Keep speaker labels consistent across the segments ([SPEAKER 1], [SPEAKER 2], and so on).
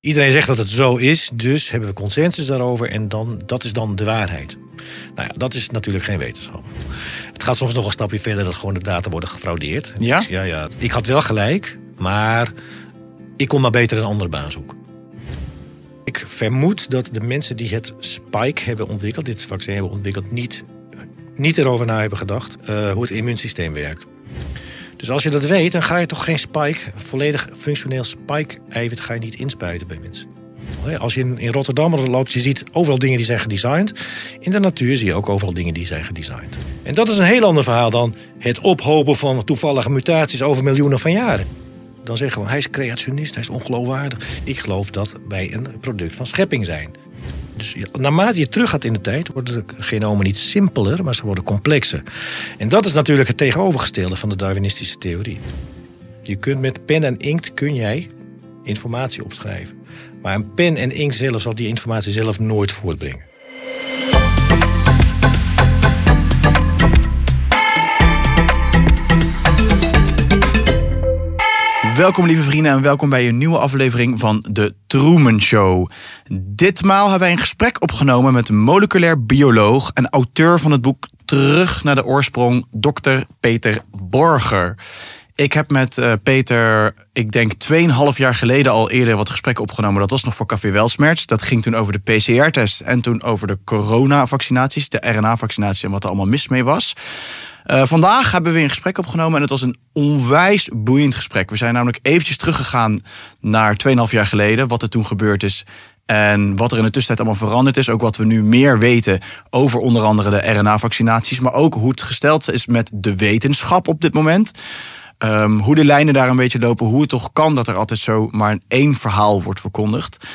[SPEAKER 1] Iedereen zegt dat het zo is, dus hebben we consensus daarover en dan, dat is dan de waarheid. Nou ja, dat is natuurlijk geen wetenschap. Het gaat soms nog een stapje verder dat gewoon de data worden gefraudeerd.
[SPEAKER 2] Ja?
[SPEAKER 1] Dus ja, ja. Ik had wel gelijk, maar ik kon maar beter een andere baan zoeken. Ik vermoed dat de mensen die het spike hebben ontwikkeld, dit vaccin hebben ontwikkeld, niet, niet erover na hebben gedacht eh, hoe het immuunsysteem werkt. Dus als je dat weet, dan ga je toch geen spike, volledig functioneel spike-eiwit, ga je niet inspuiten bij mensen. Als je in, Rotterdam loopt, je ziet overal dingen die zijn gedesigned. In de natuur zie je ook overal dingen die zijn gedesigned. En dat is een heel ander verhaal dan het ophopen van toevallige mutaties over miljoenen van jaren. Dan zeggen we, hij is creationist, hij is ongeloofwaardig. Ik geloof dat wij een product van schepping zijn. Dus naarmate je terug gaat in de tijd, worden de genomen niet simpeler, maar ze worden complexer. En dat is natuurlijk het tegenovergestelde van de Darwinistische theorie. Je kunt met pen en inkt kun jij informatie opschrijven. Maar een pen en inkt zelf zal die informatie zelf nooit voortbrengen.
[SPEAKER 2] Welkom lieve vrienden en welkom bij een nieuwe aflevering van de Truman Show. Ditmaal hebben wij een gesprek opgenomen met moleculair bioloog en auteur van het boek Terug naar de oorsprong, Dr. Peter Borger. Ik heb met uh, Peter, ik denk 2,5 jaar geleden al eerder wat gesprekken opgenomen. Dat was nog voor Café Welsmerts. Dat ging toen over de PCR-test en toen over de corona-vaccinaties, de RNA-vaccinaties en wat er allemaal mis mee was. Uh, vandaag hebben we een gesprek opgenomen en het was een onwijs boeiend gesprek. We zijn namelijk eventjes teruggegaan naar 2,5 jaar geleden, wat er toen gebeurd is. En wat er in de tussentijd allemaal veranderd is. Ook wat we nu meer weten over onder andere de RNA-vaccinaties. Maar ook hoe het gesteld is met de wetenschap op dit moment. Um, hoe de lijnen daar een beetje lopen. Hoe het toch kan dat er altijd zo maar één verhaal wordt verkondigd.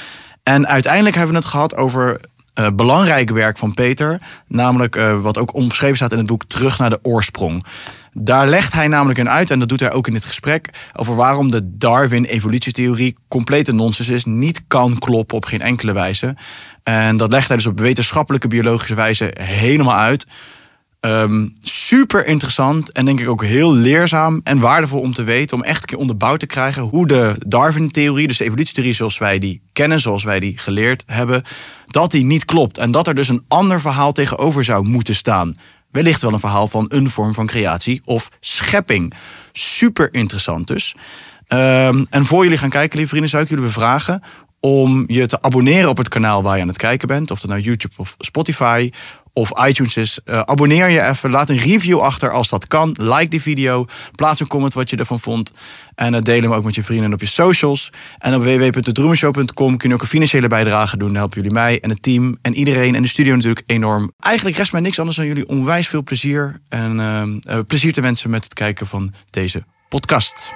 [SPEAKER 2] En uiteindelijk hebben we het gehad over uh, belangrijk werk van Peter. Namelijk uh, wat ook omschreven staat in het boek Terug naar de oorsprong. Daar legt hij namelijk een uit, en dat doet hij ook in dit gesprek, over waarom de Darwin-evolutietheorie complete nonsens is, niet kan kloppen op geen enkele wijze. En dat legt hij dus op wetenschappelijke, biologische wijze helemaal uit. Um, super interessant en denk ik ook heel leerzaam en waardevol om te weten. Om echt een keer onderbouwd te krijgen hoe de Darwin-theorie, dus de evolutietheorie zoals wij die kennen, zoals wij die geleerd hebben, dat die niet klopt. En dat er dus een ander verhaal tegenover zou moeten staan. Wellicht wel een verhaal van een vorm van creatie of schepping. Super interessant dus. Um, en voor jullie gaan kijken, lieve vrienden, zou ik jullie bevragen om je te abonneren op het kanaal waar je aan het kijken bent. Of dat nou YouTube of Spotify of iTunes is. Uh, abonneer je even, laat een review achter als dat kan. Like die video, plaats een comment wat je ervan vond. En uh, deel hem ook met je vrienden op je socials. En op www.droomshow.com kun je ook een financiële bijdrage doen. Dan helpen jullie mij en het team en iedereen en de studio natuurlijk enorm. Eigenlijk rest mij niks anders dan jullie onwijs veel plezier. En uh, plezier te wensen met het kijken van deze podcast.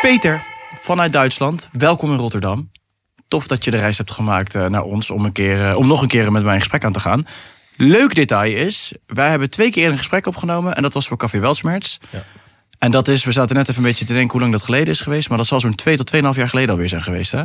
[SPEAKER 2] Peter vanuit Duitsland, welkom in Rotterdam tof dat je de reis hebt gemaakt naar ons om, een keer, om nog een keer met mij in gesprek aan te gaan. Leuk detail is, wij hebben twee keer een gesprek opgenomen en dat was voor Café Welsmerts. Ja. En dat is, we zaten net even een beetje te denken hoe lang dat geleden is geweest. Maar dat zal zo'n 2 tot 2,5 jaar geleden alweer zijn geweest, hè?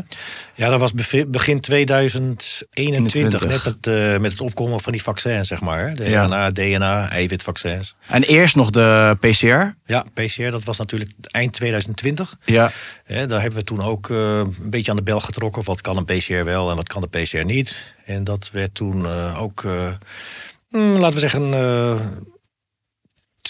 [SPEAKER 1] Ja, dat was begin 2021. Net met, uh, met het opkomen van die vaccins, zeg maar. De ja. RNA, DNA, eiwitvaccins.
[SPEAKER 2] En eerst nog de PCR?
[SPEAKER 1] Ja, PCR, dat was natuurlijk eind 2020.
[SPEAKER 2] Ja.
[SPEAKER 1] ja daar hebben we toen ook uh, een beetje aan de bel getrokken. Wat kan een PCR wel en wat kan de PCR niet? En dat werd toen uh, ook, mm, laten we zeggen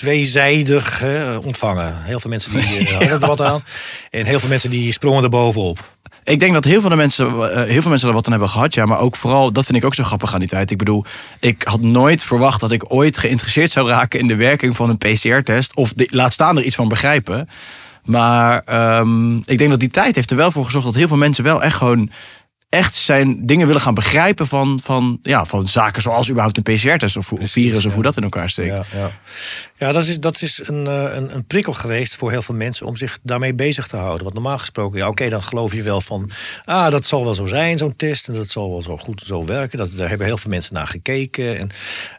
[SPEAKER 1] tweezijdig hè, ontvangen. Heel veel mensen die uh, hadden er wat aan. En heel veel mensen die sprongen er bovenop.
[SPEAKER 2] Ik denk dat heel veel, mensen, uh, heel veel mensen er wat aan hebben gehad. Ja, maar ook vooral, dat vind ik ook zo grappig aan die tijd. Ik bedoel, ik had nooit verwacht dat ik ooit geïnteresseerd zou raken in de werking van een PCR-test. Of de, laat staan er iets van begrijpen. Maar um, ik denk dat die tijd heeft er wel voor gezorgd dat heel veel mensen wel echt gewoon echt zijn dingen willen gaan begrijpen van, van, ja, van zaken zoals überhaupt een PCR-test of, of virus of hoe dat in elkaar steekt.
[SPEAKER 1] Ja, ja. ja dat is, dat is een, een, een, prikkel geweest voor heel veel mensen om zich daarmee bezig te houden. Want normaal gesproken, ja, oké, dan geloof je wel van, ah, dat zal wel zo zijn, zo'n test, en dat zal wel zo goed zo werken. Dat, daar hebben heel veel mensen naar gekeken. En,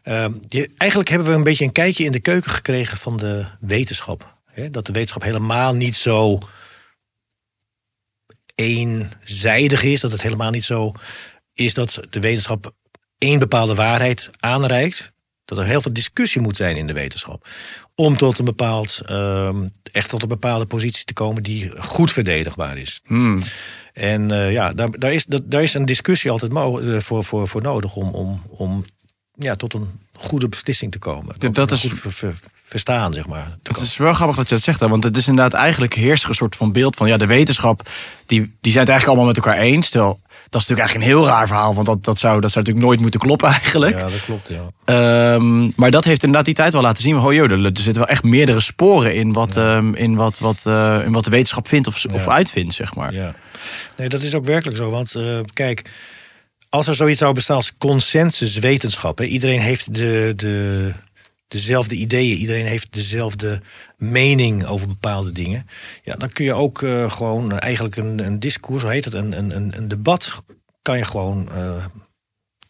[SPEAKER 1] uh, je, eigenlijk hebben we een beetje een kijkje in de keuken gekregen van de wetenschap. Hè? Dat de wetenschap helemaal niet zo eenzijdig is. Dat het helemaal niet zo is dat de wetenschap één bepaalde waarheid aanreikt. Dat er heel veel discussie moet zijn in de wetenschap. Om tot een bepaald, ehm, echt tot een bepaalde positie te komen die goed verdedigbaar is.
[SPEAKER 2] Hmm.
[SPEAKER 1] En eh, ja, daar, daar, is, dat, daar is een discussie altijd eh, voor, voor, voor nodig om, om, om ja, tot een goede beslissing te komen.
[SPEAKER 2] Dat
[SPEAKER 1] een
[SPEAKER 2] is-
[SPEAKER 1] verstaan, zeg maar.
[SPEAKER 2] Het is wel grappig dat je dat zegt, hè, want het is inderdaad eigenlijk heerst er een soort van beeld van ja, de wetenschap, die, die zijn het eigenlijk allemaal met elkaar eens. Terwijl dat is natuurlijk eigenlijk een heel raar verhaal, want dat, dat, zou, dat zou natuurlijk nooit moeten kloppen eigenlijk.
[SPEAKER 1] Ja, dat klopt, ja.
[SPEAKER 2] Ehm, maar dat heeft inderdaad die tijd wel laten zien. Oh joh, er, zitten wel echt meerdere sporen in wat, ehm, in wat, wat, eh, in wat de wetenschap vindt of, of uitvindt, zeg maar.
[SPEAKER 1] Ja, nee, dat is ook werkelijk zo. Want eh, kijk, als er zoiets zou bestaan als consensuswetenschap, hè, iedereen heeft de, de, dezelfde ideeën, iedereen heeft dezelfde mening over bepaalde dingen, ja, dan kun je ook eh, gewoon eigenlijk een, een discours, hoe heet het, een, een, een, debat, kan je gewoon. eh,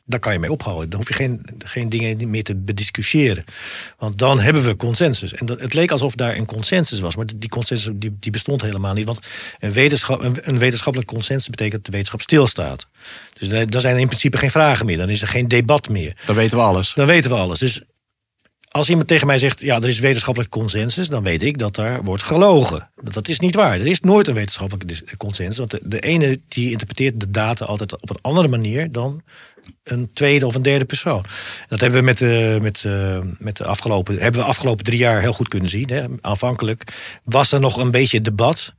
[SPEAKER 1] daar kan je mee ophouden. Dan hoef je geen, geen dingen meer te bediscussiëren. Want dan hebben we consensus. En dat, het leek alsof daar een consensus was. Maar die consensus die, die bestond helemaal niet. Want een, wetenschap, een, een wetenschappelijk consensus betekent dat de wetenschap stilstaat. Dus daar zijn in principe geen vragen meer. Dan is er geen debat meer.
[SPEAKER 2] Dan weten we alles.
[SPEAKER 1] Dan weten we alles. Dus als iemand tegen mij zegt, ja, er is wetenschappelijk consensus, dan weet ik dat daar wordt gelogen. Dat, is niet waar. Er is nooit een wetenschappelijke dis- consensus. Want de, ene die interpreteert de data altijd op een andere manier dan een tweede of een derde persoon. Dat hebben we met de, met, eh, met de afgelopen, hebben we afgelopen drie jaar heel goed kunnen zien. Hè. Aanvankelijk was er nog een beetje debat.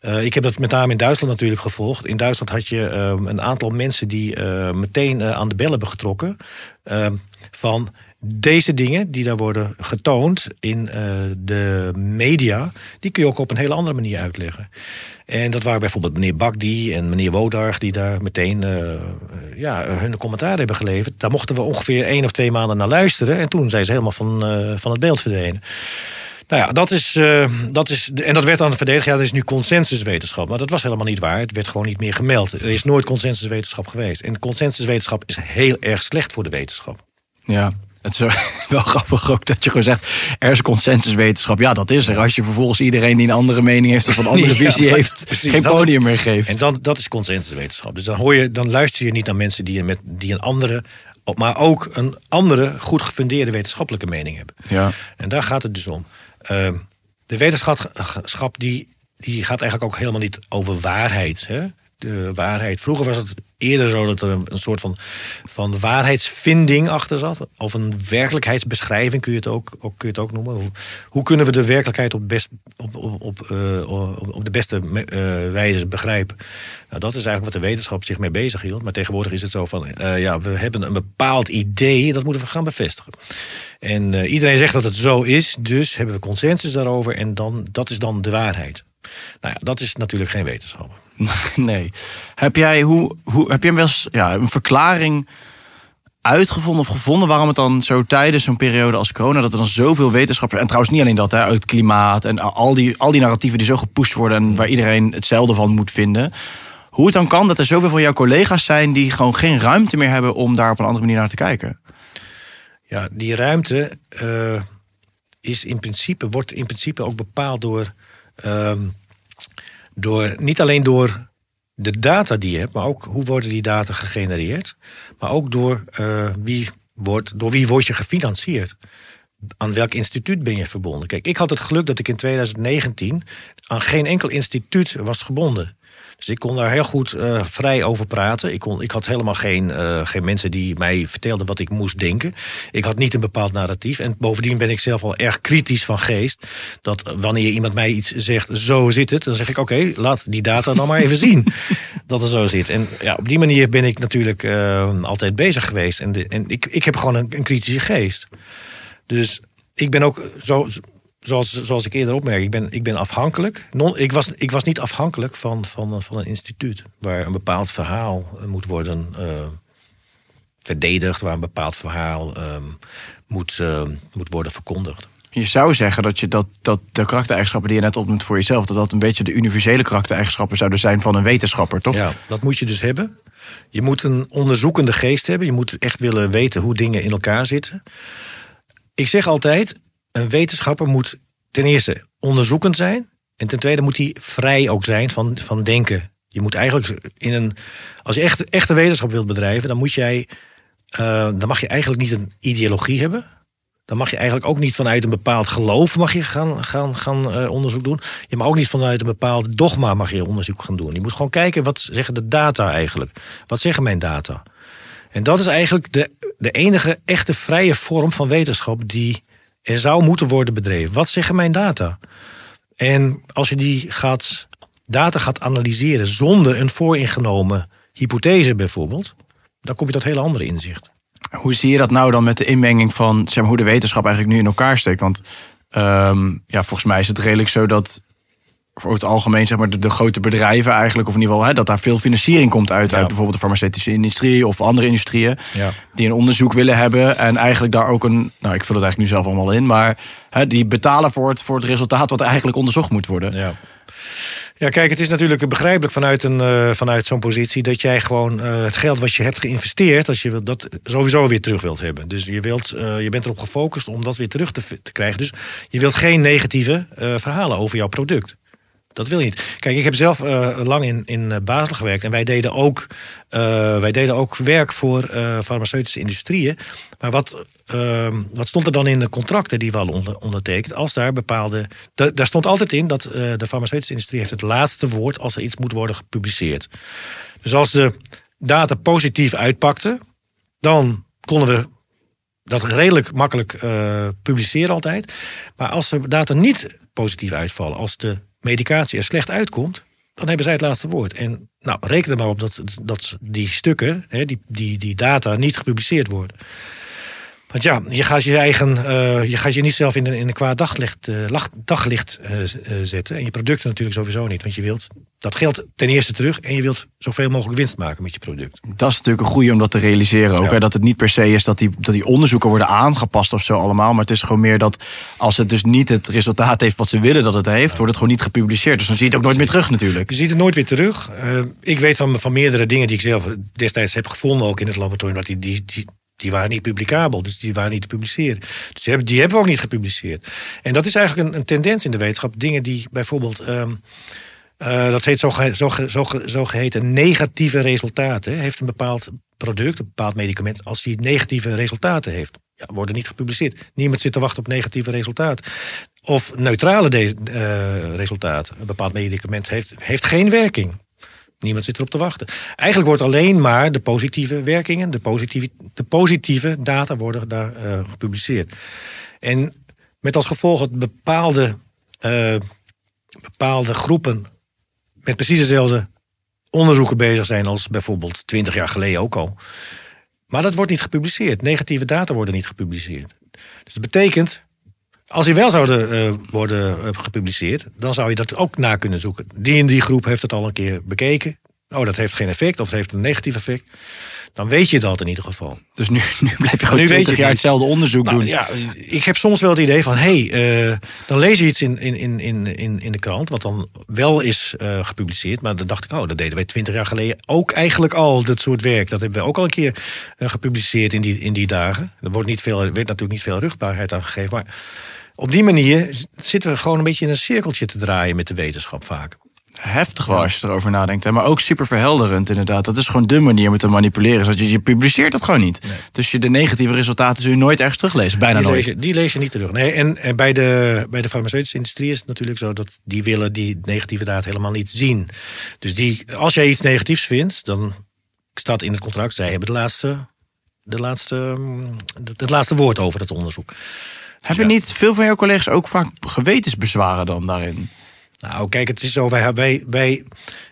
[SPEAKER 1] Eh, ik heb dat met name in Duitsland natuurlijk gevolgd. In Duitsland had je eh, een aantal mensen die eh, meteen eh, aan de bel hebben getrokken. eh, van deze dingen die daar worden getoond in eh, de media, die kun je ook op een hele andere manier uitleggen. En dat waren bijvoorbeeld meneer Bakdi en meneer Wodarg, die daar meteen eh, ja, hun commentaar hebben geleverd. Daar mochten we ongeveer één of twee maanden naar luisteren. En toen zijn ze helemaal van, eh, van het beeld verdwenen. Nou ja, dat is, eh, dat is. En dat werd dan verdedigd. Ja, dat is nu consensuswetenschap. Maar dat was helemaal niet waar. Het werd gewoon niet meer gemeld. Er is nooit consensuswetenschap geweest. En consensuswetenschap is heel erg slecht voor de wetenschap.
[SPEAKER 2] Ja. Het is wel- grappig ook dat je gewoon zegt, er is consensuswetenschap. Ja, dat is er. Als je vervolgens iedereen die een andere mening heeft of een andere
[SPEAKER 1] Ja,
[SPEAKER 2] visie heeft,
[SPEAKER 1] precies,
[SPEAKER 2] geen podium meer geeft.
[SPEAKER 1] En dan, dat is consensuswetenschap. Dus dan, hoor je, dan luister je niet naar mensen die, met, die een andere, maar ook een andere goed gefundeerde wetenschappelijke mening hebben.
[SPEAKER 2] ja.
[SPEAKER 1] En daar gaat het dus om. Ehm, de wetenschap die, die gaat eigenlijk ook helemaal niet over waarheid. Hè? De waarheid. Vroeger was het eerder zo dat er een, soort van, van waarheidsvinding achter zat. Of een werkelijkheidsbeschrijving kun je het ook, ook, kun je het ook noemen. Hoe, kunnen we de werkelijkheid op, best, op, op, op, eh, op, de beste eh, wijze begrijpen? Nou, dat is eigenlijk wat de wetenschap zich mee bezig hield. Maar tegenwoordig is het zo van, eh, ja, we hebben een bepaald idee, dat moeten we gaan bevestigen. En iedereen zegt dat het zo is, dus hebben we consensus daarover en dan, dat is dan de waarheid. Nou ja, dat is natuurlijk geen wetenschap.
[SPEAKER 2] Nee. Heb jij, hoe, hoe, heb jij wel ja, een verklaring uitgevonden of gevonden waarom het dan zo tijdens zo'n periode als corona, dat er dan zoveel wetenschappers, en trouwens niet alleen dat, hè, uit het klimaat en al die, al die narratieven die zo gepusht worden en waar iedereen hetzelfde van moet vinden. Hoe het dan kan dat er zoveel van jouw collega's zijn die gewoon geen ruimte meer hebben om daar op een andere manier naar te kijken.
[SPEAKER 1] Ja, die ruimte eh, is in principe, wordt in principe ook bepaald door, ehm, door, niet alleen door de data die je hebt, maar ook hoe worden die data gegenereerd. Maar ook door, eh, wie, wordt, door wie word je gefinancierd. Aan welk instituut ben je verbonden? Kijk, ik had het geluk dat ik in 2019 aan geen enkel instituut was gebonden. Dus ik kon daar heel goed eh, vrij over praten. Ik, kon, ik had helemaal geen, eh, geen mensen die mij vertelden wat ik moest denken. Ik had niet een bepaald narratief. En bovendien ben ik zelf al erg kritisch van geest. Dat wanneer iemand mij iets zegt, zo zit het. Dan zeg ik, oké, laat die data dan maar even zien. Dat het zo zit. En ja, op die manier ben ik natuurlijk eh, altijd bezig geweest. En, de, en ik, ik heb gewoon een, een kritische geest. Dus ik ben ook, zo, zoals, zoals ik eerder opmerk, ik ben, ik ben afhankelijk. Non, ik, was, ik was niet afhankelijk van, van, van een instituut waar een bepaald verhaal moet worden eh, verdedigd, waar een bepaald verhaal ehm, moet, eh, moet worden verkondigd.
[SPEAKER 2] Je zou zeggen dat, je dat, dat de karaktereigenschappen die je net opnoemt voor jezelf, dat dat een beetje de universele karaktereigenschappen zouden zijn van een wetenschapper, toch?
[SPEAKER 1] Ja, dat moet je dus hebben. Je moet een onderzoekende geest hebben. Je moet echt willen weten hoe dingen in elkaar zitten. Ik zeg altijd, een wetenschapper moet ten eerste onderzoekend zijn. En ten tweede moet hij vrij ook zijn van, van denken. Je moet eigenlijk in een. Als je echt, echte wetenschap wilt bedrijven, dan moet jij eh, dan mag je eigenlijk niet een ideologie hebben. Dan mag je eigenlijk ook niet vanuit een bepaald geloof mag je gaan, gaan, gaan eh, onderzoek doen. Je mag ook niet vanuit een bepaald dogma mag je onderzoek gaan doen. Je moet gewoon kijken wat zeggen de data eigenlijk. Wat zeggen mijn data? En dat is eigenlijk de, de enige echte vrije vorm van wetenschap die zou moeten worden bedreven. Wat zeggen mijn data? En als je die gaat, data gaat analyseren zonder een vooringenomen hypothese bijvoorbeeld, dan kom je tot hele andere inzicht.
[SPEAKER 2] Hoe zie je dat nou dan met de inmenging van zeg maar, hoe de wetenschap eigenlijk nu in elkaar steekt? Want ehm, ja, volgens mij is het redelijk zo dat voor het algemeen zeg maar, de, de grote bedrijven eigenlijk, of in ieder geval hè, dat daar veel financiering komt uit,
[SPEAKER 1] Ja.
[SPEAKER 2] uit bijvoorbeeld de farmaceutische industrie of andere industrieën,
[SPEAKER 1] Ja.
[SPEAKER 2] die een onderzoek willen hebben en eigenlijk daar ook een, nou ik vul het eigenlijk nu zelf allemaal in, maar hè, die betalen voor het, voor het resultaat wat eigenlijk onderzocht moet worden.
[SPEAKER 1] Ja. Ja, kijk, het is natuurlijk begrijpelijk vanuit, een, eh, vanuit zo'n positie dat jij gewoon eh, het geld wat je hebt geïnvesteerd, dat je wil- dat sowieso weer terug wilt hebben. Dus je, wilt, eh, je bent erop gefocust om dat weer terug te, te krijgen. Dus je wilt geen negatieve verhalen over jouw product. Dat wil je niet. Kijk, ik heb zelf eh, lang in, in eh, Basel gewerkt. En wij deden ook, eh, wij deden ook werk voor farmaceutische industrieën. Maar wat, ehm, wat stond er dan in de contracten die we hadden onder, ondertekend? Als daar bepaalde. da- daar stond altijd in dat de farmaceutische industrie heeft het laatste woord als er iets moet worden gepubliceerd. Dus als de data positief uitpakte, dan konden we dat redelijk makkelijk publiceren altijd. Maar als de data niet positief uitvallen, als de medicatie er slecht uitkomt, dan hebben zij het laatste woord. En nou, reken er maar op dat, dat die stukken, hè, die, die, die data, niet gepubliceerd worden. Want ja, je gaat je eigen, eh, je gaat je niet zelf in een, in een kwaad daglicht, lach- daglicht z- eh, zetten. En je producten natuurlijk sowieso niet. Want je wilt dat geld ten eerste terug en je wilt zoveel mogelijk winst maken met je product.
[SPEAKER 2] Dat is natuurlijk een goede om dat te realiseren ook.
[SPEAKER 1] Ja.
[SPEAKER 2] Hè? Dat het niet per se is dat die, dat die onderzoeken worden aangepast of zo allemaal. Maar het is gewoon meer dat als het dus niet het resultaat heeft wat ze willen dat het heeft, wordt het gewoon niet gepubliceerd. Dus dan zie je het ook nooit meer terug natuurlijk.
[SPEAKER 1] Je ziet het nooit weer terug. Ik weet van, van meerdere dingen die ik zelf destijds heb gevonden, ook in het laboratorium, dat die, die, die, die waren niet publicabel. Dus die waren niet te publiceren. Dus die hebben, die hebben we ook niet gepubliceerd. En dat is eigenlijk een, een tendens in de wetenschap. Dingen die bijvoorbeeld. ehm, eh, dat heet zoge, zoge, zoge, zogeheten negatieve resultaten. Heeft een bepaald product, een bepaald medicament, als die negatieve resultaten heeft, ja, worden niet gepubliceerd. Niemand zit te wachten op negatieve resultaten. Of neutrale de- eh, resultaten. Een bepaald medicament heeft, heeft geen werking. Niemand zit erop te wachten. Eigenlijk wordt alleen maar de positieve werkingen, de positieve, de positieve data worden daar eh, gepubliceerd. En met als gevolg dat bepaalde, eh, bepaalde groepen met precies dezelfde onderzoeken bezig zijn als bijvoorbeeld 20 jaar geleden ook al. Maar dat wordt niet gepubliceerd. Negatieve data worden niet gepubliceerd. Dus dat betekent, als die wel zouden eh, worden eh, gepubliceerd, dan zou je dat ook na kunnen zoeken. Die en die groep heeft het al een keer bekeken. Oh, dat heeft geen effect of het heeft een negatief effect. Dan weet je dat in ieder geval.
[SPEAKER 2] Dus nu, nu blijf je gewoon
[SPEAKER 1] nu weet
[SPEAKER 2] 20
[SPEAKER 1] je
[SPEAKER 2] jaar hetzelfde onderzoek
[SPEAKER 1] Nou,
[SPEAKER 2] doen.
[SPEAKER 1] ja, ik heb soms wel het idee van, hé, hey, eh, dan lees je iets in, in, in, in, in in de krant, wat dan wel is gepubliceerd. Maar dan dacht ik, oh, dat deden wij twintig jaar geleden ook eigenlijk al, dat soort werk. Dat hebben we ook al een keer gepubliceerd in die, in die dagen. Er wordt niet veel, er werd natuurlijk niet veel rugbaarheid aan gegeven. Maar op die manier zitten we gewoon een beetje in een cirkeltje te draaien met de wetenschap vaak.
[SPEAKER 2] Heftig wel als je erover nadenkt. Hè? Maar ook super verhelderend inderdaad. Dat is gewoon de manier om te manipuleren. Zodat je, je publiceert het gewoon niet. Dus je de negatieve resultaten zul je nooit ergens teruglezen. Bijna
[SPEAKER 1] die,
[SPEAKER 2] nooit.
[SPEAKER 1] lees die lees je niet terug. Nee, en, en bij, de, bij de farmaceutische industrie is het natuurlijk zo dat die willen die negatieve data helemaal niet zien. Dus die, als jij iets negatiefs vindt, dan staat in het contract, zij hebben de laatste, de laatste, mm, het, het laatste woord over het onderzoek.
[SPEAKER 2] Hebben
[SPEAKER 1] Ja.
[SPEAKER 2] niet veel van jouw collega's ook vaak gewetensbezwaren dan daarin?
[SPEAKER 1] Nou, kijk, het is zo, wij, wij, wij,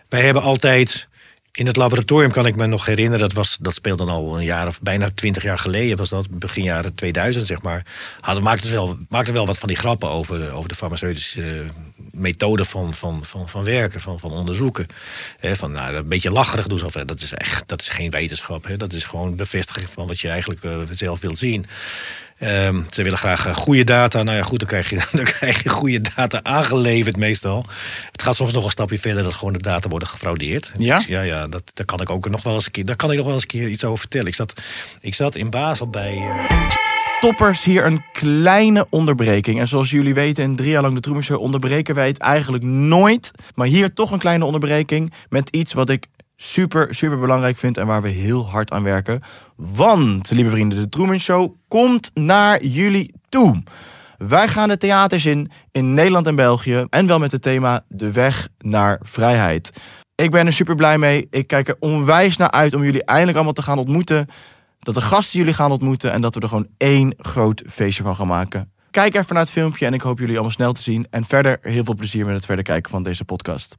[SPEAKER 1] wij hebben altijd. In het laboratorium kan ik me nog herinneren, dat, was, dat speelde dan al een jaar of bijna twintig jaar geleden, was dat begin jaren 2000, zeg maar. Hadden, maakten, wel, maakten wel wat van die grappen over, over de farmaceutische eh, methode van, van, van, van werken, van, van onderzoeken. Van nou, een beetje lacherig doen, zo, dat is echt dat is geen wetenschap. Dat is gewoon bevestiging van wat je eigenlijk eh, zelf wilt zien. Ehm, ze willen graag eh, goede data. Nou ja, goed, dan krijg, je, dan krijg je goede data aangeleverd meestal. Het gaat soms nog een stapje verder dat gewoon de data worden gefraudeerd.
[SPEAKER 2] Ja?
[SPEAKER 1] Ja, ja dat, daar kan ik ook nog wel eens een keer, daar kan ik nog wel eens een keer iets over vertellen. Ik zat, ik zat in Basel bij. eh,
[SPEAKER 2] Toppers, hier een kleine onderbreking. En zoals jullie weten, in drie jaar lang de Truman Show onderbreken wij het eigenlijk nooit. Maar hier toch een kleine onderbreking met iets wat ik super, super belangrijk vind en waar we heel hard aan werken. Want, lieve vrienden, de Truman Show komt naar jullie toe. Wij gaan de theaters in, in Nederland en België. En wel met het thema De Weg naar Vrijheid. Ik ben er super blij mee. Ik kijk er onwijs naar uit om jullie eindelijk allemaal te gaan ontmoeten. Dat de gasten jullie gaan ontmoeten en dat we er gewoon één groot feestje van gaan maken. Kijk even naar het filmpje en ik hoop jullie allemaal snel te zien. En verder heel veel plezier met het verder kijken van deze podcast.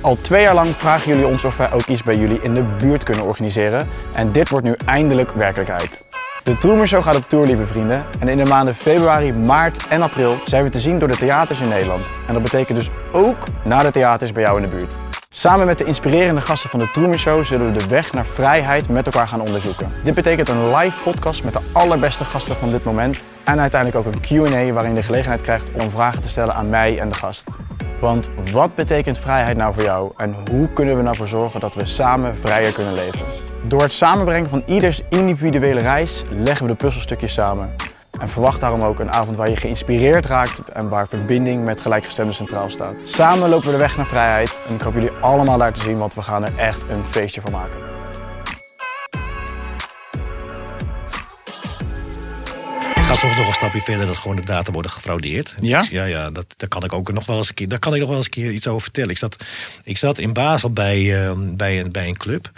[SPEAKER 3] Al twee jaar lang vragen jullie ons of wij ook iets bij jullie in de buurt kunnen organiseren. En dit wordt nu eindelijk werkelijkheid. De Truman Show gaat op tour, lieve vrienden. En in de maanden februari, maart en april zijn we te zien door de theaters in Nederland. En dat betekent dus ook naar de theaters bij jou in de buurt. Samen met de inspirerende gasten van de Truman Show zullen we de weg naar vrijheid met elkaar gaan onderzoeken. Dit betekent een live podcast met de allerbeste gasten van dit moment. En uiteindelijk ook een Q&A waarin je de gelegenheid krijgt om vragen te stellen aan mij en de gast. Want wat betekent vrijheid nou voor jou en hoe kunnen we nou zorgen dat we samen vrijer kunnen leven? Door het samenbrengen van ieders individuele reis leggen we de puzzelstukjes samen. En verwacht daarom ook een avond waar je geïnspireerd raakt en waar verbinding met gelijkgestemden centraal staat. Samen lopen we de weg naar vrijheid en ik hoop jullie allemaal daar te zien, want we gaan er echt een feestje van maken.
[SPEAKER 1] Gaat soms nog een stapje verder dat gewoon de data worden gefraudeerd.
[SPEAKER 2] Ja?
[SPEAKER 1] Ja, ja dat, daar kan ik ook nog wel eens een keer, daar kan ik nog wel eens een keer iets over vertellen. Ik zat, ik zat in Basel bij, eh, bij, een, bij een club.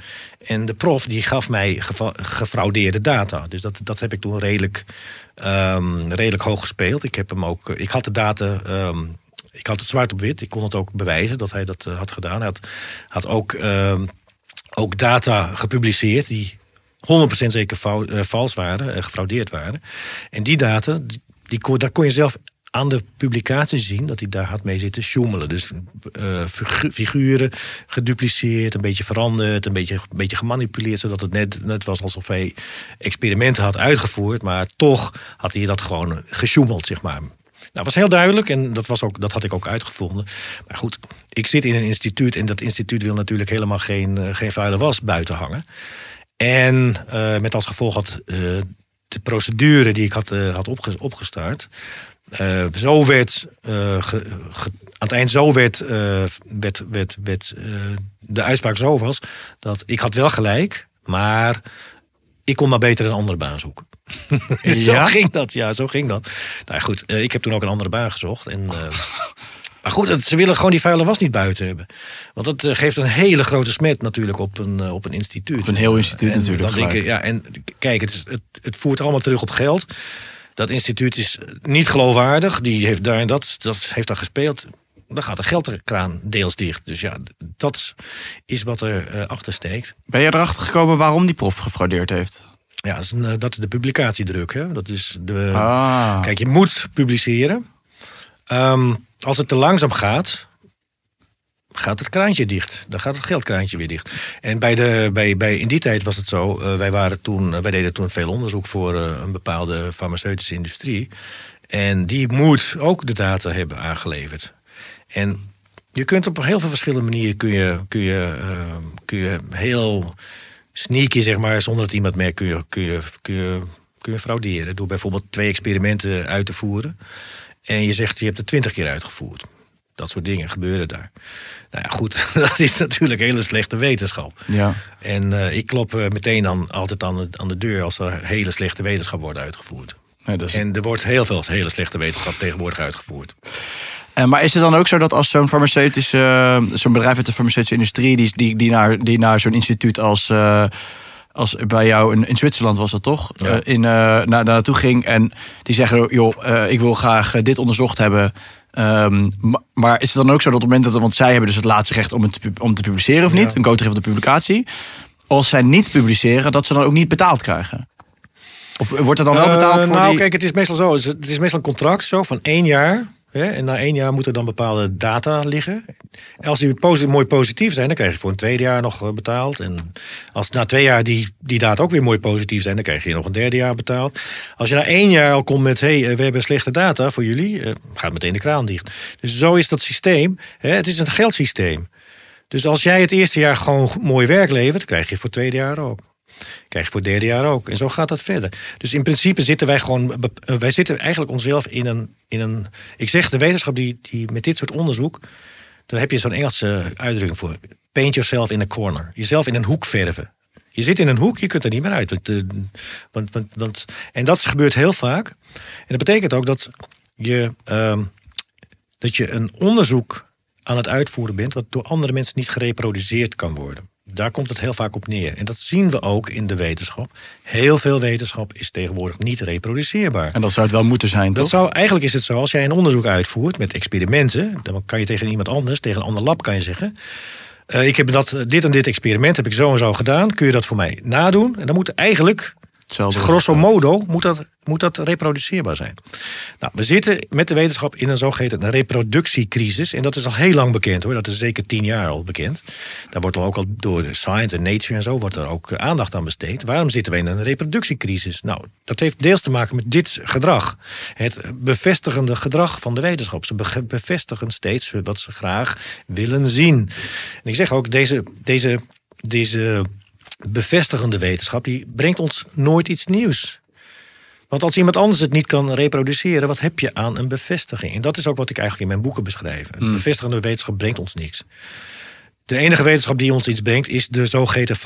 [SPEAKER 1] En de prof die gaf mij geva- gefraudeerde data. Dus dat, dat heb ik toen redelijk, ehm, redelijk hoog gespeeld. Ik, heb hem ook, ik had de data. ehm, ik had het zwart op wit. Ik kon het ook bewijzen dat hij dat eh, had gedaan. Hij had, had ook, ehm, ook data gepubliceerd die 100% zeker fou- eh, vals waren, eh, gefraudeerd waren. En die data, die, daar kon je zelf aan de publicatie zien dat hij daar had mee zitten sjoemelen. Dus eh, figu- figuren gedupliceerd, een beetje veranderd, een beetje, een beetje gemanipuleerd, zodat het net, net was alsof hij experimenten had uitgevoerd, maar toch had hij dat gewoon gesjoemeld, zeg maar. Nou, was heel duidelijk en dat, was ook, dat had ik ook uitgevonden. Maar goed, ik zit in een instituut en dat instituut wil natuurlijk helemaal geen, geen vuile was buiten hangen. En eh, met als gevolg had eh, de procedure die ik had, eh, had opge- opgestart. zo werd, ge- ge- aan het eind zo werd, werd, werd, werd de uitspraak zo was dat ik had wel gelijk, maar ik kon maar beter een andere baan zoeken. zo
[SPEAKER 2] Ja?
[SPEAKER 1] ging dat, ja, zo ging dat. Nou goed, ik heb toen ook een andere baan gezocht. En, maar goed, het- ze willen gewoon die vuile was niet buiten hebben. Want dat eh, geeft een hele grote smet natuurlijk op een, eh, op een instituut.
[SPEAKER 2] Op een heel instituut
[SPEAKER 1] En
[SPEAKER 2] natuurlijk,
[SPEAKER 1] Dan denk ik,
[SPEAKER 2] gelijk.
[SPEAKER 1] ja, en kijk, het, is- het, het voert allemaal terug op geld. Dat instituut is niet geloofwaardig. Die heeft daar en dat, dat heeft daar gespeeld. Dan gaat de geldkraan deels dicht. Dus ja, dat is, wat er eh, achter steekt.
[SPEAKER 2] Ben je erachter gekomen waarom die prof gefraudeerd heeft?
[SPEAKER 1] Ja, dat is, een, eh, dat is de publicatiedruk. Hè? Dat is de,
[SPEAKER 2] Ah.
[SPEAKER 1] Kijk, je moet publiceren. Ehm, als het te langzaam gaat, gaat het kraantje dicht. Dan gaat het geldkraantje weer dicht. En bij de, bij, bij, in die tijd was het zo. eh, wij, waren toen, eh, wij deden toen veel onderzoek voor eh, een bepaalde farmaceutische industrie. En die moet ook de data hebben aangeleverd. En je kunt op heel veel verschillende manieren kun je, kun je, eh, kun je heel sneaky, zeg maar, zonder dat iemand merkt, kun je, kun je, kun je, kun je frauderen. Door bijvoorbeeld twee experimenten uit te voeren. En je zegt, je hebt het twintig keer uitgevoerd. Dat soort dingen gebeuren daar. Nou ja, goed, dat is natuurlijk hele slechte wetenschap.
[SPEAKER 2] Ja.
[SPEAKER 1] En eh, ik klop eh, meteen dan altijd aan de, aan de deur als er hele slechte wetenschap wordt uitgevoerd.
[SPEAKER 2] Nee, dat is-
[SPEAKER 1] En er wordt heel veel hele slechte wetenschap tegenwoordig uitgevoerd.
[SPEAKER 2] En, maar is het dan ook zo dat als zo'n farmaceutische, eh, zo'n bedrijf uit de farmaceutische industrie, die, die, die naar, die naar zo'n instituut als, als bij jou in, in Zwitserland was dat toch?
[SPEAKER 1] Ja.
[SPEAKER 2] Eh, in, eh, naar, naar naartoe ging en die zeggen, joh, eh, ik wil graag dit onderzocht hebben. Ehm, ma- maar is het dan ook zo dat op het moment dat, want zij hebben dus het laatste recht om het te, om te publiceren of niet,
[SPEAKER 1] Ja.
[SPEAKER 2] een geven op de publicatie. Als zij niet publiceren, dat ze dan ook niet betaald krijgen? Of wordt er dan wel betaald voor
[SPEAKER 1] nou,
[SPEAKER 2] die...
[SPEAKER 1] kijk, het is meestal zo. Het is meestal een contract zo van één jaar. En na één jaar moeten dan bepaalde data liggen. En als die mooi positief zijn, dan krijg je voor een tweede jaar nog eh, betaald. En als na twee jaar die, die data ook weer mooi positief zijn, dan krijg je nog een derde jaar betaald. Als je na één jaar al komt met, hé, hey, eh, we hebben slechte data voor jullie, eh, gaat meteen de kraan dicht. Dus zo is dat systeem. Het is een geldsysteem. Dus als jij het eerste jaar gewoon mooi werk levert, krijg je voor het tweede jaar ook. Krijg je voor het derde jaar ook. En zo gaat dat verder. Dus in principe zitten wij gewoon. bep- eh, Wij zitten eigenlijk onszelf in een. In een ik zeg de wetenschap die, die met dit soort onderzoek. Daar heb je zo'n Engelse uitdrukking voor. paint yourself in a corner. Jezelf in een hoek verven. Je zit in een hoek, je kunt er niet meer uit. Want, eh, want, want, want- en dat gebeurt heel vaak. En dat betekent ook dat je, ehm, dat je een onderzoek aan het uitvoeren bent... wat door andere mensen niet gereproduceerd kan worden. Daar komt het heel vaak op neer. En dat zien we ook in de wetenschap. Heel veel wetenschap is tegenwoordig niet reproduceerbaar.
[SPEAKER 2] En dat zou het wel moeten zijn,
[SPEAKER 1] Dat
[SPEAKER 2] toch?
[SPEAKER 1] zou, eigenlijk is het zo, als jij een onderzoek uitvoert met experimenten, dan kan je tegen iemand anders, tegen een ander lab kan je zeggen. eh, ik heb dat, dit en dit experiment heb ik zo en zo gedaan. Kun je dat voor mij nadoen? En dan moet eigenlijk,
[SPEAKER 2] Hetzelfde
[SPEAKER 1] grosso modo, moet dat, moet dat reproduceerbaar zijn. Nou, we zitten met de wetenschap in een zogeheten reproductiecrisis. En dat is al heel lang bekend hoor. Dat is zeker tien jaar al bekend. Daar wordt al ook al door de Science en Nature en zo wordt er ook eh, aandacht aan besteed. Waarom zitten we in een reproductiecrisis? Nou, dat heeft deels te maken met dit gedrag. Het bevestigende gedrag van de wetenschap. Ze be- bevestigen steeds wat ze graag willen zien. En ik zeg ook, deze, deze, deze bevestigende wetenschap, die brengt ons nooit iets nieuws. Want als iemand anders het niet kan reproduceren, wat heb je aan een bevestiging? En dat is ook wat ik eigenlijk in mijn boeken beschrijf. Een bevestigende wetenschap brengt ons niks. De enige wetenschap die ons iets brengt, is de zogeheten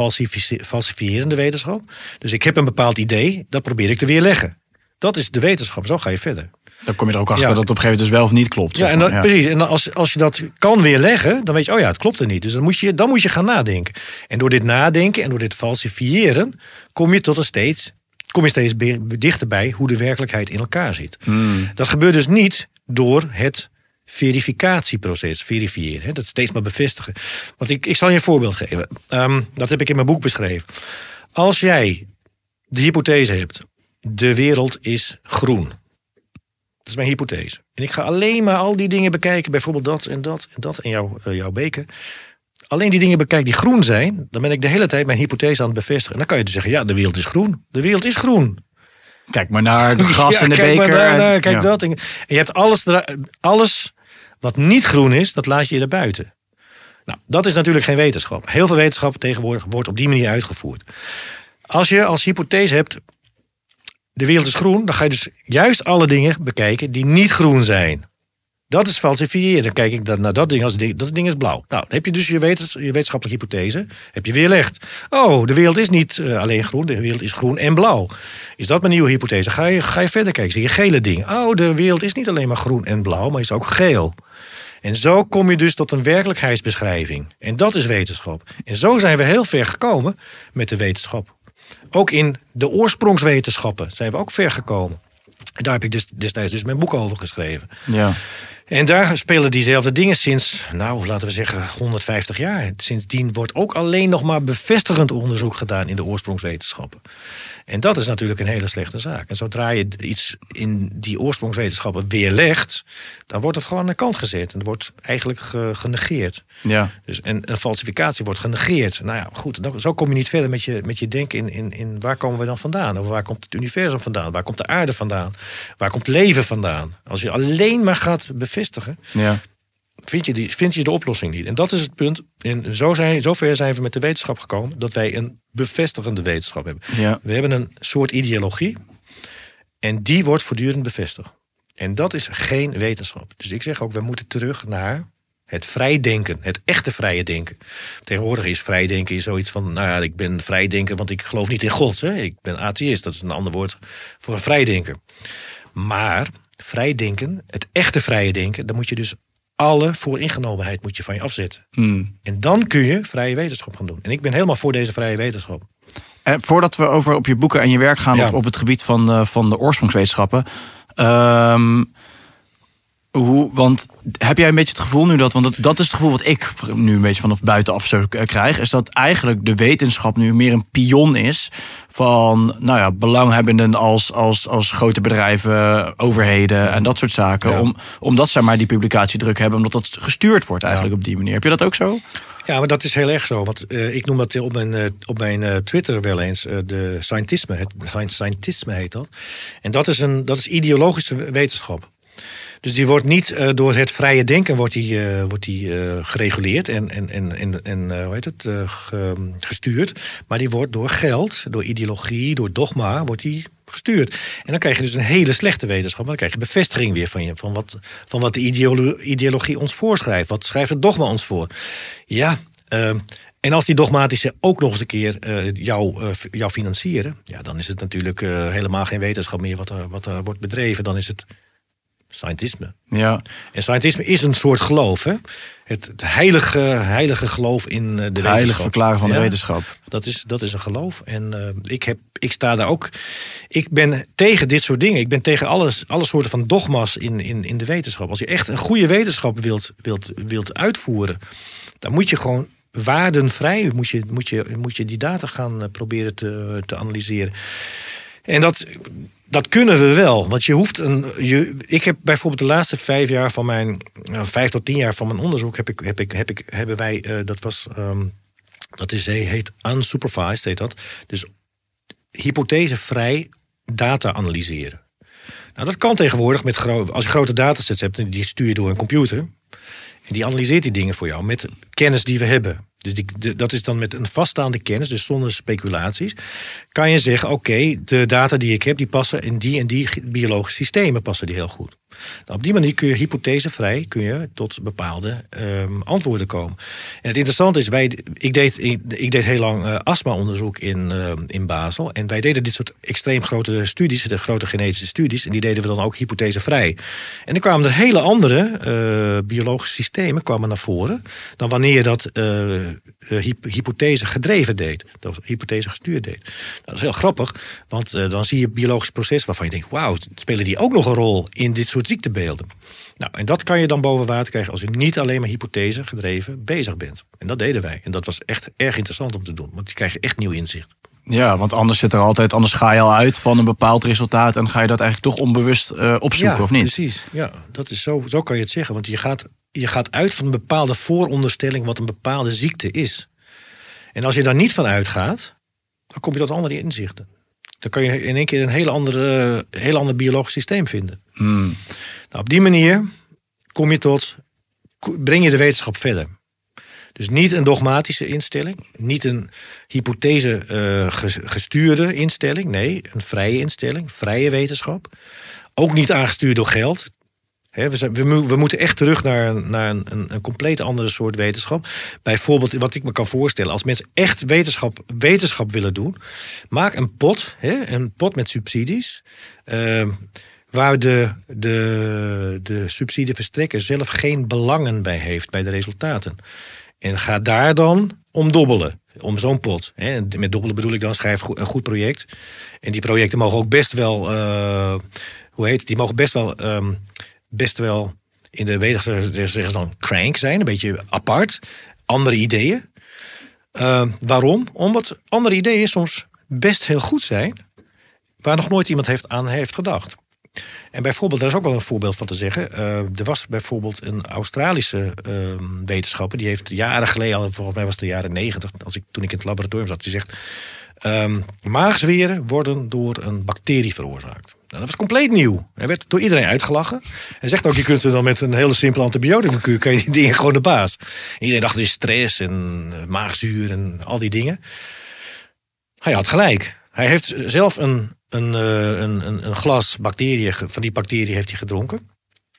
[SPEAKER 1] falsifierende wetenschap. Dus ik heb een bepaald idee, dat probeer ik te weerleggen. Dat is de wetenschap, zo ga je verder.
[SPEAKER 2] Dan kom je er ook achter
[SPEAKER 1] Ja.
[SPEAKER 2] dat het op een gegeven moment dus wel of niet klopt.
[SPEAKER 1] Ja, en precies. En dan als, als je dat kan weerleggen, dan weet je, oh ja, het klopt er niet. Dus dan moet, je, dan moet je gaan nadenken. En door dit nadenken en door dit falsifiëren, kom je tot een steeds, kom je steeds dichterbij hoe de werkelijkheid in elkaar zit. Dat gebeurt dus niet door het verificatieproces, verifiëren. Hè, dat steeds maar bevestigen. Want ik, ik zal je een voorbeeld geven. Ehm, dat heb ik in mijn boek beschreven. Als jij de hypothese hebt, de wereld is groen. Dat is mijn hypothese. En ik ga alleen maar al die dingen bekijken, bijvoorbeeld dat en dat en dat en jouw, eh, jouw beker. Alleen die dingen bekijken die groen zijn, dan ben ik de hele tijd mijn hypothese aan het bevestigen. En dan kan je dus zeggen, ja, de wereld is groen. De wereld is groen.
[SPEAKER 2] Kijk maar naar de gas
[SPEAKER 1] Ja,
[SPEAKER 2] en de
[SPEAKER 1] kijk
[SPEAKER 2] beker.
[SPEAKER 1] maar daar,
[SPEAKER 2] en-
[SPEAKER 1] kijk
[SPEAKER 2] ja.
[SPEAKER 1] dat. En je hebt alles, alles wat niet groen is, dat laat je er buiten. Nou, dat is natuurlijk geen wetenschap. Heel veel wetenschap tegenwoordig wordt op die manier uitgevoerd. Als je als hypothese hebt, de wereld is groen, dan ga je dus juist alle dingen bekijken die niet groen zijn. Dat is falsifiëren. Dan kijk ik naar dat ding als dat ding is blauw. Nou, dan heb je dus je, je wetenschappelijke hypothese, heb je weerlegd. Oh, de wereld is niet eh, alleen groen, de wereld is groen en blauw. Is dat mijn nieuwe hypothese? Ga je, ga je verder kijken, zie je gele dingen. Oh, de wereld is niet alleen maar groen en blauw, maar is ook geel. En zo kom je dus tot een werkelijkheidsbeschrijving. En dat is wetenschap. En zo zijn we heel ver gekomen met de wetenschap. Ook in de oorsprongswetenschappen zijn we ook ver gekomen. En daar heb ik dus destijds dus mijn boek over geschreven.
[SPEAKER 2] Ja.
[SPEAKER 1] En daar spelen diezelfde dingen sinds, nou laten we zeggen, 150 jaar. Sindsdien wordt ook alleen nog maar bevestigend onderzoek gedaan in de oorsprongswetenschappen. En dat is natuurlijk een hele slechte zaak. En zodra je iets in die oorsprongswetenschappen weerlegt, dan wordt het gewoon aan de kant gezet. En wordt eigenlijk ge- genegeerd.
[SPEAKER 2] Ja.
[SPEAKER 1] Dus en een falsificatie wordt genegeerd. Nou ja, goed, dan, zo kom je niet verder met je, met je denken in, in, in waar komen we dan vandaan? Of waar komt het universum vandaan? Waar komt de aarde vandaan? Waar komt leven vandaan? Als je alleen maar gaat bevestigen,
[SPEAKER 2] Ja.
[SPEAKER 1] vind je, die, vind je de oplossing niet. En dat is het punt. En zo zijn, zover zijn we met de wetenschap gekomen dat wij een bevestigende wetenschap hebben.
[SPEAKER 2] Ja.
[SPEAKER 1] We hebben een soort ideologie en die wordt voortdurend bevestigd. En dat is geen wetenschap. Dus ik zeg ook, we moeten terug naar het vrijdenken, het echte vrije denken. Tegenwoordig is vrijdenken zoiets van, nou ja, ik ben vrijdenken, want ik geloof niet in God. Hè? Ik ben atheïst, dat is een ander woord voor vrijdenken. Maar vrijdenken, het echte vrije denken, dan moet je dus alle vooringenomenheid moet je van je afzetten.
[SPEAKER 2] Hmm.
[SPEAKER 1] En dan kun je vrije wetenschap gaan doen. En ik ben helemaal voor deze vrije wetenschap.
[SPEAKER 2] En voordat we over op je boeken en je werk gaan
[SPEAKER 1] Ja.
[SPEAKER 2] op, op het gebied van, eh, van de oorsprongswetenschappen. ehm, hoe, want heb jij een beetje het gevoel nu dat, want dat, dat is het gevoel wat ik nu een beetje vanaf buitenaf zo eh, krijg, is dat eigenlijk de wetenschap nu meer een pion is van nou ja, belanghebbenden als, als, als grote bedrijven, overheden en dat soort zaken.
[SPEAKER 1] Ja.
[SPEAKER 2] Om, omdat zij maar die publicatiedruk hebben, omdat dat gestuurd wordt eigenlijk op die manier. Heb je dat ook zo?
[SPEAKER 1] Ja, maar dat is heel erg zo. Want eh, ik noem dat op mijn, eh, op mijn Twitter wel eens de scientisme. Het sci- scientisme heet dat. En dat is, een, dat is ideologische wetenschap. Dus die wordt niet eh, door het vrije denken wordt die, eh, wordt die, eh, gereguleerd en, en, en, en, hoe heet het, ge- gestuurd. Maar die wordt door geld, door ideologie, door dogma, wordt die gestuurd. En dan krijg je dus een hele slechte wetenschap. Dan krijg je bevestiging weer van, je, van, wat, van wat de ideolo- ideologie ons voorschrijft. Wat schrijft het dogma ons voor? Ja, Ehm, en als die dogmatische ook nog eens een keer jou, jou financieren, ja, dan is het natuurlijk helemaal geen wetenschap meer wat er, wat er wordt bedreven. Dan is het scientisme.
[SPEAKER 2] Ja.
[SPEAKER 1] En scientisme is een soort geloof, hè? Het, het heilige, heilige geloof in eh, de
[SPEAKER 2] Het heilig
[SPEAKER 1] wetenschap.
[SPEAKER 2] verklaren van de wetenschap.
[SPEAKER 1] Dat is, dat is een geloof. En eh, ik, heb, ik sta daar ook. Ik ben tegen dit soort dingen. Ik ben tegen alle, alle soorten van dogma's in, in, in de wetenschap. Als je echt een goede wetenschap wilt, wilt, wilt uitvoeren, dan moet je gewoon waardenvrij moet je, moet je, moet je die data gaan eh, proberen te, te analyseren. En dat, dat kunnen we wel. Want je hoeft een. Je, ik heb bijvoorbeeld de laatste vijf jaar van mijn. nou, vijf tot tien jaar van mijn onderzoek. Heb ik, heb ik, heb ik, hebben wij. eh, dat was. ehm, dat is, heet unsupervised, heet dat. Dus hypothesevrij data analyseren. Nou, dat kan tegenwoordig met als je grote datasets hebt, die stuur je door een computer. En die analyseert die dingen voor jou met kennis die we hebben. Dus die, dat is dan met een vaststaande kennis, dus zonder speculaties. Kan je zeggen, oké, de data die ik heb, die passen in die en die biologische systemen passen die heel goed. Nou, op die manier kun je hypothesevrij kun je tot bepaalde ehm, antwoorden komen. En het interessante is, wij, ik, deed, ik, deed heel lang eh, astma-onderzoek in, ehm, in Basel. En wij deden dit soort extreem grote studies, de grote genetische studies. En die deden we dan ook hypothesevrij. En dan kwamen er hele andere eh, biologische systemen kwamen naar voren. dan wanneer je dat eh, hyp- hypothese gedreven deed. Dat hypothese gestuurd deed. Nou, dat is heel grappig, want dan zie je biologisch proces waarvan je denkt: wauw, spelen die ook nog een rol in dit soort ziektebeelden? Nou, en dat kan je dan boven water krijgen als je niet alleen maar hypothese gedreven bezig bent. En dat deden wij. En dat was echt erg interessant om te doen, want je krijgt echt nieuw inzicht.
[SPEAKER 2] Ja, want anders zit er altijd, anders ga je al uit van een bepaald resultaat en ga je dat eigenlijk toch onbewust eh, opzoeken,
[SPEAKER 1] ja,
[SPEAKER 2] of niet?
[SPEAKER 1] Precies, ja, dat is zo, zo kan je het zeggen. Want je gaat, je gaat uit van een bepaalde vooronderstelling wat een bepaalde ziekte is. En als je daar niet van uitgaat, dan kom je tot andere inzichten. Dan kan je in één keer een heel, andere, heel ander biologisch systeem vinden.
[SPEAKER 2] Hmm.
[SPEAKER 1] Nou, op die manier kom je tot, breng je de wetenschap verder. Dus niet een dogmatische instelling, niet een hypothese eh, ges- gestuurde instelling, nee, een vrije instelling, vrije wetenschap. Ook niet aangestuurd door geld. We, we, mo- we moeten echt terug naar, naar een, een, een compleet andere soort wetenschap. Bijvoorbeeld, wat ik me kan voorstellen, als mensen echt wetenschap, wetenschap willen doen, maak een pot, een pot met subsidies. ehm, waar de, de, de subsidieverstrekker zelf geen belangen bij heeft bij de resultaten. En ga daar dan om dobbelen. Om zo'n pot. Met dobbelen bedoel ik dan schrijf een goed project. En die projecten mogen ook best wel. eh, hoe heet het? Die mogen best wel. ehm, best wel in de wetenschap dan crank zijn. Een beetje apart. Andere ideeën. Eh, waarom? Omdat andere ideeën soms best heel goed zijn. Waar nog nooit iemand heeft aan heeft gedacht. En bijvoorbeeld, daar is ook wel een voorbeeld van te zeggen. Eh, er was bijvoorbeeld een Australische ehm, wetenschapper. Die heeft jaren geleden, volgens mij was het de jaren negentig, toen ik in het laboratorium zat, die zegt. ehm maagzweren worden door een bacterie veroorzaakt. Nou, dat was compleet nieuw. Hij werd door iedereen uitgelachen. Hij zegt ook, je kunt ze dan met een hele simpele antibioticum, kan je die dingen gewoon de baas. En iedereen dacht, het is stress en eh, maagzuur en al die dingen. Hij had gelijk. Hij heeft zelf een, een, eh, een, een, een glas bacteriën, van die bacterie heeft hij gedronken.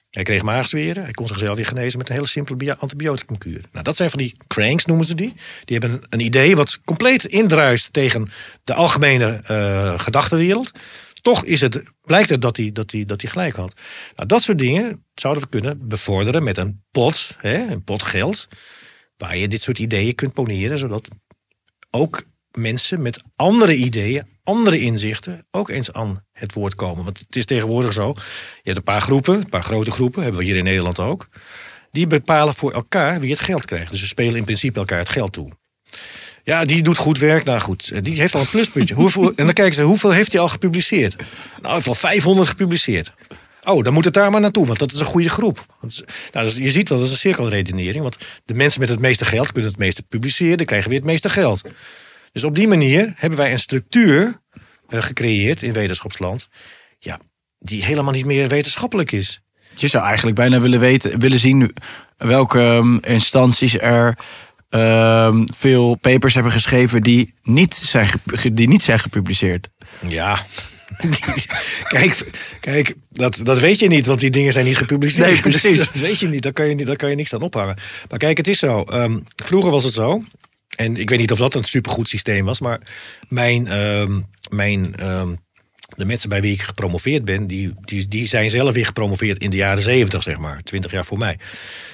[SPEAKER 1] Hij kreeg maagzweren. Hij kon zichzelf weer genezen met een hele simpele bio- antibioticumkuur. Nou, dat zijn van die cranks, noemen ze die. Die hebben een, een idee wat compleet indruist tegen de algemene eh, gedachtenwereld. Toch is het, blijkt het dat hij, dat, dat hij gelijk had. Nou, dat soort dingen zouden we kunnen bevorderen met een pot, hè, een pot geld. Waar je dit soort ideeën kunt poneren, zodat ook mensen met andere ideeën, andere inzichten ook eens aan het woord komen. Want het is tegenwoordig zo. Je hebt een paar groepen, een paar grote groepen, hebben we hier in Nederland ook. Die bepalen voor elkaar wie het geld krijgt. Dus ze spelen in principe elkaar het geld toe. Ja, die doet goed werk. Nou goed, die heeft al een pluspuntje. Hoeveel, en dan kijken ze, hoeveel heeft hij al gepubliceerd? Nou, hij heeft al 500 gepubliceerd. Oh, dan moet het daar maar naartoe, want dat is een goede groep. Nou, je ziet wel, dat is een cirkelredenering. Want de mensen met het meeste geld kunnen het meeste publiceren, dan krijgen weer het meeste geld. Dus op die manier hebben wij een structuur eh, gecreëerd in wetenschapsland. Ja, die helemaal niet meer wetenschappelijk is.
[SPEAKER 2] Je zou eigenlijk bijna willen weten, willen zien welke ehm, instanties er ehm, veel papers hebben geschreven die niet zijn, die niet zijn gepubliceerd.
[SPEAKER 1] Ja, kijk, kijk dat, dat weet je niet, want die dingen zijn niet gepubliceerd.
[SPEAKER 2] Nee, precies.
[SPEAKER 1] Dat weet je niet, daar kan je, daar kan je niks aan ophangen. Maar kijk, het is zo. ehm, vroeger was het zo. En ik weet niet of dat een supergoed systeem was, maar mijn, ehm, mijn de mensen bij wie ik gepromoveerd ben, die, die, zijn zelf weer gepromoveerd in de jaren zeventig, zeg maar, twintig jaar voor mij.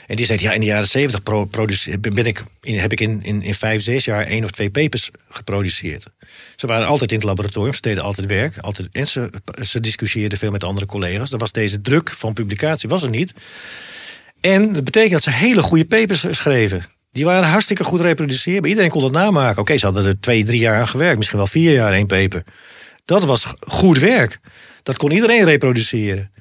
[SPEAKER 1] En die zeiden, ja, in de jaren zeventig pro, produce- ben ik, heb ik in, in, in vijf, zes jaar één of twee papers geproduceerd. Ze waren altijd in het laboratorium, ze deden altijd werk, altijd, en ze, ze discussieerden veel met andere collega's. Er was deze druk van publicatie, was er niet. En dat betekent dat ze hele goede papers schreven. Die waren hartstikke goed reproduceerbaar. Iedereen kon het namaken. Oké, ze hadden er twee, drie jaar aan gewerkt. Misschien wel vier jaar één paper. Dat was goed werk. Dat kon iedereen reproduceren.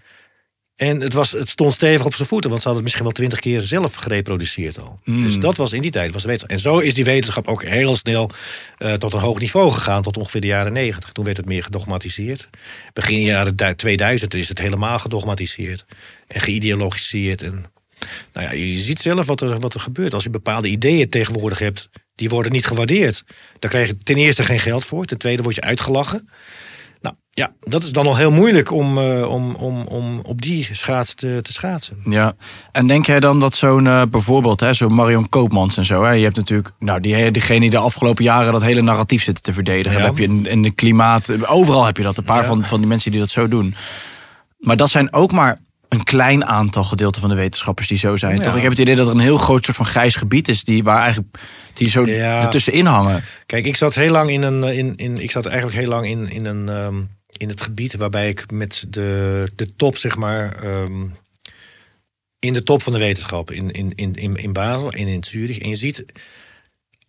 [SPEAKER 1] En het, was, het stond stevig op zijn voeten. Want ze hadden het misschien wel twintig keer zelf gereproduceerd al. Dus dat was in die tijd. Was de wetenschap. En zo is die wetenschap ook heel snel eh, tot een hoog niveau gegaan. Tot ongeveer de jaren negentig. Toen werd het meer gedogmatiseerd. Begin jaren du- 2000 is het helemaal gedogmatiseerd. En geïdeologiseerd. En nou ja, je ziet zelf wat er, wat er gebeurt. Als je bepaalde ideeën tegenwoordig hebt, die worden niet gewaardeerd. Daar krijg je ten eerste geen geld voor. Ten tweede word je uitgelachen. Nou ja, dat is dan al heel moeilijk om, eh, om, om, om op die schaats te, te schaatsen.
[SPEAKER 2] Ja, en denk jij dan dat zo'n eh, bijvoorbeeld, hè, zo'n Marion Koopmans en zo, hè, je hebt natuurlijk, nou, die, diegene die de afgelopen jaren dat hele narratief zitten te verdedigen.
[SPEAKER 1] Ja.
[SPEAKER 2] Dan heb je in, in de klimaat, overal heb je dat, een paar
[SPEAKER 1] Ja.
[SPEAKER 2] van, van die mensen die dat zo doen. Maar dat zijn ook maar een klein aantal gedeelten van de wetenschappers die zo zijn.
[SPEAKER 1] Ja.
[SPEAKER 2] Toch? Ik heb het idee dat er een heel groot soort van grijs gebied is, die, waar eigenlijk, die zo
[SPEAKER 1] Ja.
[SPEAKER 2] ertussenin hangen.
[SPEAKER 1] Kijk, ik zat heel lang in een. In, in, ik zat eigenlijk heel lang in, in, een, ehm, in het gebied waarbij ik met de, de top, zeg maar. ehm, in de top van de wetenschap. In, in, in, in, in Basel en in Zurich. En je ziet.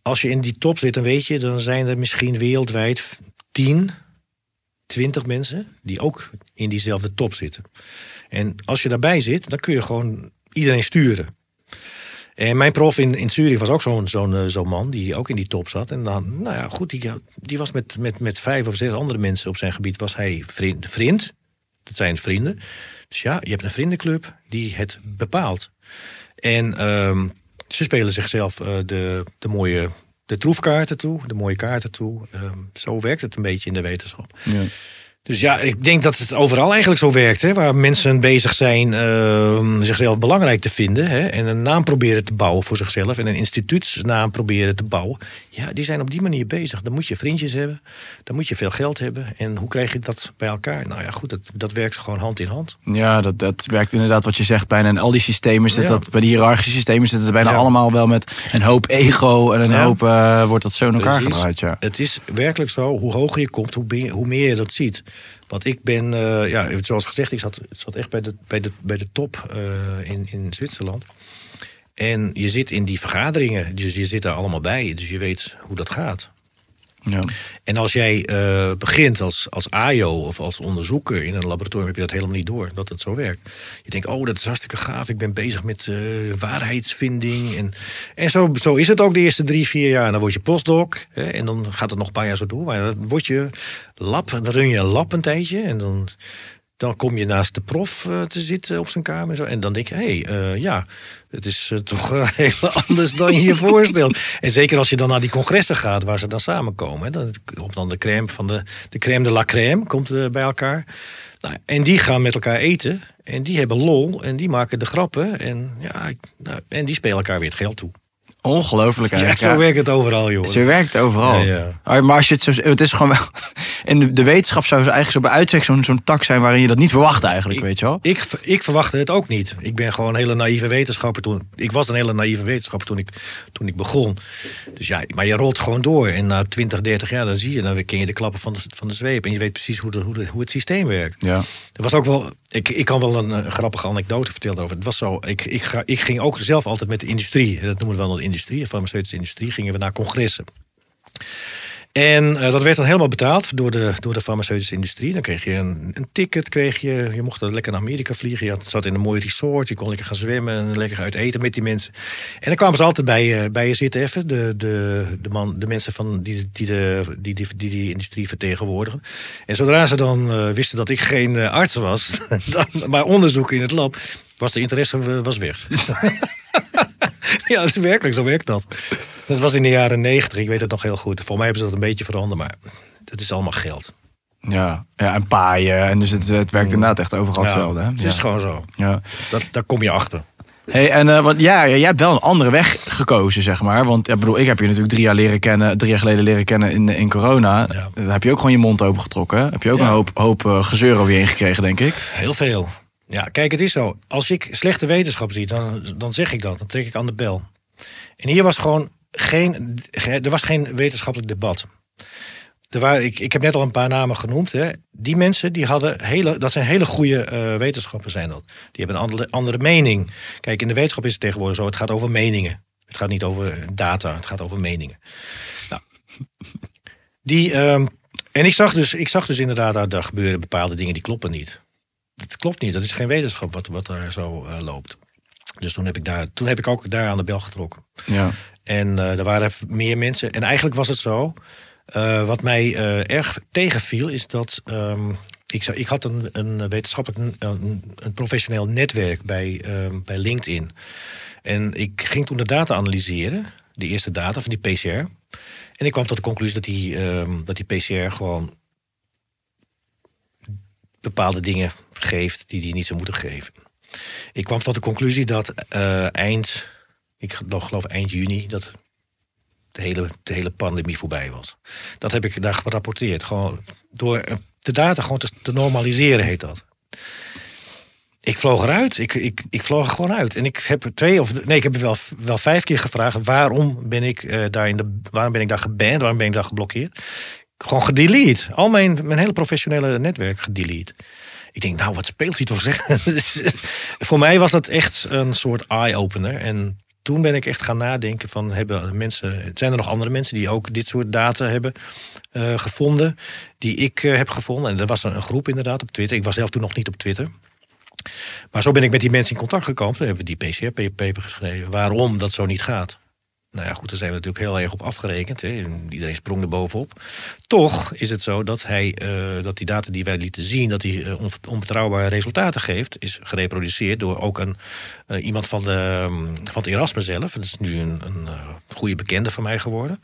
[SPEAKER 1] Als je in die top zit, dan weet je, dan zijn er misschien wereldwijd 10, 20 mensen die ook in diezelfde top zitten. En als je daarbij zit, dan kun je gewoon iedereen sturen. En mijn prof in, in Zurich was ook zo'n zo'n eh, zo'n man die ook in die top zat. En dan, nou ja, goed, die, die was met, met, met vijf of zes andere mensen op zijn gebied, was hij vriend. vriend. Dat zijn vrienden. Dus ja, je hebt een vriendenclub die het bepaalt. En ehm, ze spelen zichzelf eh, de, de mooie de troefkaarten toe, de mooie kaarten toe. Ehm, zo werkt het een beetje in de wetenschap.
[SPEAKER 2] Ja.
[SPEAKER 1] Dus ja, ik denk dat het overal eigenlijk zo werkt. Hè, waar mensen bezig zijn ehm, zichzelf belangrijk te vinden. Hè, en een naam proberen te bouwen voor zichzelf. En een instituutsnaam proberen te bouwen. Ja, die zijn op die manier bezig. Dan moet je vriendjes hebben. Dan moet je veel geld hebben. En hoe krijg je dat bij elkaar? Nou ja, goed, dat, dat werkt gewoon hand in hand.
[SPEAKER 2] Ja, dat, dat werkt inderdaad wat je zegt bijna. En al die systemen zit
[SPEAKER 1] Ja.
[SPEAKER 2] dat, bij die hiërarchische systemen zitten het bijna
[SPEAKER 1] Ja.
[SPEAKER 2] allemaal wel met een hoop ego en een
[SPEAKER 1] Ja.
[SPEAKER 2] hoop eh, wordt dat zo in elkaar
[SPEAKER 1] Precies.
[SPEAKER 2] gedraaid. Ja.
[SPEAKER 1] Het is werkelijk zo, hoe hoger je komt, hoe, hoe meer je dat ziet. Want ik ben, eh, ja, zoals gezegd, ik zat, zat echt bij de, bij bij de top eh, in, in Zwitserland. En je zit in die vergaderingen, dus je zit daar allemaal bij. Dus je weet hoe dat gaat.
[SPEAKER 2] Ja.
[SPEAKER 1] En als jij eh, begint als, als AIO of als onderzoeker in een laboratorium, heb je dat helemaal niet door dat het zo werkt. Je denkt, oh, dat is hartstikke gaaf. Ik ben bezig met eh, waarheidsvinding. En, en zo, zo is het ook de eerste drie, vier jaar. En dan word je postdoc. Hè, en dan gaat het nog een paar jaar zo door. Maar dan word je lab. Dan run je een lab een tijdje. En dan, dan kom je naast de prof eh, te zitten op zijn kamer. En, zo. en dan denk je, hé, hey, eh, ja, het is eh, toch heel anders dan je je voorstelt. En zeker als je dan naar die congressen gaat waar ze dan samenkomen. Hè, dan komt dan de crème van de, de crème de la crème komt bij elkaar. Nou, en die gaan met elkaar eten. En die hebben lol. En die maken de grappen. En, ja, nou, en die spelen elkaar weer het geld toe.
[SPEAKER 2] Ongelooflijk
[SPEAKER 1] Ja,
[SPEAKER 2] eigenlijk.
[SPEAKER 1] zo werkt het overal, joh.
[SPEAKER 2] Zo werkt het overal.
[SPEAKER 1] Ja, ja.
[SPEAKER 2] Maar- als je het zo, het is gewoon wel. In de, de wetenschap zou ze eigenlijk zo bij uitstek zo'n zo'n tak zijn waarin je dat niet verwacht eigenlijk, weet je wel?
[SPEAKER 1] Ik, ik verwachtte het ook niet. Ik ben gewoon een hele naïeve wetenschapper toen. Ik was een hele naïeve wetenschapper toen ik, toen ik begon. Dus ja, maar je rolt gewoon door. En na 20, 30 jaar, dan zie je, dan ken je de klappen van de, van de zweep. En je weet precies hoe, de, hoe, de, hoe het systeem werkt.
[SPEAKER 2] Ja.
[SPEAKER 1] Er was ook wel, ik, ik kan wel een, eh, grappige anekdote vertellen over. Het was zo, ik, ik, ga, ik ging ook zelf altijd met de industrie, dat noemen we wel de industrie, de farmaceutische industrie, gingen we naar congressen. En eh, dat werd dan helemaal betaald door de, door de farmaceutische industrie. Dan kreeg je een, een ticket, kreeg je, je mocht dan lekker naar Amerika vliegen. Je had, zat in een mooi resort, je kon lekker gaan zwemmen en lekker uit eten met die mensen. En dan kwamen ze altijd bij, je- bij je zitten even, de, de, de, man, de mensen van die, die, de, die, die, die die industrie vertegenwoordigen. En zodra ze dan eh, wisten dat ik geen eh, arts was, dan, maar onderzoek in het lab, was de interesse was weg. ja, dat is werkelijk, zo werkt dat. Dat was in de jaren negentig, ik weet het nog heel goed. Voor mij hebben ze dat een beetje veranderd, maar dat is allemaal geld.
[SPEAKER 2] Ja, ja en paaien. En dus het, het werkt inderdaad echt overal
[SPEAKER 1] Ja,
[SPEAKER 2] hetzelfde. Hè?
[SPEAKER 1] Het is
[SPEAKER 2] Ja.
[SPEAKER 1] gewoon zo.
[SPEAKER 2] Ja.
[SPEAKER 1] Dat, daar kom je achter.
[SPEAKER 2] Hey, en eh, want ja, jij hebt wel een andere weg gekozen, zeg maar. Want ja, bedoel, ik heb je natuurlijk drie jaar leren kennen, drie jaar geleden leren kennen in, in corona.
[SPEAKER 1] Ja.
[SPEAKER 2] Dan heb je ook gewoon je mond opengetrokken. Heb je ook
[SPEAKER 1] Ja.
[SPEAKER 2] een hoop, hoop eh, gezeur over je heen gekregen, denk ik.
[SPEAKER 1] Heel veel. Ja, kijk, het is zo. Als ik slechte wetenschap zie, dan, dan zeg ik dat. Dan trek ik aan de bel. En hier was gewoon geen, ge- er was geen wetenschappelijk debat. Er waren, ik, ik heb net al een paar namen genoemd. Hè. Die mensen, die hadden hele, dat zijn hele goede eh, wetenschappers zijn dat. Die hebben een andere, andere mening. Kijk, in de wetenschap is het tegenwoordig zo, het gaat over meningen. Het gaat niet over data, het gaat over meningen. Nou, die, ehm, en ik zag, dus, ik zag dus inderdaad, daar gebeuren bepaalde dingen die kloppen niet. Het klopt niet, dat is geen wetenschap wat, wat daar zo eh, loopt. Dus toen heb, ik daar, toen heb ik ook daar aan de bel getrokken.
[SPEAKER 2] Ja.
[SPEAKER 1] En eh, er waren meer mensen. En eigenlijk was het zo. eh, wat mij erg tegenviel, is dat. ehm, ik, zou- ik had een, een wetenschappelijk, een, een professioneel netwerk bij, ehm, bij LinkedIn. En ik ging toen de data analyseren, de eerste data van die PCR. En ik kwam tot de conclusie dat die, ehm, dat die PCR gewoon bepaalde dingen geeft die die niet zou moeten geven. Ik kwam tot de conclusie dat eh, eind, ik geloof eind juni, dat de hele, de hele pandemie voorbij was. Dat heb ik daar gerapporteerd. Gewoon door eh, de data gewoon te, normaliseren heet dat. Ik vloog eruit. Ik, ik, ik vloog er gewoon uit. En ik heb twee of nee, ik heb wel, wel vijf keer gevraagd waarom ben ik eh, daar in de waarom ben ik daar geband, waarom ben ik daar geblokkeerd. Gewoon gedelete. Al mijn, mijn hele professionele netwerk gedelete. Ik denk, nou, wat speelt hij toch zeg? Dus, Voor mij was dat echt een soort eye-opener. En toen ben ik echt gaan nadenken van, hebben mensen, zijn er nog andere mensen die ook dit soort data hebben eh, gevonden, die ik eh, heb gevonden? En er was een groep inderdaad op Twitter. Ik was zelf toen nog niet op Twitter. Maar zo ben ik met die mensen in contact gekomen. Toen hebben we die PCR-paper geschreven. Waarom dat zo niet gaat. Nou ja, goed, daar zijn we natuurlijk heel erg op afgerekend. Hè. En Iedereen sprong er bovenop. Toch is het zo dat, hij, eh, dat die data die wij lieten zien... dat die eh, on- onbetrouwbare resultaten geeft... is gereproduceerd door ook een, eh, iemand van, de, mm, van het Erasmus zelf. Dat is nu een, een goede bekende van mij geworden.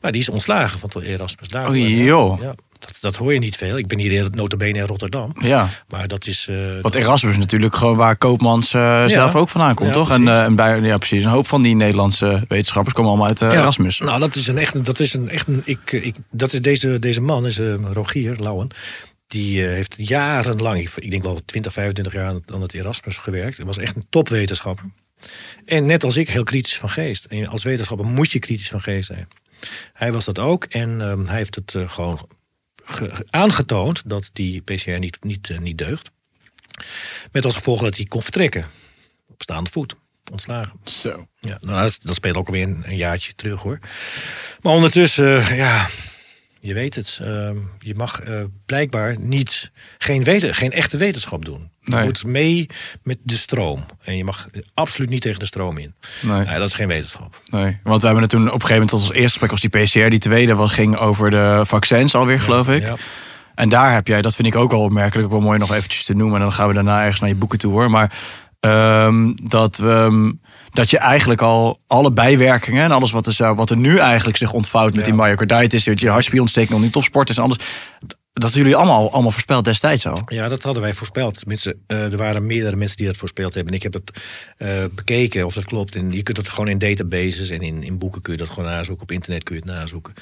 [SPEAKER 1] Maar die is ontslagen van het Erasmus. Daarvoor,
[SPEAKER 2] Oh, joh.
[SPEAKER 1] Ja, dat, dat hoor je niet veel. Ik ben hier notabene in Rotterdam.
[SPEAKER 2] Ja.
[SPEAKER 1] Maar dat is... eh,
[SPEAKER 2] Want Erasmus is natuurlijk gewoon waar Koopmans eh, zelf ook vandaan komt,
[SPEAKER 1] Ja,
[SPEAKER 2] toch? En, en bij, ja, precies. Een hoop van die Nederlandse wetenschappers komen allemaal uit. Erasmus.
[SPEAKER 1] Nou, dat is een echt, dat is een echt, een, ik, ik, dat is deze, deze man is Rogier Lauwen. Die heeft jarenlang, ik, denk wel 20, 25 jaar aan, het Erasmus gewerkt. Hij was echt een topwetenschapper. En net als ik heel kritisch van geest. En als wetenschapper moet je kritisch van geest zijn. Hij was dat ook en ehm, hij heeft het gewoon ge- ge- aangetoond dat die PCR niet, niet, eh, niet deugt. Met als gevolg dat hij kon vertrekken. Op staande voet. Ontslagen.
[SPEAKER 2] Zo.
[SPEAKER 1] Ja, nou, dat, dat speelt ook alweer een, een jaartje terug hoor. Maar ondertussen, eh, ja, je weet het. eh, je mag eh, blijkbaar niet, geen, weten, geen echte wetenschap doen.
[SPEAKER 2] Nee.
[SPEAKER 1] Je moet mee met de stroom. En je mag absoluut niet tegen de stroom in.
[SPEAKER 2] Nee.
[SPEAKER 1] Dat is geen wetenschap.
[SPEAKER 2] Nee, want we hebben het toen op een gegeven moment als eerste gesprek was die PCR. Die tweede wat ging over de vaccins alweer, geloof ik.
[SPEAKER 1] Ja.
[SPEAKER 2] En daar heb jij, dat vind ik ook wel opmerkelijk, ook wel mooi nog eventjes te noemen. En dan gaan we daarna ergens naar je boeken toe hoor. Maar ehm, dat, we, ehm, dat je eigenlijk al alle bijwerkingen en alles wat er, zou, wat er nu eigenlijk zich ontvouwt met
[SPEAKER 1] Ja.
[SPEAKER 2] die myocarditis, je, hartspierontsteking, al die topsporters en alles. Dat jullie allemaal, allemaal voorspeld destijds al.
[SPEAKER 1] Ja, dat hadden wij voorspeld. Tenminste, eh, er waren meerdere mensen die dat voorspeld hebben. En ik heb het eh, bekeken of dat klopt. En je kunt het gewoon in databases en in, in boeken kun je dat gewoon nazoeken. Op internet kun je het nazoeken.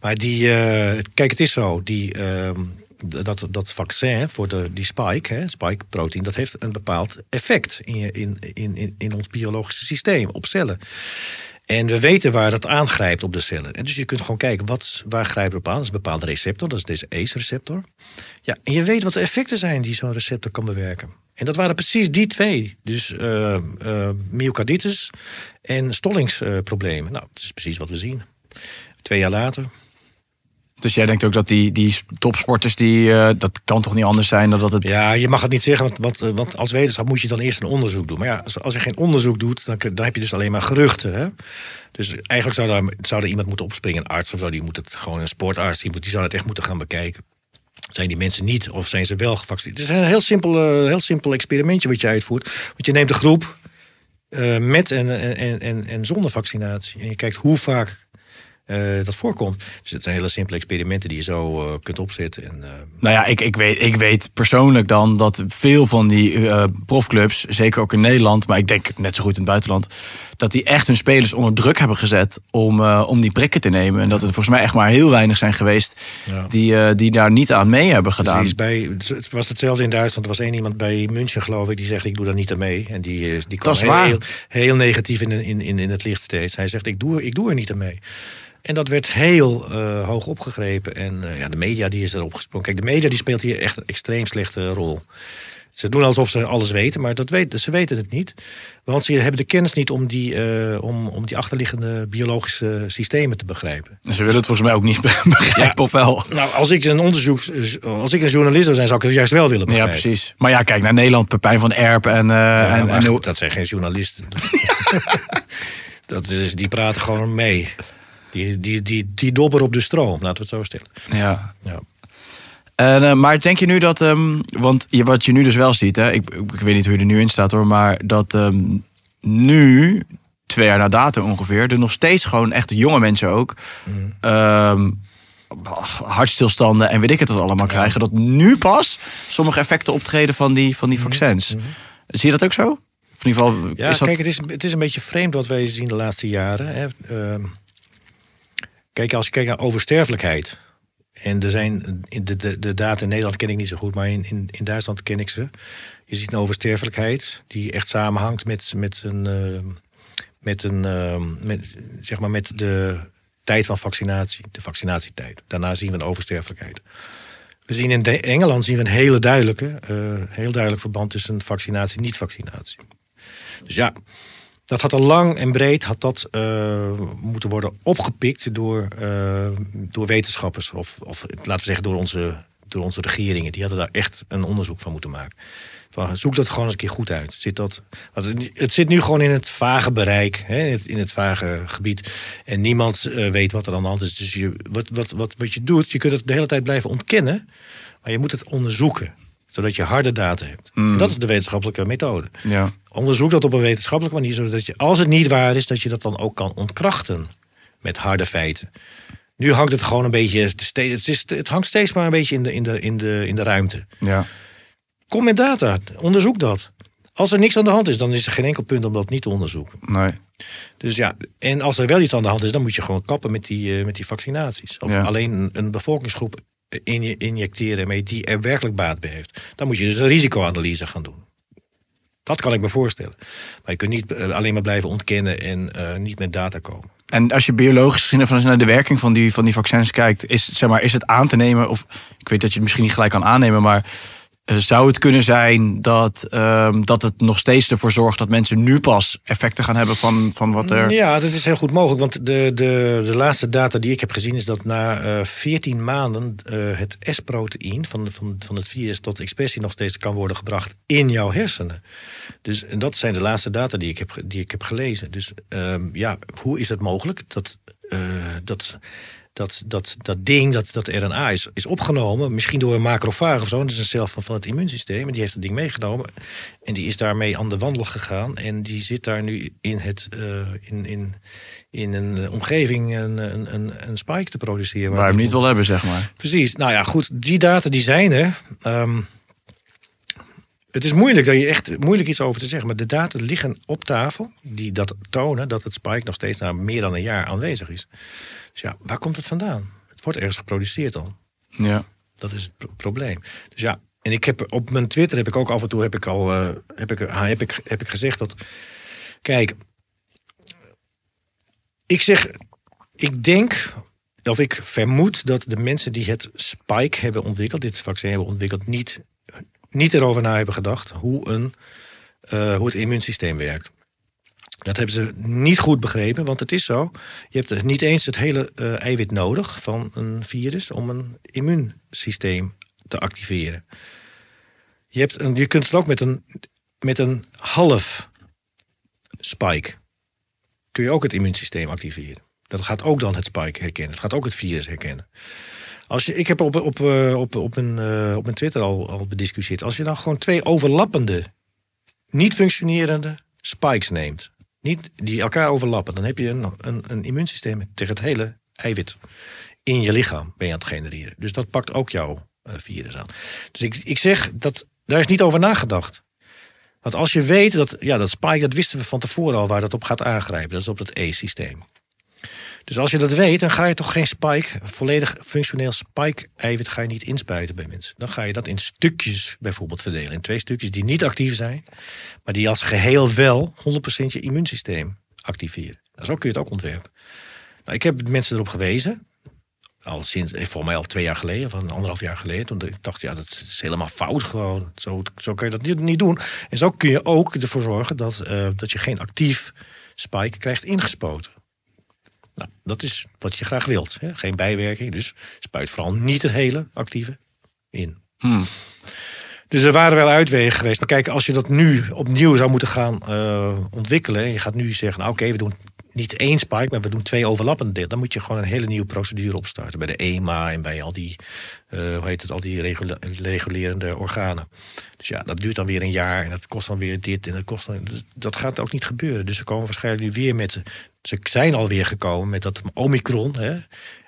[SPEAKER 1] Maar die, eh, kijk, het is zo. Die, ehm, dat, dat vaccin voor de, die spike, hè, spike protein, dat heeft een bepaald effect in, in, in, in ons biologische systeem, op cellen. En we weten waar dat aangrijpt op de cellen. En dus je kunt gewoon kijken, wat, waar grijpt het op aan? Dat is een bepaalde receptor, dat is deze ACE-receptor. Ja, en je weet wat de effecten zijn die zo'n receptor kan bewerken. En dat waren precies die twee. Dus eh, eh, myocarditis en stollingsproblemen. nou, dat is precies wat we zien. Twee jaar later.
[SPEAKER 2] Dus jij denkt ook dat die, die topsporters, die, eh, dat kan toch niet anders zijn dan dat het...
[SPEAKER 1] Ja, je mag het niet zeggen, want, eh, als wetenschap moet je dan eerst een onderzoek doen. Maar ja, als, je geen onderzoek doet, dan, dan heb je dus alleen maar geruchten. Hè? Dus eigenlijk zou, daar, zou er iemand moeten opspringen, een arts of zo. Die moet het gewoon een sportarts, die, moet, die zou het echt moeten gaan bekijken. Zijn die mensen niet of zijn ze wel gevaccineerd? Het is een heel simpel, eh, heel simpel experimentje wat je uitvoert. Want je neemt een groep met en, en, en, en zonder vaccinatie. En je kijkt hoe vaak eh, dat voorkomt. Dus het zijn hele simpele experimenten die je zo eh, kunt opzetten. En, eh,
[SPEAKER 2] Nou ja, ik, ik, weet, ik weet persoonlijk dan dat veel van die profclubs, zeker ook in Nederland, maar ik denk net zo goed in het buitenland, dat die echt hun spelers onder druk hebben gezet om, eh, om die prikken te nemen. En dat het volgens mij echt maar heel weinig zijn geweest
[SPEAKER 1] Ja.
[SPEAKER 2] die, eh, die daar niet aan mee hebben gedaan.
[SPEAKER 1] Precies, bij, het was hetzelfde in Duitsland. Er was één iemand bij München, geloof ik, die zegt: Ik doe daar niet aan mee. En die, eh, die kwam heel, heel, heel negatief in, in, in, in het licht steeds. Hij zegt: Ik doe, ik doe er niet aan mee. En dat werd heel hoog opgegrepen. En ja, de media die is erop gesprongen. Kijk, de media die speelt hier echt een extreem slechte rol. Ze doen alsof ze alles weten, maar dat weten, ze weten het niet. Want ze hebben de kennis niet om die, eh, om, om die achterliggende biologische systemen te begrijpen.
[SPEAKER 2] En Ze willen het volgens mij ook niet begrijpen, of wel?
[SPEAKER 1] Nou, als ik een onderzoek, als ik een journalist zou zijn, zou ik het juist wel willen
[SPEAKER 2] Ja,
[SPEAKER 1] begrijpen.
[SPEAKER 2] precies. Maar ja, kijk naar Nederland, Pepijn van Erp en... eh,
[SPEAKER 1] Ja,
[SPEAKER 2] en, en
[SPEAKER 1] goed, dat zijn geen journalisten. dat is, die praten gewoon mee. Die, die, die, die dobber op de stroom, laten we het zo stellen.
[SPEAKER 2] ja.
[SPEAKER 1] Ja.
[SPEAKER 2] En, eh, maar denk je nu dat, ehm, want je, wat je nu dus wel ziet, hè, ik, ik weet niet hoe je er nu in staat hoor, maar dat ehm, nu, twee jaar na datum ongeveer, er nog steeds gewoon echt jonge mensen ook, ehm, hartstilstanden en weet ik het wat allemaal krijgen, dat nu pas sommige effecten optreden van die, van die vaccins. Zie je dat ook zo? In ieder geval,
[SPEAKER 1] Ja,
[SPEAKER 2] is dat...
[SPEAKER 1] kijk, het is, het is een beetje vreemd wat wij zien de laatste jaren. Hè. Kijk, als je kijkt naar oversterfelijkheid. En er zijn, de, de, de data in Nederland ken ik niet zo goed, maar in, in, in Duitsland ken ik ze. Je ziet een oversterfelijkheid die echt samenhangt met, met, een, ehm, met, een, ehm, met, zeg maar met de tijd van vaccinatie, de vaccinatietijd. Daarna zien we een oversterfelijkheid. We zien in Engeland zien we een hele duidelijke, eh, heel duidelijk verband tussen vaccinatie en niet-vaccinatie. Dus ja, dat had al lang en breed had dat, eh, moeten worden opgepikt door, eh, door wetenschappers. Of, of laten we zeggen door onze, door onze regeringen. Die hadden daar echt een onderzoek van moeten maken. Van, zoek dat gewoon eens een keer goed uit. Zit dat, het, zit nu gewoon in het vage bereik, hè, in het- in het vage gebied. En niemand eh, weet wat er aan de hand is. Dus je, wat, wat, wat, wat je doet, je kunt het de hele tijd blijven ontkennen. Maar je moet het onderzoeken. Zodat je harde data hebt. En dat is de wetenschappelijke methode.
[SPEAKER 2] Ja.
[SPEAKER 1] Onderzoek dat op een wetenschappelijke manier, zodat je, als het niet waar is, dat je dat dan ook kan ontkrachten met harde feiten. Nu hangt het gewoon een beetje, het, is, het hangt steeds maar een beetje in de, in de, in de, in de ruimte.
[SPEAKER 2] Ja.
[SPEAKER 1] Kom met data, onderzoek dat. Als er niks aan de hand is, dan is er geen enkel punt om dat niet te onderzoeken.
[SPEAKER 2] Nee.
[SPEAKER 1] Dus ja, en als er wel iets aan de hand is, dan moet je gewoon kappen met die, eh, met die vaccinaties. Of
[SPEAKER 2] Ja.
[SPEAKER 1] alleen een, een bevolkingsgroep in, injecteren mee die er werkelijk baat bij heeft. Dan moet je dus een risicoanalyse gaan doen. Dat kan ik me voorstellen. Maar je kunt niet eh, alleen maar blijven ontkennen en eh, niet met data komen.
[SPEAKER 2] En als je biologisch gezien even naar de werking van die, van die vaccins kijkt, is, zeg maar, is het aan te nemen, of ik weet dat je het misschien niet gelijk kan aannemen, maar zou het kunnen zijn dat, ehm, dat het nog steeds ervoor zorgt dat mensen nu pas effecten gaan hebben van, van wat er.
[SPEAKER 1] Ja, dat is heel goed mogelijk. Want de, de, de laatste data die ik heb gezien is dat na eh 14 maanden eh, het S-proteïn van, van, van het virus tot expressie nog steeds kan worden gebracht in jouw hersenen. Dus en dat zijn de laatste data die ik heb, die ik heb gelezen. Dus ehm, ja, hoe is het mogelijk dat, eh, dat, dat, dat, dat ding, dat, dat RNA is, is opgenomen, misschien door een macrofaag of zo, dat is een cel van, van het immuunsysteem, en die heeft het ding meegenomen en die is daarmee aan de wandel gegaan en die zit daar nu in, het, eh, in, in, in een omgeving een, een, een, een spike te produceren.
[SPEAKER 2] Waar hem niet wil hebben, zeg maar.
[SPEAKER 1] Precies. Nou ja, goed. Die data die zijn er. Ehm, het is moeilijk, daar je echt moeilijk iets over te zeggen. Maar de data liggen op tafel. Die dat tonen dat het spike nog steeds na meer dan een jaar aanwezig is. Dus ja, waar komt het vandaan? Het wordt ergens geproduceerd al.
[SPEAKER 2] Ja.
[SPEAKER 1] Dat is het pro- probleem. Dus ja, en ik heb op mijn Twitter heb ik ook af en toe heb ik al eh, heb ik, ah, heb ik, heb ik gezegd dat. Kijk, ik zeg, ik denk of ik vermoed dat de mensen die het spike hebben ontwikkeld, dit vaccin hebben ontwikkeld, niet, niet erover na hebben gedacht hoe, een, eh, hoe het immuunsysteem werkt. Dat hebben ze niet goed begrepen, want het is zo. Je hebt niet eens het hele eh, eiwit nodig van een virus om een immuunsysteem te activeren. Je, hebt een, je kunt het ook met een, met een half spike. Kun je ook het immuunsysteem activeren. Dat gaat ook dan het spike herkennen. Het gaat ook het virus herkennen. Als je, ik heb op, op, eh, op, op, mijn, eh, op mijn Twitter al, al bediscussieerd. Als je dan gewoon twee overlappende, niet functionerende spikes neemt. Niet, die elkaar overlappen. Dan heb je een, een, een immuunsysteem tegen het hele eiwit in je lichaam ben je aan het genereren. Dus dat pakt ook jouw uh, virus aan. Dus ik, ik zeg, dat, daar is niet over nagedacht. Want als je weet dat, ja, dat spike, dat wisten we van tevoren al waar dat op gaat aangrijpen. Dat is op het E-systeem. Dus als je dat weet, dan ga je toch geen spike, volledig functioneel spike-eiwit, ga je niet inspuiten bij mensen. Dan ga je dat in stukjes bijvoorbeeld verdelen. In twee stukjes die niet actief zijn, maar die als geheel wel 100% je immuunsysteem activeren. Nou, zo kun je het ook ontwerpen. Nou, ik heb mensen erop gewezen. Al sinds, eh, voor mij al twee jaar geleden, of anderhalf jaar geleden. Toen ik dacht, ja, dat is helemaal fout gewoon. Zo, zo kun je dat niet, niet doen. En zo kun je ook ervoor zorgen dat, uh, dat je geen actief spike krijgt ingespoten. Nou, dat is wat je graag wilt. Hè? Geen bijwerking, dus spuit vooral niet het hele actieve in.
[SPEAKER 2] Hmm.
[SPEAKER 1] Dus er waren wel uitwegen geweest. Maar kijk, als je dat nu opnieuw zou moeten gaan uh, ontwikkelen. En je gaat nu zeggen, nou oké, okay, we doen niet één spike, maar we doen twee overlappende delen. Dan moet je gewoon een hele nieuwe procedure opstarten. Bij de EMA en bij al die, uh, hoe heet het, al die regulerende organen. Dus ja, dat duurt dan weer een jaar en dat kost dan weer dit en dat kost dan. Dus dat gaat ook niet gebeuren. Dus ze komen waarschijnlijk nu weer met. Ze zijn alweer gekomen met dat Omicron. Hè,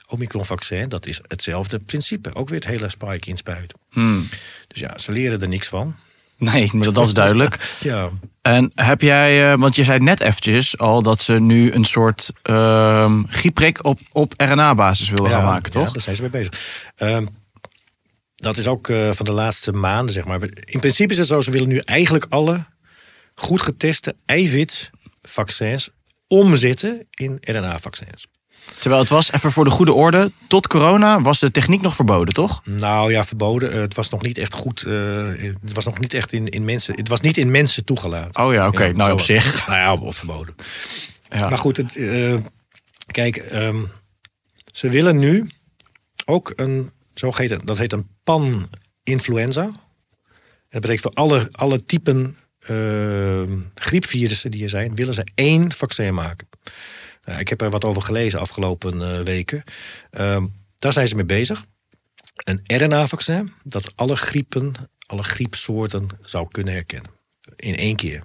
[SPEAKER 1] Omicron-vaccin, dat is hetzelfde principe. Ook weer het hele spike inspuiten.
[SPEAKER 2] Hmm.
[SPEAKER 1] Dus ja, ze leren er niks van.
[SPEAKER 2] Nee, maar dat is duidelijk.
[SPEAKER 1] ja.
[SPEAKER 2] En heb jij, uh, want je zei net eventjes al dat ze nu een soort uh, griepprik op, op RNA-basis willen
[SPEAKER 1] ja,
[SPEAKER 2] gaan maken, toch?
[SPEAKER 1] Ja, daar zijn ze mee bezig. Uh, dat is ook uh, van de laatste maanden, zeg maar. In principe is het zo, ze willen nu eigenlijk alle goed geteste eiwitvaccins omzetten in RNA-vaccins.
[SPEAKER 2] Terwijl het was, even voor de goede orde, tot corona was de techniek nog verboden, toch?
[SPEAKER 1] Nou ja, verboden. Het was nog niet echt goed. Uh, het was nog niet echt in, in mensen. Het was niet in mensen toegelaten.
[SPEAKER 2] Oh ja, oké. Okay. Nou, op zich.
[SPEAKER 1] Nou ja, of verboden. Ja. Maar goed, het, uh, kijk, um, ze willen nu ook een, zo heet het, dat heet een pan-influenza. Dat betekent voor alle, alle typen uh, griepvirussen die er zijn, willen ze één vaccin maken. Nou, ik heb er wat over gelezen afgelopen uh, weken. Uh, daar zijn ze mee bezig. Een RNA-vaccin dat alle griepen, alle griepsoorten zou kunnen herkennen. In één keer.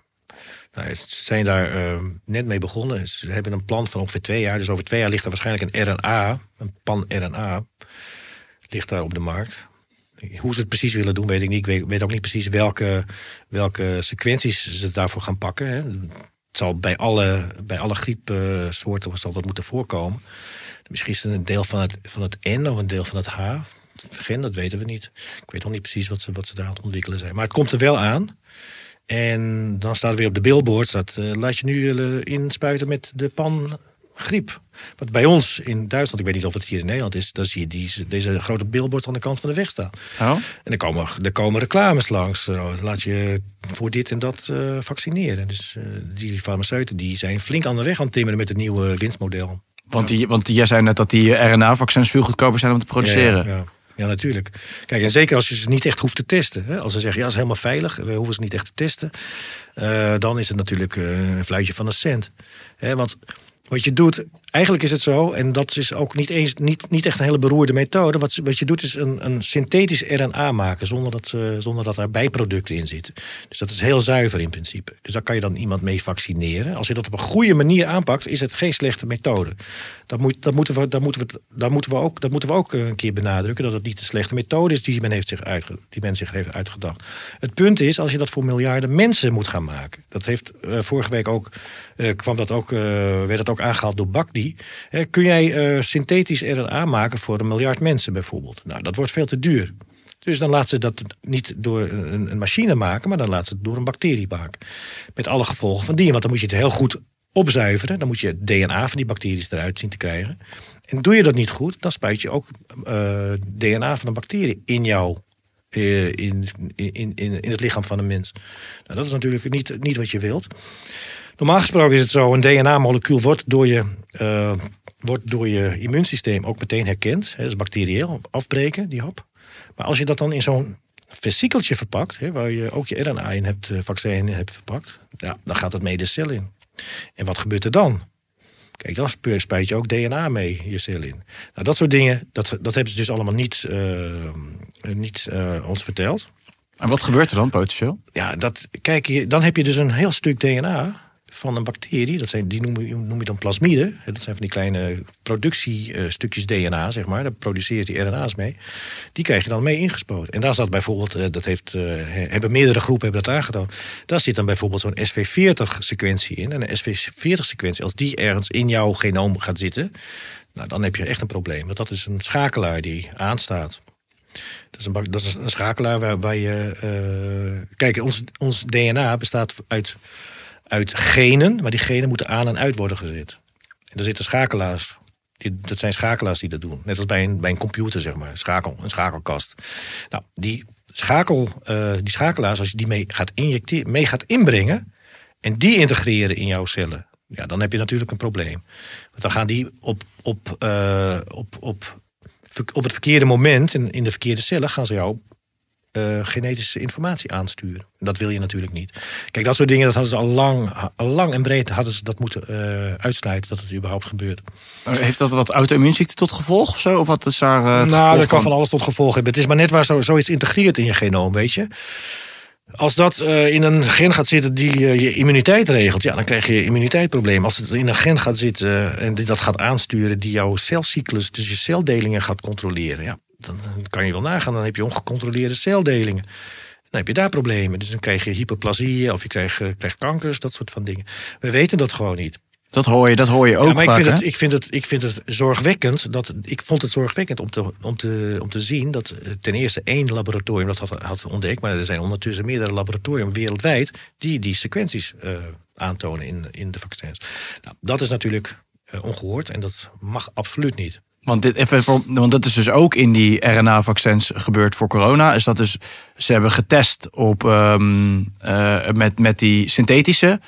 [SPEAKER 1] Nou, ze zijn daar uh, net mee begonnen. Ze hebben een plan van ongeveer twee jaar. Dus over twee jaar ligt er waarschijnlijk een RNA, een pan-RNA, ligt daar op de markt. Hoe ze het precies willen doen, weet ik niet. Ik weet, weet ook niet precies welke, welke sequenties ze daarvoor gaan pakken. Hè. Het zal bij alle, bij alle griepsoorten zal dat moeten voorkomen. Misschien is het een deel van het, van het N of een deel van het H. Gen, dat weten we niet. Ik weet nog niet precies wat ze, wat ze daar aan het ontwikkelen zijn. Maar het komt er wel aan. En dan staat weer op de billboard, staat, uh, laat je nu inspuiten met de pan griep. Wat bij ons in Duitsland, ik weet niet of het hier in Nederland is, dan zie je die, deze grote billboards aan de kant van de weg staan.
[SPEAKER 2] Oh.
[SPEAKER 1] En er komen, er komen reclames langs. Uh, laat je voor dit en dat uh, vaccineren. Dus uh, die farmaceuten die zijn flink aan de weg aan het timmeren met het nieuwe winstmodel.
[SPEAKER 2] Want, die, want jij zei net dat die RNA-vaccins veel goedkoper zijn om te produceren.
[SPEAKER 1] Ja, ja. Ja, natuurlijk. Kijk, en zeker als je ze niet echt hoeft te testen. Hè? Als ze zeggen, ja, is helemaal veilig, we hoeven ze niet echt te testen. Uh, dan is het natuurlijk een fluitje van een cent. Hè? Want wat je doet, eigenlijk is het zo, en dat is ook niet, eens, niet, niet echt een hele beroerde methode. Wat, wat je doet is een, een synthetisch RNA maken zonder dat, uh, zonder dat er bijproducten in zitten. Dus dat is heel zuiver in principe. Dus daar kan je dan iemand mee vaccineren. Als je dat op een goede manier aanpakt, is het geen slechte methode. Dat, moet, dat, moeten, we, moeten, we, moeten, we ook, dat moeten we ook een keer benadrukken, dat het niet de slechte methode is die men, heeft zich, uitge, die men zich heeft uitgedacht. Het punt is, als je dat voor miljarden mensen moet gaan maken. Dat heeft uh, vorige week ook, kwam dat ook, werd dat ook aangehaald door Bakdi. Eh, kun jij synthetisch RNA maken voor een miljard mensen bijvoorbeeld? Nou, dat wordt veel te duur. Dus dan laat ze dat niet door een, machine maken, maar dan laat ze het door een bacterie maken. Met alle gevolgen van die. Want dan moet je het heel goed opzuiveren. Dan moet je het DNA van die bacteriën eruit zien te krijgen. En doe je dat niet goed, dan spuit je ook DNA van een bacterie in jou. In, in, in, in het lichaam van een mens. Nou, dat is natuurlijk niet, niet wat je wilt. Normaal gesproken is het zo, een DNA-molecuul wordt door je, uh, wordt door je immuunsysteem ook meteen herkend. Hè, dat is bacterieel, afbreken, die hap. Maar als je dat dan in zo'n versiekeltje verpakt, hè, waar je ook je RNA in hebt, vaccin in hebt verpakt, ja, dan gaat het mee de cel in. En wat gebeurt er dan? Kijk, dan spuit je ook DNA mee je cel in. Nou, dat soort dingen, dat, dat hebben ze dus allemaal niet, uh, niet uh, ons verteld.
[SPEAKER 2] En wat gebeurt er dan potentieel?
[SPEAKER 1] Ja, dat, kijk, dan heb je dus een heel stuk DNA van een bacterie, dat zijn, die noem je, noem je dan plasmiden. Dat zijn van die kleine productiestukjes DNA, zeg maar. Daar produceer je die RNA's mee. Die krijg je dan mee ingespoten. En daar zat bijvoorbeeld, eh, dat heeft, eh, hebben meerdere groepen hebben dat aangedaan. Daar zit dan bijvoorbeeld zo'n SV40-sequentie in. En een SV40-sequentie, als die ergens in jouw genoom gaat zitten, nou, dan heb je echt een probleem. Want dat is een schakelaar die aanstaat. Dat is een, dat is een schakelaar waar, waar je. eh, kijk, ons, ons DNA bestaat uit, uit genen, maar die genen moeten aan en uit worden gezet. En er zitten schakelaars. Die, dat zijn schakelaars die dat doen. Net als bij een, bij een computer, zeg maar. Schakel, een schakelkast. Nou, die, schakel, eh, die schakelaars, als je die mee gaat, injecteren, mee gaat inbrengen. en die integreren in jouw cellen. Ja, dan heb je natuurlijk een probleem. Want dan gaan die op, op, eh, op, op, op het verkeerde moment, in, in de verkeerde cellen, gaan ze jou eh, genetische informatie aansturen. Dat wil je natuurlijk niet. Kijk, dat soort dingen, dat hadden ze al lang, al lang en breed hadden ze dat moeten eh, uitsluiten dat het überhaupt gebeurt.
[SPEAKER 2] Heeft dat wat auto-immuunziekte tot gevolg of zo? Of wat is daar eh,
[SPEAKER 1] nou, dat kan van alles tot gevolg hebben. Het is maar net waar zo, zoiets integreert in je genoom, weet je. Als dat in een gen gaat zitten die je immuniteit regelt, ja, dan krijg je immuniteitsprobleem. Als het in een gen gaat zitten en die dat gaat aansturen, die jouw celcyclus, dus je celdelingen gaat controleren, ja, dan kan je wel nagaan. Dan heb je ongecontroleerde celdelingen. Dan heb je daar problemen. Dus dan krijg je hyperplasie of je krijgt, eh, krijgt kankers, dat soort van dingen. We weten dat gewoon niet.
[SPEAKER 2] Dat hoor je, dat hoor je ook
[SPEAKER 1] Ja, maar ik
[SPEAKER 2] vaak,
[SPEAKER 1] vind,
[SPEAKER 2] hè?
[SPEAKER 1] het, ik, vind het, ik vind het zorgwekkend. Dat, ik vond het zorgwekkend om te, om te, om te zien dat eh, ten eerste één laboratorium dat had, had ontdekt. Maar er zijn ondertussen meerdere laboratoriums wereldwijd die die sequenties eh, aantonen in, in de vaccins. Nou, dat is natuurlijk eh, ongehoord en dat mag absoluut niet.
[SPEAKER 2] Want, dit, even voor, want dat is dus ook in die RNA-vaccins gebeurd voor corona. Is dat dus, ze hebben getest op, ehm, eh, met, met die synthetische,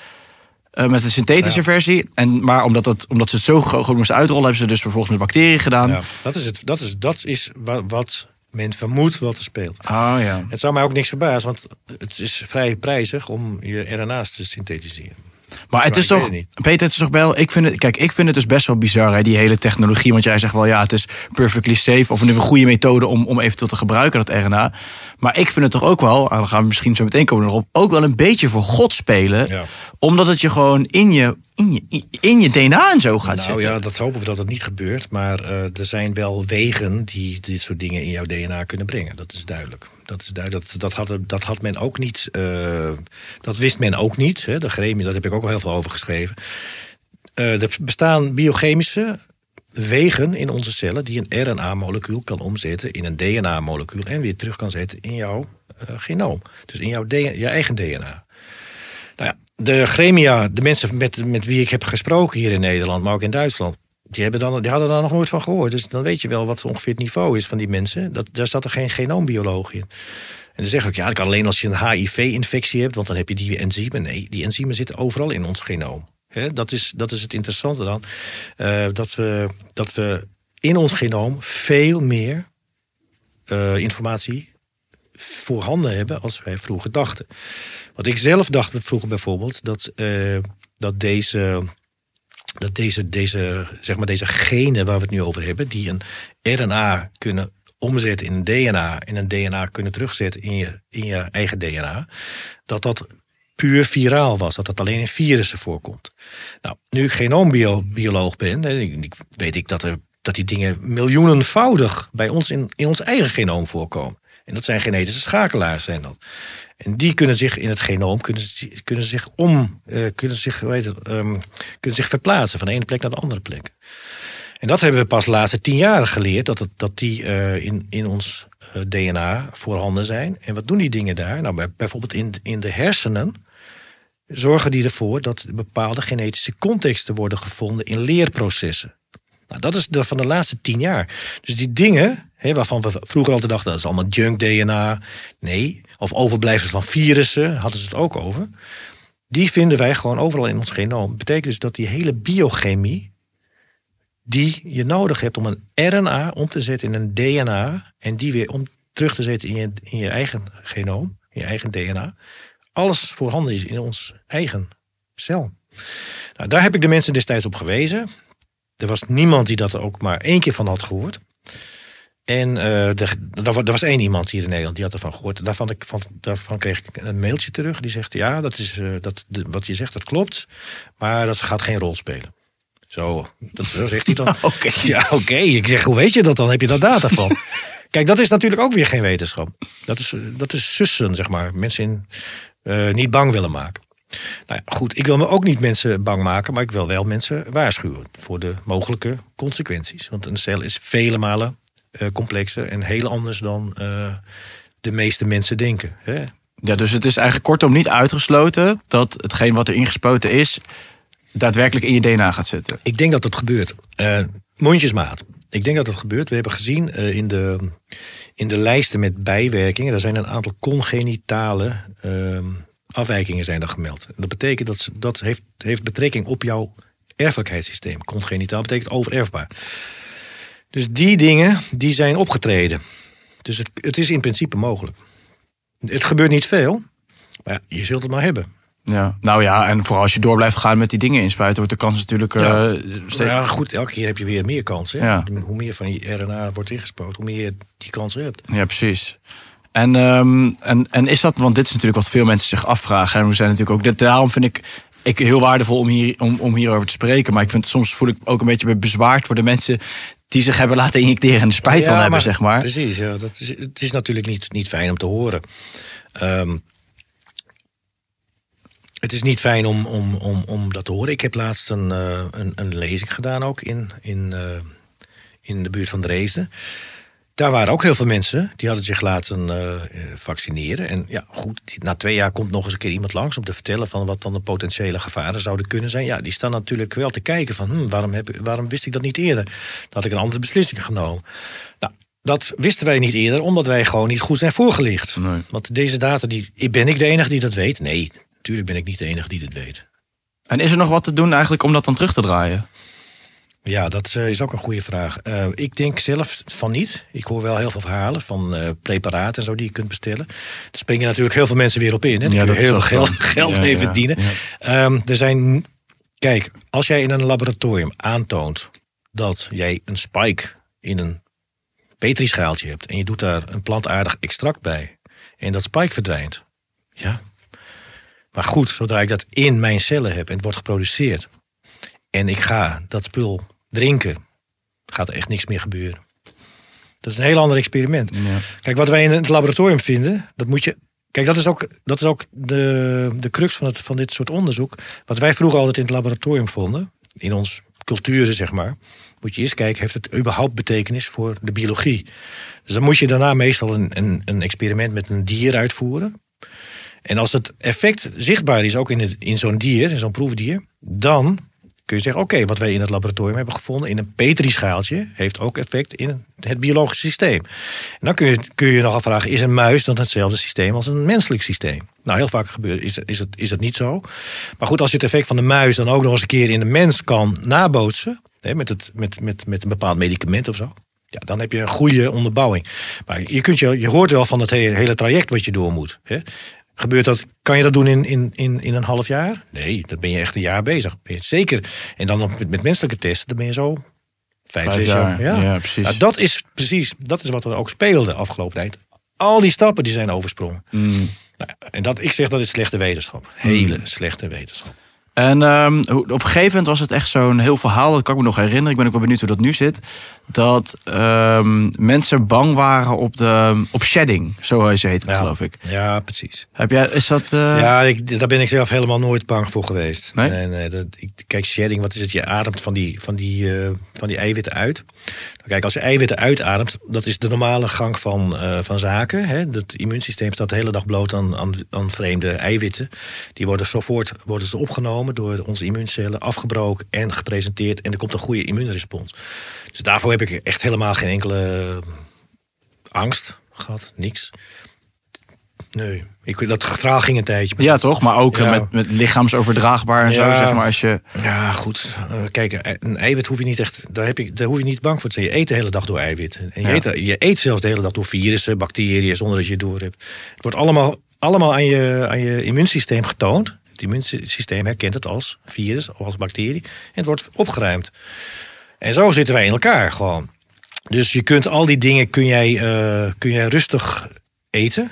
[SPEAKER 2] eh, met de synthetische
[SPEAKER 1] Ja.
[SPEAKER 2] versie. En, maar omdat, dat, omdat ze het zo goed moesten uitrollen, hebben ze dus vervolgens met bacteriën gedaan.
[SPEAKER 1] Ja, dat is, het, dat is, dat is wa- wat men vermoedt wat er speelt.
[SPEAKER 2] Oh ja.
[SPEAKER 1] Het zou mij ook niks verbazen, want het is vrij prijzig om je RNA's te synthetiseren.
[SPEAKER 2] Maar het
[SPEAKER 1] Maar
[SPEAKER 2] is toch,
[SPEAKER 1] het
[SPEAKER 2] Peter, het is toch wel. Ik vind het, kijk, ik vind het dus best wel bizar, hè, die hele technologie. Want jij zegt wel, ja, het is perfectly safe. Of een goede methode om, om eventueel te gebruiken, dat RNA. Maar ik vind het toch ook wel, en dan gaan we misschien zo meteen komen erop, ook wel een beetje voor God spelen.
[SPEAKER 1] Ja.
[SPEAKER 2] Omdat het je gewoon in je, in je, in je DNA en zo gaat
[SPEAKER 1] Nou
[SPEAKER 2] zitten.
[SPEAKER 1] ja, dat hopen we dat het niet gebeurt. Maar eh, er zijn wel wegen die dit soort dingen in jouw DNA kunnen brengen. Dat is duidelijk. Dat, is duidelijk. dat, dat, had, dat had men ook niet. eh, dat wist men ook niet. Hè. De gremie, daar heb ik ook al heel veel over geschreven. Eh, er bestaan biochemische wegen in onze cellen die een RNA-molecuul kan omzetten in een DNA-molecuul en weer terug kan zetten in jouw genoom. Dus in jouw DNA, je eigen DNA. Nou ja, de gremia, de mensen met, met wie ik heb gesproken hier in Nederland, maar ook in Duitsland, die, hebben dan, die hadden daar nog nooit van gehoord. Dus dan weet je wel wat ongeveer het niveau is van die mensen. Dat, daar zat er geen genoombioloog in. En dan zeg ik, ja, dat kan alleen als je een HIV-infectie hebt, want dan heb je die enzymen. Nee, die enzymen zitten overal in ons genoom. Dat, is, dat is het interessante dan. eh, dat, we, dat we in ons genoom veel meer eh, informatie voorhanden hebben als wij vroeger dachten. Wat ik zelf dacht vroeger bijvoorbeeld, dat, eh, dat deze. Dat deze, deze, zeg maar deze genen waar we het nu over hebben, die een RNA kunnen omzetten in een DNA en een DNA kunnen terugzetten in je, in je eigen DNA, dat dat puur viraal was, dat dat alleen in virussen voorkomt. Nou, nu ik genoombioloog ben, weet ik dat, er, dat die dingen miljoenenvoudig bij ons in, in ons eigen genoom voorkomen. En dat zijn genetische schakelaars zijn dat. En die kunnen zich in het genoom kunnen, kunnen zich om, eh, kunnen zich, het, ehm, kunnen zich verplaatsen van de ene plek naar de andere plek. En dat hebben we pas de laatste tien jaar geleerd, dat, het, dat die eh, in, in ons eh, DNA voorhanden zijn. En wat doen die dingen daar? Nou, bij- bijvoorbeeld in, in de hersenen zorgen die ervoor dat bepaalde genetische contexten worden gevonden in leerprocessen. Nou, dat is van de laatste tien jaar. Dus die dingen, hè, waarvan we vroeger altijd dachten, dat is allemaal junk DNA. Nee, of overblijfsels van virussen, hadden ze het ook over. Die vinden wij gewoon overal in ons genoom. Dat betekent dus dat die hele biochemie, die je nodig hebt om een RNA om te zetten in een DNA, en die weer om terug te zetten in je, in je eigen genoom, in je eigen DNA, alles voorhanden is in ons eigen cel. Nou, daar heb ik de mensen destijds op gewezen. Er was niemand die dat ook maar één keer van had gehoord. En uh, er, er was één iemand hier in Nederland die had ervan gehoord. Daarvan, ik, van, daarvan kreeg ik een mailtje terug. Die zegt: Ja, dat is, uh, dat, de, wat je zegt, dat klopt. Maar dat gaat geen rol spelen. Zo, dat, zo zegt hij dan.
[SPEAKER 2] Oké. Okay.
[SPEAKER 1] Ja, oké. Okay. Ik zeg: Hoe weet je dat dan? Heb je daar data van? Kijk, dat is natuurlijk ook weer geen wetenschap. Dat is, dat is sussen, zeg maar. Mensen in, uh, niet bang willen maken. Nou ja, goed, ik wil me ook niet mensen bang maken, maar ik wil wel mensen waarschuwen voor de mogelijke consequenties. Want een cel is vele malen uh, complexer en heel anders dan uh, de meeste mensen denken. Hè?
[SPEAKER 2] Ja, dus het is eigenlijk kortom niet uitgesloten dat hetgeen wat er ingespoten is, daadwerkelijk in je DNA gaat zitten.
[SPEAKER 1] Ik denk dat dat gebeurt. Uh, mondjesmaat. Ik denk dat dat gebeurt. We hebben gezien uh, in, de, in de lijsten met bijwerkingen, er zijn een aantal congenitale uh, afwijkingen zijn er gemeld. Dat betekent dat dat heeft, heeft betrekking op jouw erfelijkheidssysteem. Congenitaal betekent overerfbaar. Dus die dingen die zijn opgetreden. Dus het, het is in principe mogelijk. Het gebeurt niet veel, maar ja, je zult het maar hebben.
[SPEAKER 2] Ja, nou ja, en vooral als je door blijft gaan met die dingen inspuiten, wordt de kans natuurlijk.
[SPEAKER 1] Ja,
[SPEAKER 2] uh,
[SPEAKER 1] steeds... ja goed, elke keer heb je weer meer kansen. Ja. Hoe meer van je RNA wordt ingespoten, hoe meer je die kansen hebt.
[SPEAKER 2] Ja, precies. En, um, en, en is dat, want dit is natuurlijk wat veel mensen zich afvragen. En we zijn natuurlijk ook, daarom vind ik ik heel waardevol om, hier, om, om hierover te spreken. Maar ik vind soms voel ik ook een beetje bezwaard voor de mensen die zich hebben laten injecteren en de spijt van ja, hebben, zeg maar.
[SPEAKER 1] Precies, ja, dat is, het is natuurlijk niet, niet fijn om te horen. Um, het is niet fijn om, om, om, om dat te horen. Ik heb laatst een, uh, een, een lezing gedaan ook in, in, uh, in de buurt van Dresden. Daar waren ook heel veel mensen die hadden zich laten uh, vaccineren. En ja, goed, na twee jaar komt nog eens een keer iemand langs om te vertellen van wat dan de potentiële gevaren zouden kunnen zijn. Ja, die staan natuurlijk wel te kijken van hm, waarom, heb, waarom wist ik dat niet eerder? Dan had ik een andere beslissing genomen. Nou, dat wisten wij niet eerder, omdat wij gewoon niet goed zijn voorgelicht.
[SPEAKER 2] Nee.
[SPEAKER 1] Want deze data, die, ben ik de enige die dat weet? Nee, natuurlijk ben ik niet de enige die dat weet.
[SPEAKER 2] En is er nog wat te doen eigenlijk om dat dan terug te draaien?
[SPEAKER 1] Ja, dat uh, is ook een goede vraag. Uh, ik denk zelf van niet. Ik hoor wel heel veel verhalen van uh, preparaten en zo die je kunt bestellen. Daar springen natuurlijk heel veel mensen weer op in. Hè? Daar ja, kun je heel veel geld, geld ja, mee verdienen. Um, er zijn. Kijk, als jij in een laboratorium aantoont dat jij een spike in een petrischaaltje hebt en je doet daar een plantaardig extract bij en dat spike verdwijnt. Ja. Maar goed, zodra ik dat in mijn cellen heb en het wordt geproduceerd en ik ga dat spul drinken, gaat er echt niks meer gebeuren. Dat is een heel ander experiment.
[SPEAKER 2] Ja.
[SPEAKER 1] Kijk, wat wij in het laboratorium vinden, dat moet je. Kijk, dat is ook, dat is ook de, de crux van, het, van dit soort onderzoek. Wat wij vroeger altijd in het laboratorium vonden, in ons culturen zeg maar, moet je eerst kijken, heeft het überhaupt betekenis voor de biologie? Dus dan moet je daarna meestal een, een, een experiment met een dier uitvoeren. En als het effect zichtbaar is, ook in, het, in zo'n dier, in zo'n proefdier, dan je zeggen: oké, wat wij in het laboratorium hebben gevonden in een petrischaaltje heeft ook effect in het biologisch systeem. En dan kun je, kun je nog afvragen: is een muis dan hetzelfde systeem als een menselijk systeem? Nou, heel vaak gebeurt, is, is, het, is het niet zo. Maar goed, als je het effect van de muis dan ook nog eens een keer in de mens kan nabootsen, hè, met, het, met, met, met een bepaald medicament of zo. Ja, dan heb je een goede onderbouwing. Maar je, kunt je, je hoort wel van het hele, hele traject wat je door moet. Hè. Gebeurt dat, kan je dat doen in, in, in, in een half jaar? Nee, dat ben je echt een jaar bezig. Zeker. En dan met, met menselijke testen, dan ben je zo vijf,
[SPEAKER 2] Vijf
[SPEAKER 1] zes
[SPEAKER 2] jaar,
[SPEAKER 1] jaar.
[SPEAKER 2] ja, precies.
[SPEAKER 1] Nou, dat is precies, dat is wat er ook speelde afgelopen tijd. Al die stappen die zijn oversprongen.
[SPEAKER 2] Mm.
[SPEAKER 1] Nou, en dat, ik zeg dat is slechte wetenschap. Hele slechte wetenschap.
[SPEAKER 2] En um, op een gegeven moment was het echt zo'n heel verhaal. Dat kan ik me nog herinneren. Ik ben ook wel benieuwd hoe dat nu zit. Dat um, mensen bang waren op, de, op shedding. Zo heet het,
[SPEAKER 1] Ja.
[SPEAKER 2] geloof ik.
[SPEAKER 1] Ja, precies.
[SPEAKER 2] Heb jij, is dat... uh,
[SPEAKER 1] Ja, ik, daar ben ik zelf helemaal nooit bang voor geweest.
[SPEAKER 2] Nee?
[SPEAKER 1] Nee, nee, dat, ik, kijk, shedding, wat is het? Je ademt van die, van die, uh, van die eiwitten uit. Kijk, als je eiwitten uitademt, dat is de normale gang van, uh, van zaken. Hè? Het immuunsysteem staat de hele dag bloot aan, aan, aan vreemde eiwitten. Die worden sofort worden ze opgenomen door onze immuuncellen, afgebroken en gepresenteerd. En er komt een goede immuunrespons. Dus daarvoor heb ik echt helemaal geen enkele angst gehad. Niks. Nee, ik, dat verhaal ging een tijdje.
[SPEAKER 2] ja, toch? Maar ook uh,
[SPEAKER 1] Ja.
[SPEAKER 2] met, met lichaamsoverdraagbaar en zo, zeg maar. Als je,
[SPEAKER 1] Ja, goed. Eh, kijk, een eiwit hoef je niet echt. Daar, heb je, daar hoef je niet bang voor te zijn. Je eet de hele dag door eiwitten. En je,
[SPEAKER 2] Ja.
[SPEAKER 1] eet, je eet zelfs de hele dag door virussen, bacteriën, zonder dat je het door hebt. Het wordt allemaal, allemaal aan, je, aan je immuunsysteem getoond. Het immuunsysteem herkent het als virus of als bacterie. En het wordt opgeruimd. En zo zitten wij in elkaar gewoon. Dus je kunt al die dingen kun jij, eh, kun jij rustig eten.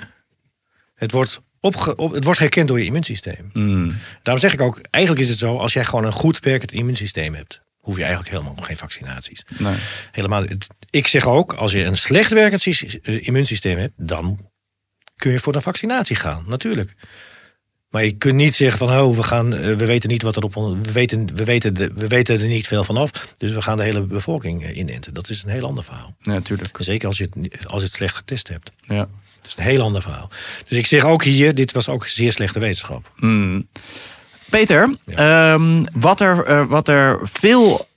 [SPEAKER 1] Het wordt, opge, op, het wordt herkend door je immuunsysteem.
[SPEAKER 2] Mm.
[SPEAKER 1] Daarom zeg ik ook, eigenlijk is het zo, als jij gewoon een goed werkend immuunsysteem hebt, hoef je eigenlijk helemaal geen vaccinaties.
[SPEAKER 2] Nee.
[SPEAKER 1] Helemaal, het- ik zeg ook, als je een slecht werkend eh, immuunsysteem hebt, dan kun je voor een vaccinatie gaan, natuurlijk. Maar je kunt niet zeggen van, oh, we, gaan, eh, we weten niet wat er op we weten, we, weten de, we weten er niet veel van af, dus we gaan de hele bevolking eh, inenten. Dat is een heel ander verhaal.
[SPEAKER 2] Ja, natuurlijk.
[SPEAKER 1] Zeker als je het, als je het slecht getest hebt.
[SPEAKER 2] Ja.
[SPEAKER 1] Is een heel ander verhaal. Dus ik zeg ook hier, dit was ook zeer slechte wetenschap.
[SPEAKER 2] Mm. Peter, ehm, wat, er, eh, wat er veel.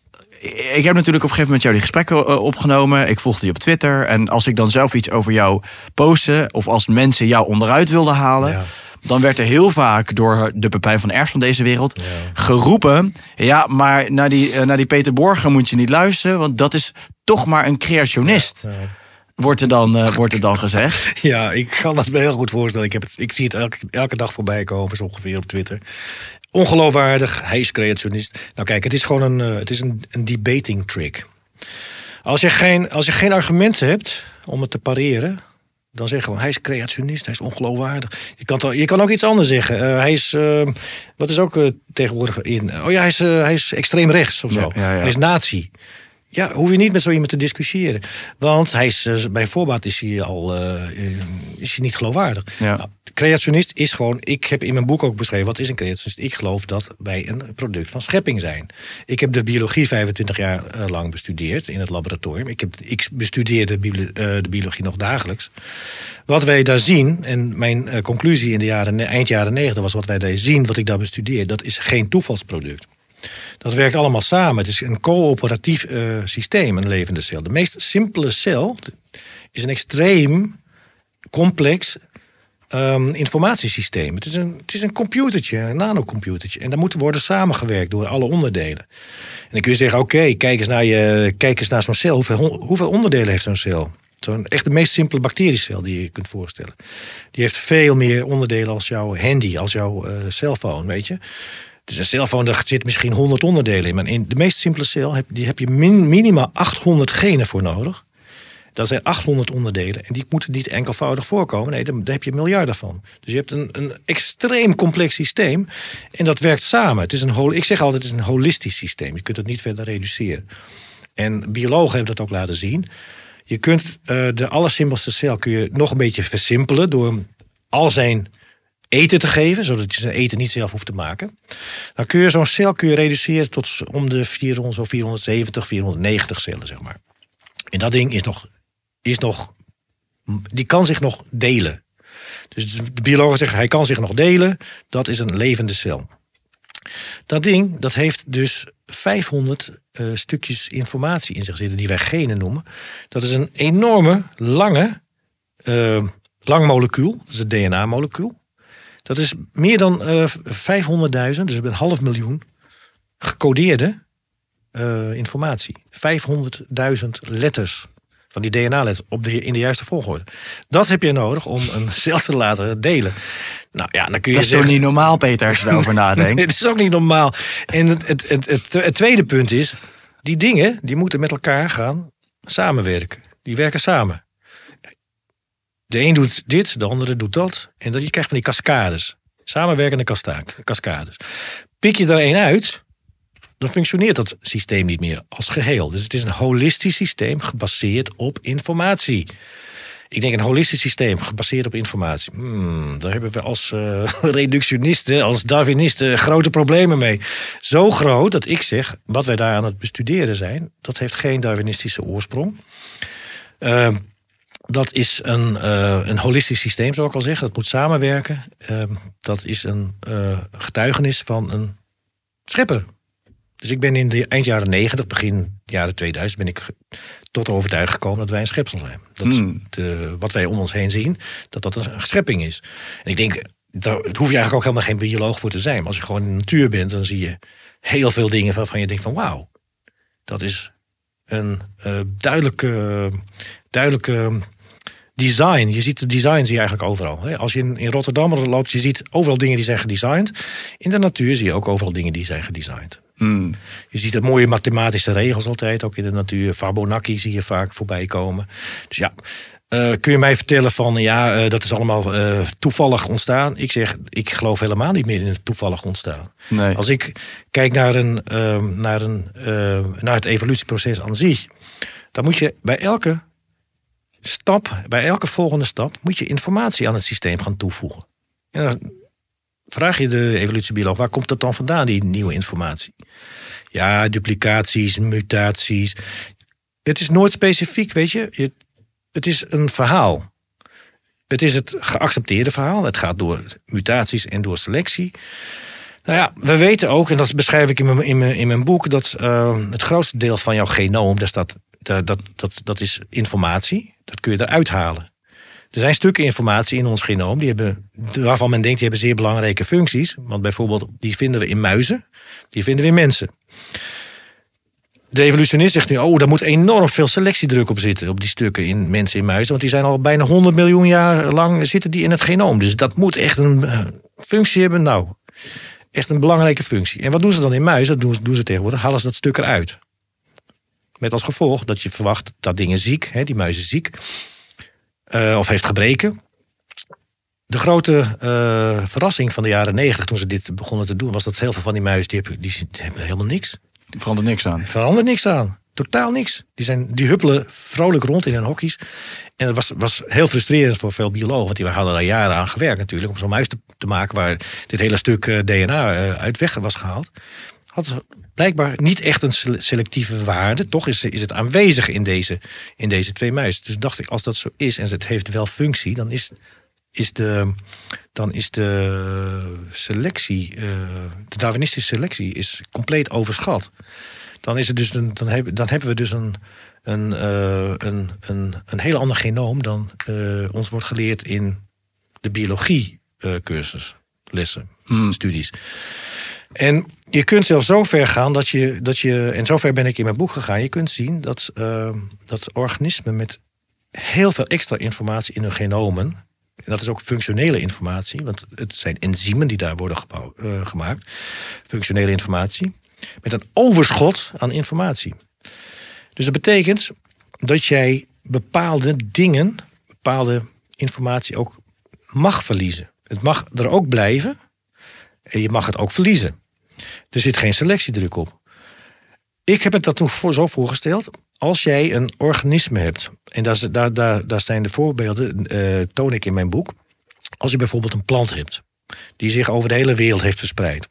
[SPEAKER 2] Ik heb natuurlijk op een gegeven moment jou die gesprekken eh, opgenomen. Ik volgde je op Twitter. En als ik dan zelf iets over jou postte. of als mensen jou onderuit wilden halen.
[SPEAKER 1] Ja.
[SPEAKER 2] dan werd er heel vaak door de Pepijn van Ers van deze wereld.
[SPEAKER 1] Ja.
[SPEAKER 2] geroepen. Ja, maar naar die, eh, naar die Peter Borger moet je niet luisteren. want dat is toch maar een creationist. Wordt, er dan, eh, wordt er dan gezegd.
[SPEAKER 1] Ja, ik kan dat me heel goed voorstellen. Ik, heb het, ik zie het elke, elke dag voorbij komen, zo ongeveer op Twitter. Ongeloofwaardig, hij is creationist. Nou kijk, het is gewoon een, eh, het is een, een debating trick. Als je, geen, als je geen argumenten hebt om het te pareren... dan zeg je gewoon, hij is creationist, hij is ongeloofwaardig. Je kan, toch- je kan ook iets anders zeggen. Eh, hij is, eh, wat is ook tegenwoordig in... Oh ja, hij is, hij is extreem rechts of zo.
[SPEAKER 2] Ja, ja, ja.
[SPEAKER 1] Hij is nazi. Ja, hoef je niet met zo iemand te discussiëren. Want hij is, eh, bij voorbaat is hij al eh, is hij niet geloofwaardig.
[SPEAKER 2] Ja.
[SPEAKER 1] Nou, creationist is gewoon, ik heb in mijn boek ook beschreven, wat is een creationist? Ik geloof dat wij een product van schepping zijn. Ik heb de biologie 25 jaar eh, lang bestudeerd in het laboratorium. Ik, heb, ik bestudeer de, bio- eh, de biologie nog dagelijks. Wat wij daar zien, en mijn eh, conclusie in de jaren, eind jaren 90 was wat wij daar zien, wat ik daar bestudeer, dat is geen toevalsproduct. Dat werkt allemaal samen. Het is een coöperatief eh, systeem, een levende cel. De meest simpele cel is een extreem complex ehm, informatiesysteem. Het is, een, het is een computertje, een nanocomputertje. En daar moet worden samengewerkt door alle onderdelen. En dan kun je zeggen, oké, kijk eens naar, je- kijk eens naar zo'n cel. Hoeveel, onderdelen heeft zo'n cel? Zo'n echt de meest simpele bacteriecel die je kunt voorstellen. Die heeft veel meer onderdelen als jouw handy, als jouw eh, cellphone, weet je. Dus een cellphone, daar zit misschien 100 onderdelen in. Maar in de meest simpele cel heb, die heb je min, minimaal 800 genen voor nodig. Dat zijn 800 onderdelen. En die moeten niet enkelvoudig voorkomen. Nee, daar, heb je miljarden van. Dus je hebt een, een extreem complex systeem. En dat werkt samen. Het is een, ik zeg altijd, het is een holistisch systeem. Je kunt het niet verder reduceren. En biologen hebben dat ook laten zien. Je kunt eh, de allersimpelste cel kun je nog een beetje versimpelen... door al zijn eten te geven, zodat je zijn eten niet zelf hoeft te maken. Dan kun je zo'n cel kun je reduceren tot om de 400, zo 470, 490 cellen, zeg maar. En dat ding is nog, is nog, die kan zich nog delen. Dus de biologen zeggen, hij kan zich nog delen. Dat is een levende cel. Dat ding, dat heeft dus 500 eh, stukjes informatie in zich zitten, die wij genen noemen. Dat is een enorme, lange, eh, lang molecuul. Dat is het DNA-molecuul. Dat is meer dan eh 500.000, dus een half miljoen, gecodeerde eh, informatie. 500.000 letters van die DNA-letters op de, in de juiste volgorde. Dat heb je nodig om een cel te laten delen. Nou ja, dan kun je
[SPEAKER 2] Dat is toch
[SPEAKER 1] zeggen...
[SPEAKER 2] niet normaal, Peter, als je erover nadenkt.
[SPEAKER 1] Het is ook niet normaal. En het, het, het, het, het tweede punt is, die dingen die moeten met elkaar gaan samenwerken. Die werken samen. De een doet dit, de andere doet dat. En dat, je krijgt van die cascades. Samenwerkende cascades. Pik je er één uit, dan functioneert dat systeem niet meer als geheel. Dus het is een holistisch systeem gebaseerd op informatie. Ik denk een holistisch systeem gebaseerd op informatie. Hmm, daar hebben we als eh, reductionisten, als Darwinisten grote problemen mee. Zo groot dat ik zeg, wat wij daar aan het bestuderen zijn, dat heeft geen Darwinistische oorsprong. Ehm, dat is een, eh, een holistisch systeem, zou ik al zeggen. Dat moet samenwerken. Ehm, dat is een eh, getuigenis van een schepper. Dus ik ben in de eind jaren 90, begin jaren 2000, ben ik tot de overtuiging gekomen dat wij een schepsel zijn. Dat
[SPEAKER 2] Hmm.
[SPEAKER 1] de, wat wij om ons heen zien, dat dat een schepping is. En ik denk, daar hoef je eigenlijk ook helemaal geen bioloog voor te zijn. Maar als je gewoon in de natuur bent, dan zie je heel veel dingen waarvan je denkt van wauw, dat is een eh, duidelijke, duidelijke design. Je ziet de design zie je eigenlijk overal. Als je in, in Rotterdam loopt, je ziet overal dingen die zijn gedesigned. In de natuur zie je ook overal dingen die zijn gedesigned.
[SPEAKER 2] Hmm.
[SPEAKER 1] Je ziet het mooie mathematische regels altijd, ook in de natuur. Fibonacci zie je vaak voorbij komen. Dus ja, eh, kun je mij vertellen van ja, eh, dat is allemaal eh, toevallig ontstaan? Ik zeg, ik geloof helemaal niet meer in het toevallig ontstaan.
[SPEAKER 2] Nee.
[SPEAKER 1] Als ik kijk naar, een, ehm, naar, een, ehm, naar het evolutieproces aan zich, dan moet je bij elke stap, bij elke volgende stap, moet je informatie aan het systeem gaan toevoegen. En dan vraag je de evolutiebioloog, waar komt dat dan vandaan, die nieuwe informatie? Ja, duplicaties, mutaties. Het is nooit specifiek, weet je. Het is een verhaal. Het is het geaccepteerde verhaal. Het gaat door mutaties en door selectie. Nou ja, we weten ook, en dat beschrijf ik in mijn, in mijn, in mijn boek, dat eh, het grootste deel van jouw genoom, daar staat, dat, dat, dat is informatie. Dat kun je eruit halen. Er zijn stukken informatie in ons genoom die hebben, waarvan men denkt die hebben zeer belangrijke functies. Want bijvoorbeeld, die vinden we in muizen, die vinden we in mensen. De evolutionist zegt nu, oh, daar moet enorm veel selectiedruk op zitten, op die stukken in mensen in muizen. Want die zijn al bijna 100 miljoen jaar lang zitten die in het genoom. Dus dat moet echt een eh, functie hebben. Nou, echt een belangrijke functie. En wat doen ze dan in muizen? Dat doen, ze- doen ze tegenwoordig, halen ze dat stuk eruit. Met als gevolg dat je verwacht dat dingen ziek, hè, die muis is ziek, eh, of heeft gebreken. De grote eh, verrassing van de jaren negentig, toen ze dit begonnen te doen, was dat heel veel van die muizen die hebben, die hebben helemaal niks.
[SPEAKER 2] Er verandert niks aan.
[SPEAKER 1] Er verandert niks aan. Totaal niks. Die, zijn, die huppelen vrolijk rond in hun hokjes. En dat was, was heel frustrerend voor veel biologen. Want die hadden daar jaren aan gewerkt natuurlijk. Om zo'n muis te, te maken waar dit hele stuk eh, DNA uit weg was gehaald. Had blijkbaar niet echt een sele- selectieve waarde. Toch is, is het aanwezig in deze, in deze twee muizen. Dus dacht ik, als dat zo is en het heeft wel functie. Dan is, is, de, dan is de selectie, eh, de Darwinistische selectie, is compleet overschat dan, is het dus een, dan, hebben, dan hebben we dus een, een, eh, een, een, een heel ander genoom dan eh, ons wordt geleerd in de biologie cursus, lessen, studies. En je kunt zelfs zo ver gaan dat je, dat je, en zover ben ik in mijn boek gegaan, je kunt zien dat, eh, dat organismen met heel veel extra informatie in hun genomen, en dat is ook functionele informatie, want het zijn enzymen die daar worden gebouw- eh, gemaakt, functionele informatie, met een overschot aan informatie. Dus dat betekent dat jij bepaalde dingen, bepaalde informatie ook mag verliezen. Het mag er ook blijven en je mag het ook verliezen. Er zit geen selectiedruk op. Ik heb het dat toen voor, zo voorgesteld. Als jij een organisme hebt, en daar, daar, daar, daar zijn de voorbeelden, eh, toon ik in mijn boek. Als je bijvoorbeeld een plant hebt, die zich over de hele wereld heeft verspreid.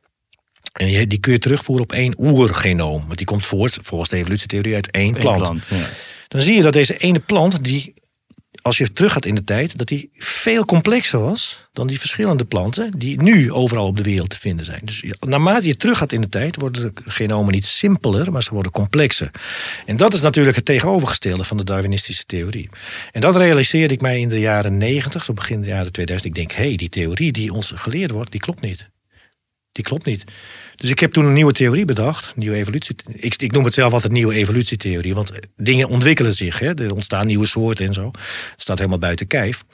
[SPEAKER 1] En die, die kun je terugvoeren op één oergenoom. Want die komt voort, volgens de evolutietheorie, uit één
[SPEAKER 2] Eén
[SPEAKER 1] plant.
[SPEAKER 2] plant, ja.
[SPEAKER 1] Dan zie je dat deze ene plant, die, als je terug gaat in de tijd, dat die veel complexer was dan die verschillende planten die nu overal op de wereld te vinden zijn. Dus naarmate je terug gaat in de tijd, worden de genomen niet simpeler, maar ze worden complexer. En dat is natuurlijk het tegenovergestelde van de Darwinistische theorie. En dat realiseerde ik mij in de jaren 90, zo begin de jaren 2000. Ik denk, hé, hey, die theorie die ons geleerd wordt, die klopt niet. Die klopt niet. Dus ik heb toen een nieuwe theorie bedacht. Nieuwe evolutie. Ik, ik noem het zelf altijd nieuwe evolutietheorie. Want dingen ontwikkelen zich. Hè? Er ontstaan nieuwe soorten en zo. Het staat helemaal buiten kijf.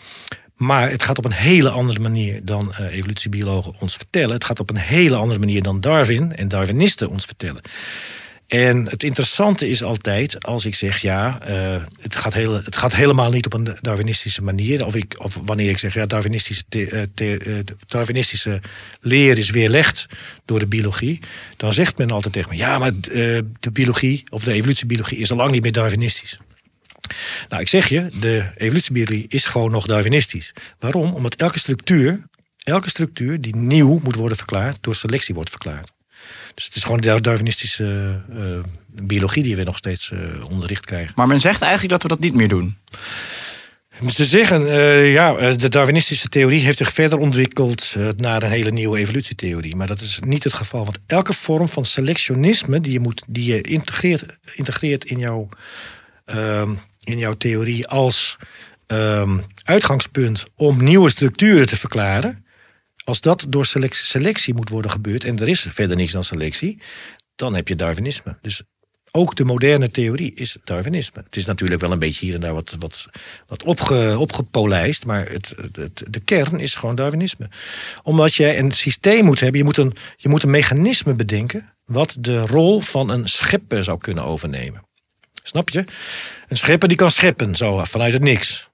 [SPEAKER 1] Maar het gaat op een hele andere manier dan eh, evolutiebiologen ons vertellen. Het gaat op een hele andere manier dan Darwin en Darwinisten ons vertellen. En het interessante is altijd als ik zeg ja, eh, het, gaat heel, het gaat helemaal niet op een Darwinistische manier. Of, ik, of wanneer ik zeg ja, Darwinistische, eh, eh, Darwinistische leer is weerlegd door de biologie. Dan zegt men altijd tegen me ja, maar de biologie of de evolutiebiologie is al lang niet meer Darwinistisch. Nou, ik zeg je, de evolutiebiologie is gewoon nog Darwinistisch. Waarom? Omdat elke structuur, elke structuur die nieuw moet worden verklaard, door selectie wordt verklaard. Dus het is gewoon de Darwinistische eh, biologie die we nog steeds eh, onderricht krijgen.
[SPEAKER 2] Maar men zegt eigenlijk dat we dat niet meer doen.
[SPEAKER 1] Ze zeggen, eh, ja, de Darwinistische theorie heeft zich verder ontwikkeld naar een hele nieuwe evolutietheorie. Maar dat is niet het geval. Want elke vorm van selectionisme die je, moet, die je integreert, integreert in, jouw, ehm, in jouw theorie als ehm, uitgangspunt om nieuwe structuren te verklaren. Als dat door selectie, moet worden gebeurd, en er is verder niks dan selectie, dan heb je Darwinisme. Dus ook de moderne theorie is Darwinisme. Het is natuurlijk wel een beetje hier en daar wat, wat, wat opge, opgepolijst, maar het, het, de kern is gewoon Darwinisme. Omdat je een systeem moet hebben, je moet een, je moet een mechanisme bedenken wat de rol van een schepper zou kunnen overnemen. Snap je? Een schepper die kan scheppen, zo vanuit het niks.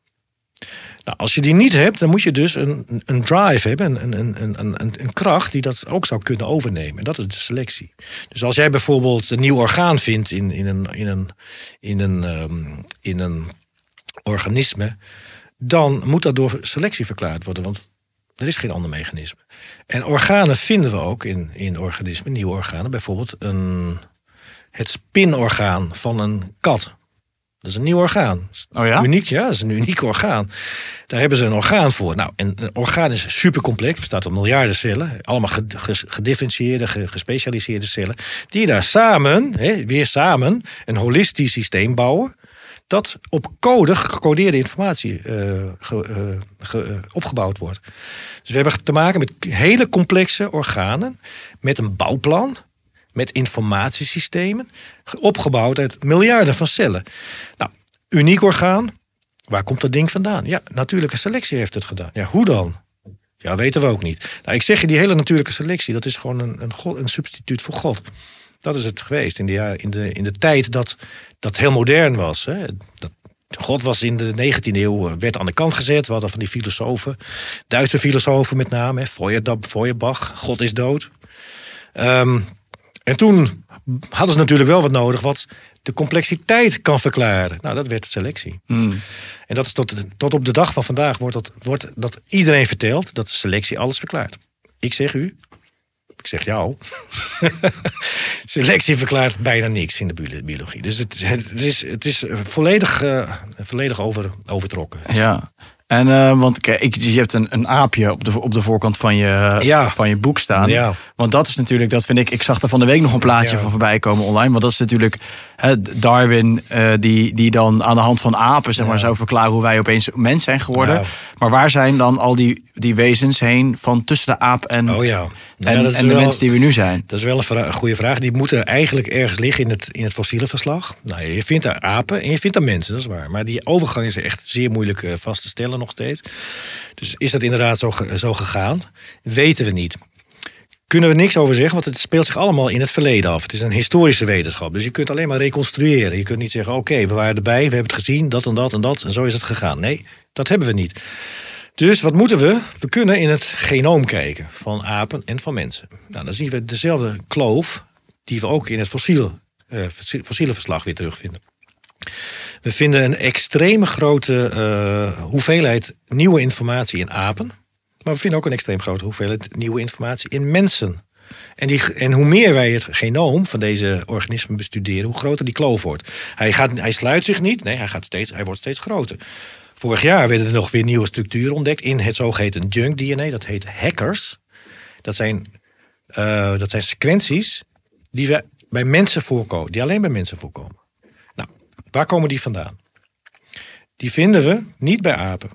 [SPEAKER 1] Nou, als je die niet hebt, dan moet je dus een, een drive hebben, een, een, een, een, kracht die dat ook zou kunnen overnemen. Dat is de selectie. Dus als jij bijvoorbeeld een nieuw orgaan vindt in, in, een, in, een, in, een, um, in een organisme, dan moet dat door selectie verklaard worden. Want er is geen ander mechanisme. En organen vinden we ook in, in organismen, nieuwe organen. Bijvoorbeeld een, het spinorgaan van een kat. Dat is een nieuw orgaan.
[SPEAKER 2] Oh ja?
[SPEAKER 1] Uniek, ja, dat is een uniek orgaan. Daar hebben ze een orgaan voor. Nou, en een orgaan is super complex, bestaat uit miljarden cellen. Allemaal gedifferentieerde, gespecialiseerde cellen. Die daar samen, hè, weer samen, een holistisch systeem bouwen dat op code, gecodeerde informatie uh, ge, uh, opgebouwd wordt. Dus we hebben te maken met hele complexe organen met een bouwplan, met informatiesystemen, opgebouwd uit miljarden van cellen. Nou, uniek orgaan. Waar komt dat ding vandaan? Ja, natuurlijke selectie heeft het gedaan. Ja, hoe dan? Ja, weten we ook niet. Nou, ik zeg je, die hele natuurlijke selectie, dat is gewoon een, een, een substituut voor God. Dat is het geweest in de, in de, in de tijd dat dat heel modern was. Hè? Dat, God was in de 19e eeuw, eh, werd aan de kant gezet. We hadden van die filosofen, Duitse filosofen met name, hè? Feuerbach, God is dood. Um, en toen hadden ze natuurlijk wel wat nodig wat de complexiteit kan verklaren. Nou, dat werd selectie.
[SPEAKER 2] Hmm.
[SPEAKER 1] En dat is tot, tot op de dag van vandaag wordt dat, wordt dat iedereen vertelt dat de selectie alles verklaart. Ik zeg u, ik zeg jou. Selectie verklaart bijna niks in de biologie. Dus het, het is, het is volledig, uh, volledig over, overtrokken.
[SPEAKER 2] Ja. En uh, want kijk, je hebt een, een aapje op de, op de voorkant van je,
[SPEAKER 1] ja.
[SPEAKER 2] van je boek staan.
[SPEAKER 1] Ja.
[SPEAKER 2] Want dat is natuurlijk, dat vind ik, ik zag er van de week nog een plaatje
[SPEAKER 1] Ja.
[SPEAKER 2] van voorbij komen online. Want dat is natuurlijk hè, Darwin, eh, die, die dan aan de hand van apen, zeg maar, zou verklaren hoe wij opeens mens zijn geworden. Maar waar zijn dan al die, die wezens heen van tussen de aap en,
[SPEAKER 1] Oh ja.
[SPEAKER 2] en, en de
[SPEAKER 1] wel-
[SPEAKER 2] mens die we nu zijn?
[SPEAKER 1] Dat is wel een, vra- een goede vraag. Die moeten eigenlijk ergens liggen in het, in het fossiele verslag. Nou, je vindt daar apen en je vindt daar mensen, dat is waar. Maar die overgang is echt zeer moeilijk eh, vast te stellen nog steeds. Dus is dat inderdaad zo, zo gegaan? Weten we niet. Kunnen we niks over zeggen, want het speelt zich allemaal in het verleden af. Het is een historische wetenschap, dus je kunt alleen maar reconstrueren. Je kunt niet zeggen, oké, we waren erbij, we hebben het gezien, dat en dat en dat, en zo is het gegaan. Nee, dat hebben we niet. Dus wat moeten we? We kunnen in het genoom kijken van apen en van mensen. Nou, dan zien we dezelfde kloof die we ook in het eh, fossiele verslag weer terugvinden. We vinden een extreem grote eh, hoeveelheid nieuwe informatie in apen. Maar we vinden ook een extreem grote hoeveelheid nieuwe informatie in mensen. En, die, en hoe meer wij het genoom van deze organismen bestuderen, hoe groter die kloof wordt. Hij, gaat, hij sluit zich niet, nee, hij, gaat steeds, hij wordt steeds groter. Vorig jaar werden er nog weer nieuwe structuren ontdekt in het zogeheten junk DNA. Dat heet hackers. Dat zijn, eh, dat zijn sequenties die we bij mensen voorkomen, die alleen bij mensen voorkomen. Waar komen die vandaan? Die vinden we niet bij apen.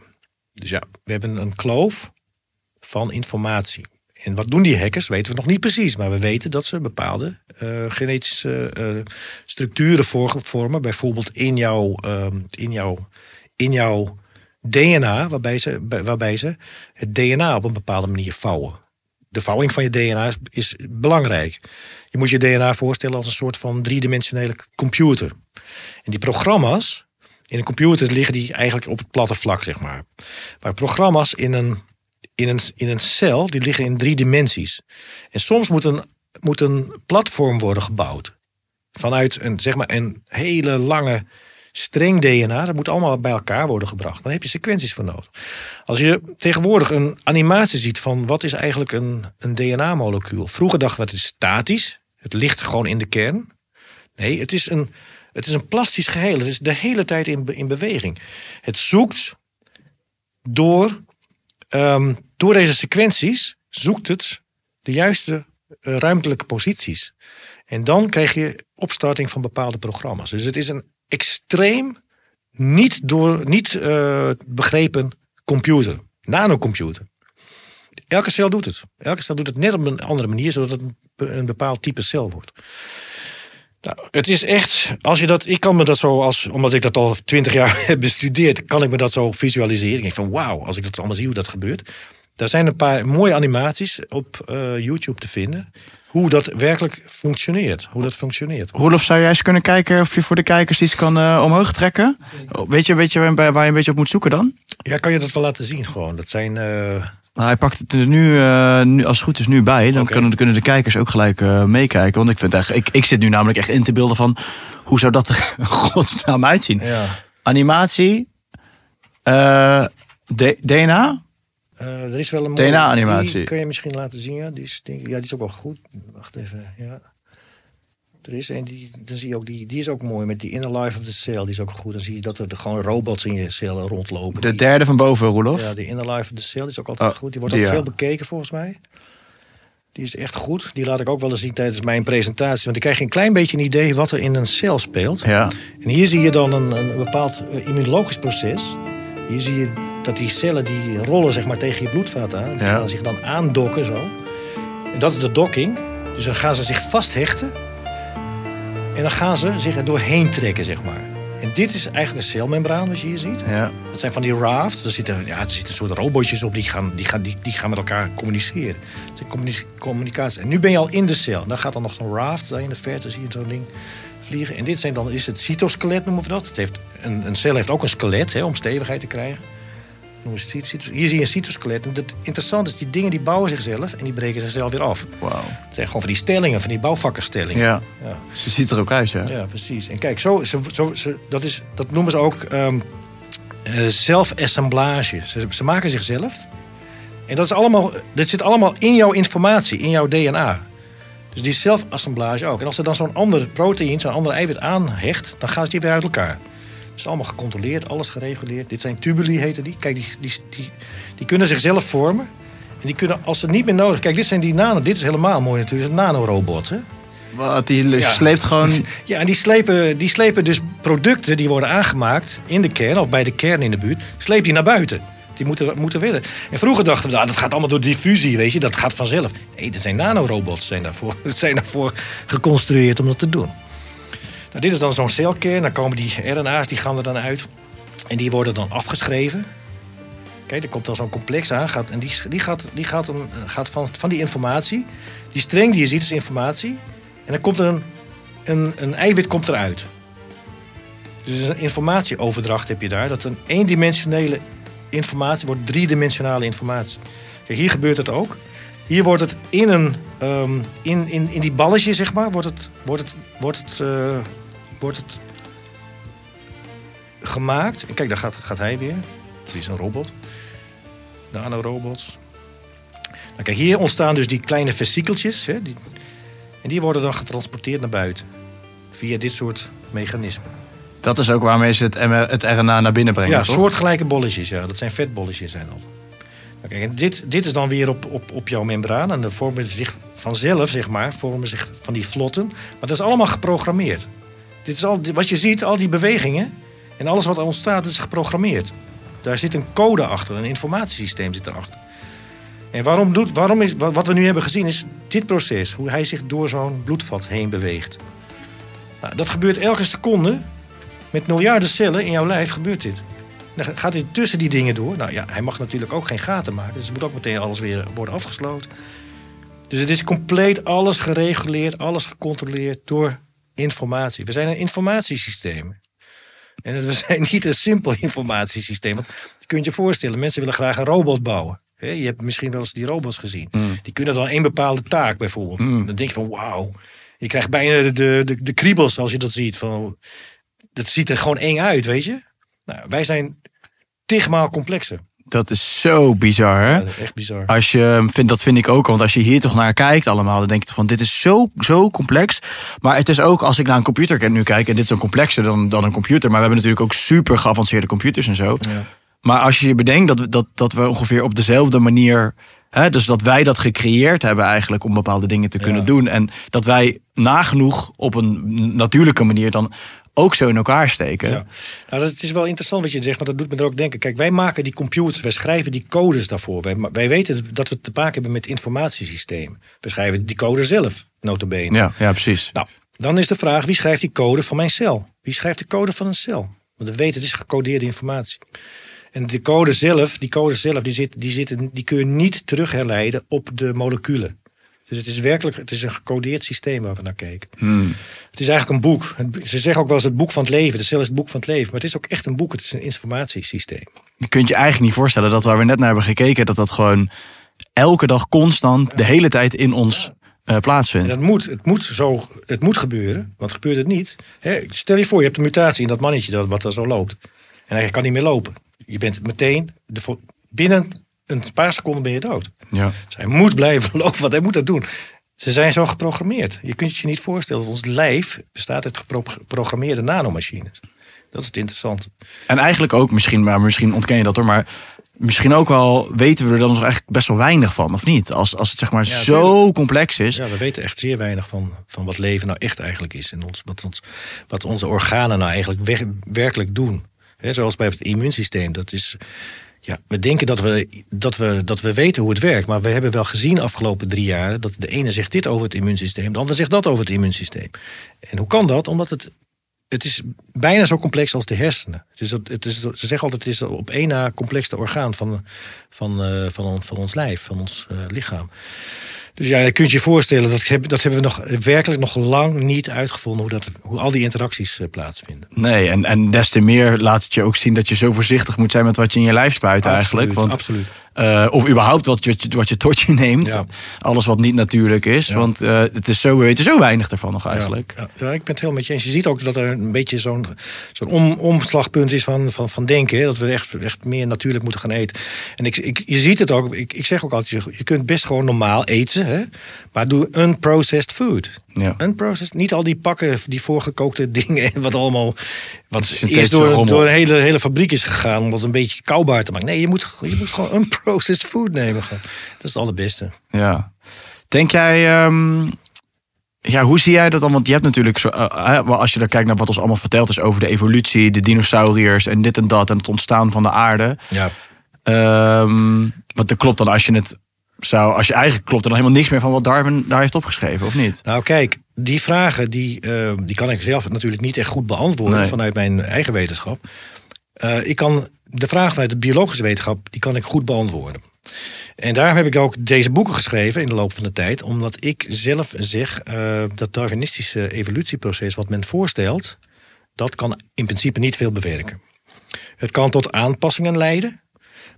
[SPEAKER 1] Dus ja, we hebben een kloof van informatie. En wat doen die hackers, weten we nog niet precies. Maar we weten dat ze bepaalde eh, genetische eh, structuren vormen. Bijvoorbeeld in jouw, ehm, in jouw, in jouw DNA, waarbij ze, bij- waarbij ze het DNA op een bepaalde manier vouwen. De vouwing van je DNA is, is belangrijk. Je moet je DNA voorstellen als een soort van driedimensionele computer. En die programma's, in een computer liggen die eigenlijk op het platte vlak, zeg maar. Maar programma's in een, in een, in een cel, die liggen in drie dimensies. En soms moet een, moet een platform worden gebouwd. Vanuit een, zeg maar, een hele lange streng DNA. Dat moet allemaal bij elkaar worden gebracht. Dan heb je sequenties voor nodig. Als je tegenwoordig een animatie ziet van wat is eigenlijk een, een DNA-molecuul. Vroeger dachten we het is statisch. Het ligt gewoon in de kern. Nee, het is een, het is een plastisch geheel. Het is de hele tijd in, in beweging. Het zoekt door, ehm, door deze sequenties, zoekt het de juiste eh, ruimtelijke posities. En dan krijg je opstarting van bepaalde programma's. Dus het is een extreem niet, door, niet eh, begrepen computer, nanocomputer. Elke cel doet het. Elke cel doet het net op een andere manier, zodat het een bepaald type cel wordt. Nou, het is echt, als je dat, ik kan me dat zo, als, omdat ik dat al twintig jaar heb bestudeerd, kan ik me dat zo visualiseren. Ik denk van wauw, als ik dat allemaal zie hoe dat gebeurt. Daar zijn een paar mooie animaties op eh, YouTube te vinden. hoe dat werkelijk functioneert. Hoe dat functioneert.
[SPEAKER 2] Roelof, zou jij eens kunnen kijken of je voor de kijkers iets kan eh, omhoog trekken? Oh, Weet je, weet je waar, waar je een beetje op moet zoeken dan?
[SPEAKER 1] Ja, kan je dat wel laten zien gewoon. Dat zijn... eh,
[SPEAKER 2] hij pakt het er nu, eh, nu, als het goed is, nu bij. Dan kunnen, kunnen de kijkers ook gelijk eh, meekijken. Want ik, vind eigenlijk, ik, ik zit nu namelijk echt in te beelden van... hoe zou dat er godsnaam uitzien?
[SPEAKER 1] ja.
[SPEAKER 2] Animatie, eh, DNA,
[SPEAKER 1] er is wel een mooie...
[SPEAKER 2] DNA-animatie.
[SPEAKER 1] Die kun je misschien laten zien, ja. Die is, denk ik- ja, die is ook wel goed. Wacht even, ja. Er is een, die, dan zie je ook, die, die is ook mooi met die inner life of the cell. Die is ook goed. Dan zie je dat er gewoon robots in je cel rondlopen.
[SPEAKER 2] de
[SPEAKER 1] Die-
[SPEAKER 2] derde van boven, Roelof.
[SPEAKER 1] Ja, de inner life of the cell die is ook altijd
[SPEAKER 2] Oh,
[SPEAKER 1] goed. Die wordt
[SPEAKER 2] die,
[SPEAKER 1] ook
[SPEAKER 2] ja.
[SPEAKER 1] veel bekeken volgens mij. Die is echt goed. Die laat ik ook wel eens zien tijdens mijn presentatie. Want ik krijg een klein beetje een idee wat er in een cel speelt.
[SPEAKER 2] Ja.
[SPEAKER 1] En hier zie je dan een, een bepaald eh, immunologisch proces. Hier zie je dat die cellen die rollen zeg maar, tegen je bloedvaat aan. Die
[SPEAKER 2] Ja.
[SPEAKER 1] gaan zich dan aandokken zo. En dat is de docking. Dus dan gaan ze zich vasthechten. En dan gaan ze zich er doorheen trekken, zeg maar. En dit is eigenlijk een celmembraan, wat je hier ziet.
[SPEAKER 2] ja.
[SPEAKER 1] Dat zijn van die rafts. Er zitten, ja, er zitten soort robotjes op die gaan, die, gaan, die, die gaan met elkaar communiceren. Het zijn communi- communicatie. En nu ben je al in de cel. Dan gaat dan nog zo'n raft. Daar in de verte zie je zo'n ding vliegen. En dit zijn dan, is het cytoskelet, noemen we dat. Het heeft, een, een cel heeft ook een skelet hè, om stevigheid te krijgen. Noemen ze het cytos- Hier zie je een cytoskelet. En het interessante is, die dingen die bouwen zichzelf en die breken zichzelf weer af.
[SPEAKER 2] Wauw.
[SPEAKER 1] Het zijn gewoon van die stellingen, van die bouwvakkerstellingen.
[SPEAKER 2] Ja.
[SPEAKER 1] Ja.
[SPEAKER 2] Ze ziet er ook uit, ja.
[SPEAKER 1] Ja, precies. En kijk, zo, zo, zo, zo- dat, is, dat noemen ze ook eh, zelfassemblage. Ze, ze maken zichzelf. En dat, is allemaal, dit zit allemaal in jouw informatie, in jouw DNA. Dus die zelfassemblage ook. En als er dan zo'n ander proteïne, zo'n ander eiwit aanhecht, dan gaan ze die weer uit elkaar. Het is allemaal gecontroleerd, alles gereguleerd. Dit zijn tubuli, heten die. Kijk, die, die, die, die kunnen zichzelf vormen. En die kunnen, als ze het niet meer nodig... Kijk, dit zijn die nano... Dit is helemaal mooi natuurlijk. Een nanorobot, hè?
[SPEAKER 2] Wat, die
[SPEAKER 1] Ja.
[SPEAKER 2] sleept gewoon...
[SPEAKER 1] Ja, en die slepen, die slepen dus producten die worden aangemaakt in de kern, of bij de kern in de buurt, sleep die naar buiten. Die moeten, moeten willen. En vroeger dachten we, nou, dat gaat allemaal door diffusie, weet je, dat gaat vanzelf. Nee, dat zijn nanorobots zijn daarvoor, zijn daarvoor geconstrueerd om dat te doen. Nou, dit is dan zo'n celkern, dan komen die RNA's, die gaan er dan uit. En die worden dan afgeschreven. Kijk, er komt dan zo'n complex aan. Gaat, en die, die, gaat, die gaat, dan, gaat van, van die informatie. Die streng die je ziet is informatie. En dan komt er een, een, een eiwit komt eruit. Dus een informatieoverdracht heb je daar. Dat een eendimensionele informatie wordt driedimensionale informatie. Kijk, hier gebeurt het ook. Hier wordt het in, een, ehm, in, in, in die balletje, zeg maar, wordt het, wordt het, wordt het, eh, wordt het gemaakt. En kijk, daar gaat, gaat hij weer. Die is een robot. Nanorobots. Nou, kijk, hier ontstaan dus die kleine vesikeltjes. Hè, die, en die worden dan getransporteerd naar buiten. Via dit soort mechanismen.
[SPEAKER 2] Dat is ook waarmee ze het, het RNA naar binnen brengen,
[SPEAKER 1] Ja,
[SPEAKER 2] toch?
[SPEAKER 1] soortgelijke bolletjes. Ja. Dat zijn vetbolletjes zijn dat. Nou, kijk, en dit, dit is dan weer op, op, op jouw membraan. En dan vormen zich vanzelf, zeg maar, vormen zich van die vlotten. Maar dat is allemaal geprogrammeerd. Dit is al, wat je ziet, al die bewegingen en alles wat er ontstaat, is geprogrammeerd. Daar zit een code achter, een informatiesysteem zit erachter. En waarom doet, waarom is, wat we nu hebben gezien is dit proces, hoe hij zich door zo'n bloedvat heen beweegt. Nou, dat gebeurt elke seconde. Met miljarden cellen in jouw lijf gebeurt dit. Dan gaat hij tussen die dingen door. Nou ja, hij mag natuurlijk ook geen gaten maken. Dus er moet ook meteen alles weer worden afgesloten. Dus het is compleet alles gereguleerd, alles gecontroleerd door informatie. We zijn een informatiesysteem. En we zijn niet een simpel informatiesysteem. Want je kunt je voorstellen, mensen willen graag een robot bouwen. Je hebt misschien wel eens die robots gezien.
[SPEAKER 2] Mm.
[SPEAKER 1] Die kunnen dan één bepaalde taak bijvoorbeeld.
[SPEAKER 2] Mm.
[SPEAKER 1] Dan denk je van wauw. Je krijgt bijna de, de, de, de kriebels als je dat ziet. Van, dat ziet er gewoon eng uit, weet je. Nou, wij zijn tigmaal complexer.
[SPEAKER 2] Dat is zo bizar, hè?
[SPEAKER 1] Ja, dat is echt bizar.
[SPEAKER 2] Als je vindt, dat vind ik ook, want als je hier toch naar kijkt allemaal, dan denk je van dit is zo, zo complex. Maar het is ook, als ik naar een computer nu kijk, en dit is een complexer dan, dan een computer, maar we hebben natuurlijk ook super geavanceerde computers en zo.
[SPEAKER 1] Ja.
[SPEAKER 2] Maar als je je bedenkt dat, we- dat, dat we ongeveer op dezelfde manier, hè, dus dat wij dat gecreëerd hebben eigenlijk om bepaalde dingen te kunnen
[SPEAKER 1] Ja.
[SPEAKER 2] doen. En dat wij nagenoeg op een natuurlijke manier dan ook zo in elkaar steken.
[SPEAKER 1] Ja. Nou, dat is wel interessant wat je zegt, want dat doet me er ook denken. Kijk, wij maken die computers, wij schrijven die codes daarvoor. Wij, wij weten dat we te maken hebben met informatiesystemen. We schrijven die code zelf, notabene.
[SPEAKER 2] Ja, ja, precies.
[SPEAKER 1] Nou, dan is de vraag, wie schrijft die code van mijn cel? Wie schrijft de code van een cel? Want we weten, het is gecodeerde informatie. En de code zelf, die code zelf, die, zit, die, zitten, die kun je niet terugherleiden op de moleculen. Dus het is werkelijk het is een gecodeerd systeem waar we naar kijken.
[SPEAKER 2] Hmm.
[SPEAKER 1] Het is eigenlijk een boek. Ze zeggen ook wel eens het boek van het leven. De cel is het boek van het leven. Maar het is ook echt een boek. Het is een informatiesysteem.
[SPEAKER 2] Je kunt je eigenlijk niet voorstellen dat waar we net naar hebben gekeken, dat dat gewoon elke dag constant de hele tijd in ons
[SPEAKER 1] En
[SPEAKER 2] plaatsvindt.
[SPEAKER 1] dat moet, het moet zo, het moet gebeuren. Want gebeurt het niet. Hè, stel je voor, je hebt een mutatie in dat mannetje dat, wat er zo loopt. En hij kan niet meer lopen. Je bent meteen, de, binnen een paar seconden ben je dood.
[SPEAKER 2] Ja.
[SPEAKER 1] Dus hij moet blijven lopen, want hij moet dat doen. Ze zijn zo geprogrammeerd. Je kunt je niet voorstellen dat ons lijf bestaat uit gepro- geprogrammeerde nanomachines. Dat is het interessante.
[SPEAKER 2] En eigenlijk ook misschien, maar misschien ontken je dat hoor, maar misschien ook wel weten we er dan nog eigenlijk best wel weinig van, of niet? Als, als het zeg maar
[SPEAKER 1] Ja,
[SPEAKER 2] zo complex is.
[SPEAKER 1] Ja, we weten echt zeer weinig van, van wat leven nou echt eigenlijk is. En ons, wat, ons, wat onze organen nou eigenlijk wer- werkelijk doen. Hè, zoals bij het immuunsysteem. Dat is, ja, we denken dat we, dat, we, dat we weten hoe het werkt. Maar we hebben wel gezien afgelopen drie jaar... dat de ene zegt dit over het immuunsysteem... de ander zegt dat over het immuunsysteem. En hoe kan dat? Omdat het... Het is bijna zo complex als de hersenen. Het is, het is, ze zeggen altijd, het is op één na complexste orgaan van, van, eh, van, van ons lijf, van ons eh, lichaam. Dus ja, je kunt je voorstellen, dat, heb- dat hebben we nog werkelijk nog lang niet uitgevonden hoe, dat, hoe al die interacties eh, plaatsvinden.
[SPEAKER 2] Nee, en, en des te meer laat het je ook zien dat je zo voorzichtig moet zijn met wat je in je lijf spuit eigenlijk. Want,
[SPEAKER 1] absoluut.
[SPEAKER 2] Eh, of überhaupt wat je, wat je tot je neemt.
[SPEAKER 1] Ja.
[SPEAKER 2] Alles wat niet natuurlijk is.
[SPEAKER 1] Ja.
[SPEAKER 2] Want eh, het is zo, we weten zo weinig ervan nog eigenlijk.
[SPEAKER 1] Ja, ja, ja, ik ben het helemaal met je eens. Je ziet ook dat er een beetje zo'n zo'n om, omslagpunt is van, van, van denken. hè. Dat we echt, echt meer natuurlijk moeten gaan eten. En ik, ik, je ziet het ook. Ik, ik zeg ook altijd, je, je kunt best gewoon normaal eten. Hè? Maar doe unprocessed food.
[SPEAKER 2] Ja.
[SPEAKER 1] Unprocessed, niet al die pakken, die voorgekookte dingen. en Wat allemaal. Wat eerst door, door een hele, hele fabriek is gegaan. om dat een beetje koubaar te maken. Nee, je moet, je moet gewoon unprocessed food nemen. Dat is het allerbeste.
[SPEAKER 2] Ja. Denk jij, ehm, ja, hoe zie jij dat dan? Want je hebt natuurlijk, zo, maar als je dan kijkt naar wat ons allemaal verteld is over de evolutie, de dinosauriërs en dit en dat en het ontstaan van de aarde.
[SPEAKER 1] Ja.
[SPEAKER 2] Ehm, want dat klopt dan als je het zou, als je eigenlijk klopt er dan helemaal niks meer van wat Darwin daar heeft opgeschreven, of niet?
[SPEAKER 1] Nou kijk, die vragen die, eh, die kan ik zelf natuurlijk niet echt goed beantwoorden
[SPEAKER 2] Nee.
[SPEAKER 1] vanuit mijn eigen wetenschap. Eh, ik kan de vraag vanuit de biologische wetenschap, die kan ik goed beantwoorden. En daarom heb ik ook deze boeken geschreven in de loop van de tijd, omdat ik zelf zeg eh, dat Darwinistische evolutieproces wat men voorstelt, dat kan in principe niet veel bewerken. Het kan tot aanpassingen leiden.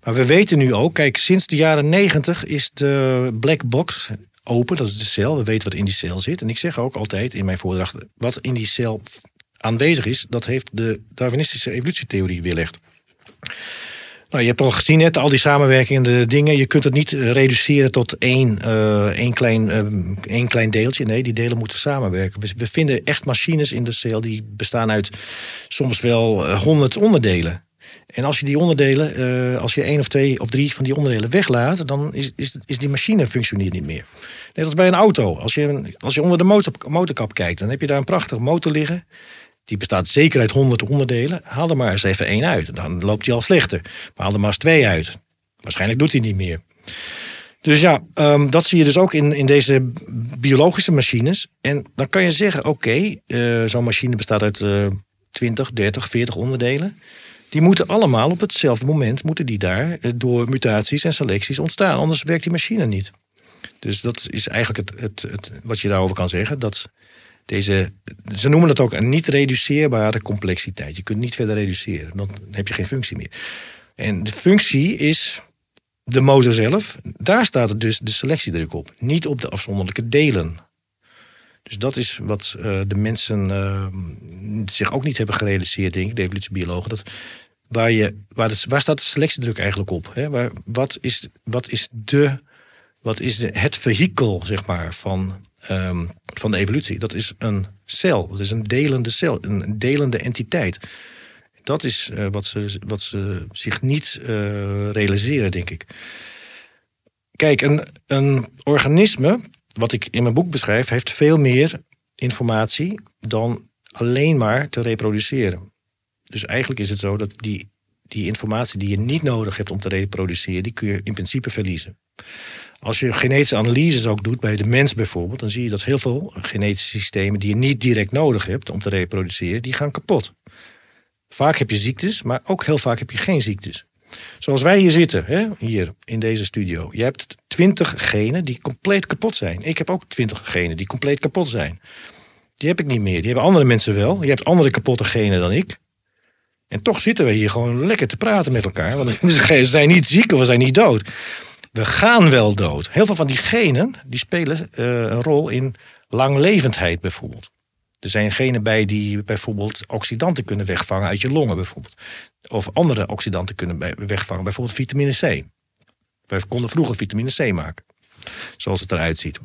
[SPEAKER 1] Maar we weten nu ook, kijk, sinds de jaren negentig is de black box open. Dat is de cel. We weten wat in die cel zit. En ik zeg ook altijd in mijn voordracht, wat in die cel aanwezig is, dat heeft de Darwinistische evolutietheorie weerlegd. Nou, je hebt al gezien net, al die samenwerkende dingen. Je kunt het niet eh, reduceren tot één, eh, één, klein, eh, één klein deeltje. Nee, die delen moeten samenwerken. We, we vinden echt machines in de cel die bestaan uit soms wel honderd onderdelen. En als je die onderdelen, als je één of twee of drie van die onderdelen weglaat, dan is, is, is die machine functioneert niet meer. Net als bij een auto. Als je, als je onder de motor, motorkap kijkt, dan heb je daar een prachtige motor liggen. Die bestaat zeker uit honderd onderdelen. Haal er maar eens even één uit. Dan loopt die al slechter. Maar haal er maar eens twee uit. Waarschijnlijk doet hij niet meer. Dus ja, ehm, dat zie je dus ook in, in deze biologische machines. En dan kan je zeggen, oké, eh, zo'n machine bestaat uit eh 20, 30, 40 onderdelen. Die moeten allemaal op hetzelfde moment, moeten die daar eh, door mutaties en selecties ontstaan. Anders werkt die machine niet. Dus dat is eigenlijk het, het, het, wat je daarover kan zeggen. Dat deze, ze noemen het ook een niet reduceerbare complexiteit. Je kunt niet verder reduceren, dan heb je geen functie meer. En de functie is de motor zelf. Daar staat dus de selectiedruk op, niet op de afzonderlijke delen. Dus dat is wat eh, de mensen eh, zich ook niet hebben gerealiseerd, denk ik, de evolutiebiologen. Dat waar, je, waar staat de selectiedruk eigenlijk op? Hè? Waar, wat is, wat is, de, wat is de, het vehikel, zeg maar, van, ehm, van de evolutie? Dat is een cel. Dat is een delende cel, een delende entiteit. Dat is eh, wat, ze, wat ze zich niet eh, realiseren, denk ik. Kijk, een, een organisme, wat ik in mijn boek beschrijf, heeft veel meer informatie dan alleen maar te reproduceren. Dus eigenlijk is het zo dat die, die informatie die je niet nodig hebt om te reproduceren, die kun je in principe verliezen. Als je genetische analyses ook doet, bij de mens bijvoorbeeld, dan zie je dat heel veel genetische systemen die je niet direct nodig hebt om te reproduceren, die gaan kapot. Vaak heb je ziektes, maar ook heel vaak heb je geen ziektes. Zoals wij hier zitten, hè, hier in deze studio. Je hebt twintig genen die compleet kapot zijn. Ik heb ook twintig genen die compleet kapot zijn. Die heb ik niet meer. Die hebben andere mensen wel. Je hebt andere kapotte genen dan ik. En toch zitten we hier gewoon lekker te praten met elkaar. Want we zijn niet ziek we zijn niet dood. We gaan wel dood. Heel veel van die genen die spelen uh, een rol in langlevendheid bijvoorbeeld. Er zijn genen bij die bijvoorbeeld oxidanten kunnen wegvangen uit je longen bijvoorbeeld. Of andere oxidanten kunnen wegvangen, bijvoorbeeld vitamine C. We konden vroeger vitamine C maken, zoals het eruit ziet.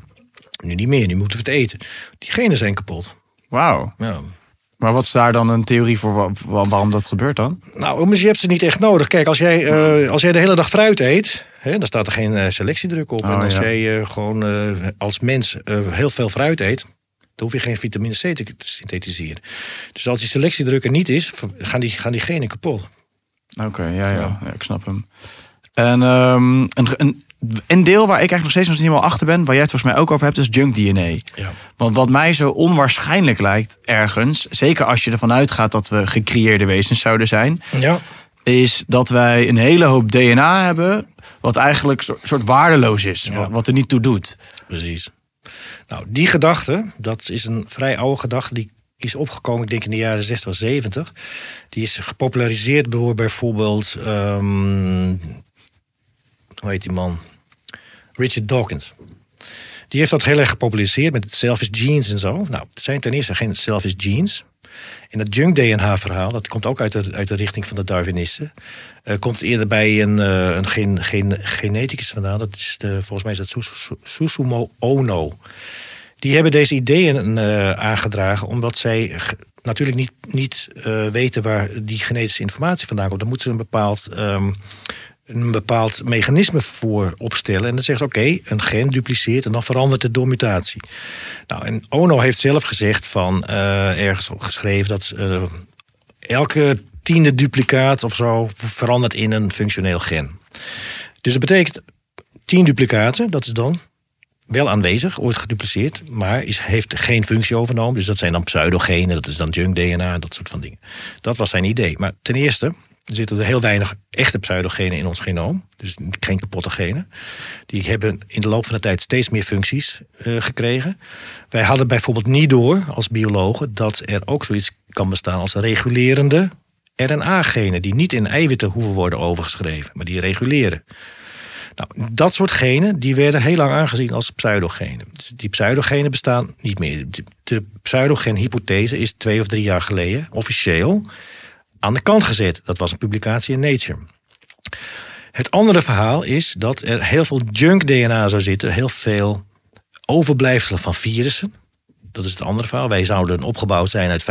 [SPEAKER 1] Nu niet meer, nu moeten we het eten. Die genen zijn kapot.
[SPEAKER 2] Wauw. Ja. Maar wat is daar dan een theorie voor waarom dat gebeurt dan?
[SPEAKER 1] Nou, je hebt ze niet echt nodig. Kijk, als jij, uh, als jij de hele dag fruit eet, hè, dan staat er geen uh, selectiedruk op. Oh, en als jij uh, gewoon als mens heel veel fruit eet, dan hoef je geen vitamine C te synthetiseren. Dus als die selectiedruk er niet is, gaan die, gaan die genen kapot.
[SPEAKER 2] Oké, ja, ja, ja. ik snap hem. En um, een, een, een deel waar ik eigenlijk nog steeds nog niet helemaal achter ben, waar jij het volgens mij ook over hebt, is junk DNA. Ja. Want wat mij zo onwaarschijnlijk lijkt ergens, zeker als je ervan uitgaat dat we gecreëerde wezens zouden zijn, ja. is dat wij een hele hoop DNA hebben, wat eigenlijk een soort waardeloos is, wat, wat er niet toe doet.
[SPEAKER 1] Precies. Nou, die gedachte, dat is een vrij oude gedachte, die is opgekomen, ik denk in de jaren 60, 70. Die is gepopulariseerd door bijvoorbeeld, um, hoe heet die man? Richard Dawkins. Die heeft dat heel erg gepopulariseerd met het selfish genes en zo. Nou, er zijn ten eerste geen selfish genes. En dat junk DNA-verhaal, dat komt ook uit de, uit de richting van de Darwinisten. Uh, komt eerder bij een, uh, een gen, gen, geneticus vandaan. Dat is de, volgens mij is dat Susumo Ono. Die hebben deze ideeën uh, aangedragen omdat zij natuurlijk niet, niet weten waar die genetische informatie vandaan komt. Dan moeten ze een bepaald um, een bepaald mechanisme voor opstellen. En dan zeggen ze, oké, een gen dupliceert en dan verandert het door mutatie. Nou, en Ono heeft zelf gezegd van, uh, ergens geschreven dat uh, elke tiende duplicaat of zo verandert in een functioneel gen. Dus dat betekent tien duplicaten, dat is dan wel aanwezig, ooit gedupliceerd, maar is, heeft geen functie overnomen. Dus dat zijn dan pseudogenen, dat is dan junk DNA, dat soort van dingen. Dat was zijn idee. Maar ten eerste, er zitten er heel weinig echte pseudogenen in ons genoom. Dus geen kapotte genen. Die hebben in de loop van de tijd steeds meer functies uh, gekregen. Wij hadden bijvoorbeeld niet door als biologen dat er ook zoiets kan bestaan als regulerende RNA-genen. Die niet in eiwitten hoeven worden overgeschreven, maar die reguleren. Nou, dat soort genen die werden heel lang aangezien als pseudogenen. Dus die pseudogenen bestaan niet meer. De pseudogenhypothese is twee of drie jaar geleden officieel aan de kant gezet. Dat was een publicatie in Nature. Het andere verhaal is dat er heel veel junk DNA zou zitten, heel veel overblijfselen van virussen. Dat is het andere verhaal. Wij zouden opgebouwd zijn uit 50%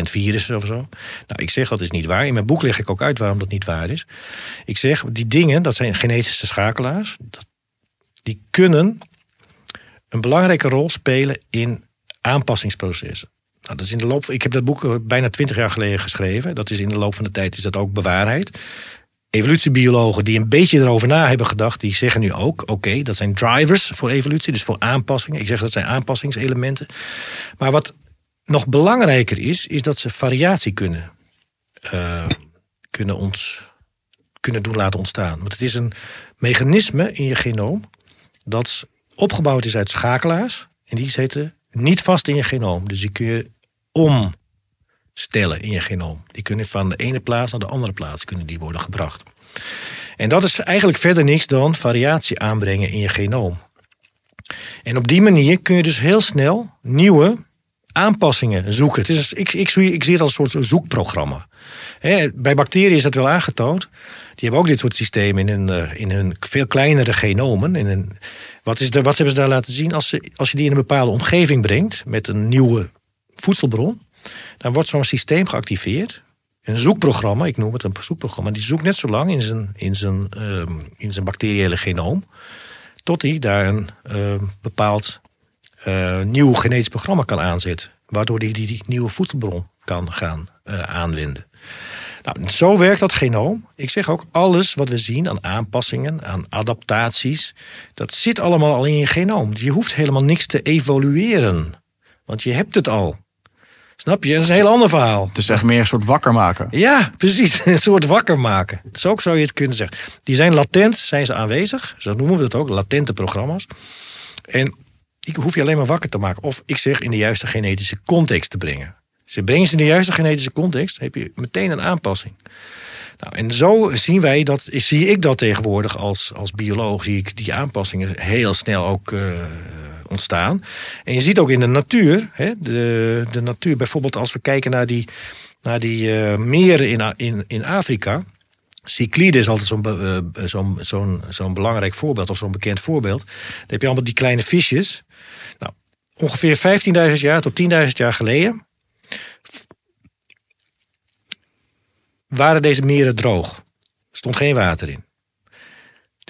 [SPEAKER 1] virussen of zo. Nou, ik zeg dat is niet waar. In mijn boek leg ik ook uit waarom dat niet waar is. Ik zeg, die dingen, dat zijn genetische schakelaars. Die kunnen een belangrijke rol spelen in aanpassingsprocessen. Nou, dat is in de loop, ik heb dat boek eh, bijna twintig jaar geleden geschreven. Dat is in de loop van de tijd is dat ook bewaarheid. Evolutiebiologen die een beetje erover na hebben gedacht, die zeggen nu ook: oké, dat zijn drivers voor evolutie, dus voor aanpassingen. Ik zeg dat zijn aanpassingselementen. Maar wat nog belangrijker is, is dat ze variatie kunnen, uh, kunnen, ons, kunnen doen laten ontstaan. Want het is een mechanisme in je genoom dat opgebouwd is uit schakelaars. En die zitten niet vast in je genoom. Dus die kun je omstellen in je genoom. Die kunnen van de ene plaats naar de andere plaats kunnen die worden gebracht. En dat is eigenlijk verder niks dan variatie aanbrengen in je genoom. En op die manier kun je dus heel snel nieuwe aanpassingen zoeken. Het is, ik, ik, ik zie het als een soort zoekprogramma. bij bacteriën is dat wel aangetoond. Die hebben ook dit soort systemen in hun, eh, in hun veel kleinere genomen. In een, wat, is er, wat hebben ze daar laten zien? Als, ze, als je die in een bepaalde omgeving brengt met een nieuwe voedselbron, dan wordt zo'n systeem geactiveerd. Een zoekprogramma, ik noem het een zoekprogramma, die zoekt net zo lang in zijn, in zijn, uh, in zijn bacteriële genoom, tot hij daar een uh, bepaald uh, nieuw genetisch programma kan aanzetten. Waardoor hij die, die, nieuwe voedselbron kan gaan uh, aanwenden. Nou, zo werkt dat genoom. Ik zeg ook, alles wat we zien aan aanpassingen, aan adaptaties, dat zit allemaal al in je genoom. Je hoeft helemaal niks te evolueren, want je hebt het al. Snap je? Dat is een heel ander verhaal.
[SPEAKER 2] Het is echt meer een soort wakker maken.
[SPEAKER 1] Ja, precies. Een soort wakker maken. Zo zou je het kunnen zeggen. Die zijn latent, zijn ze aanwezig. Zo noemen we dat ook, latente programma's. En die hoef je alleen maar wakker te maken. Of ik zeg in de juiste genetische context te brengen. Ze brengen ze in de juiste genetische context, heb je meteen een aanpassing. Nou, en zo zien wij dat, zie ik dat tegenwoordig als, als bioloog, zie ik die aanpassingen heel snel ook uh, ontstaan. En je ziet ook in de natuur, hè, de, de natuur, bijvoorbeeld als we kijken naar die, naar die uh, meren in, in, in Afrika. Cyclide is altijd zo'n uh, zo'n zo'n zo'n belangrijk voorbeeld of zo'n bekend voorbeeld. Dan heb je allemaal die kleine visjes. Nou, ongeveer 15.000 jaar tot 10.000 jaar geleden waren deze meren droog. Er stond geen water in.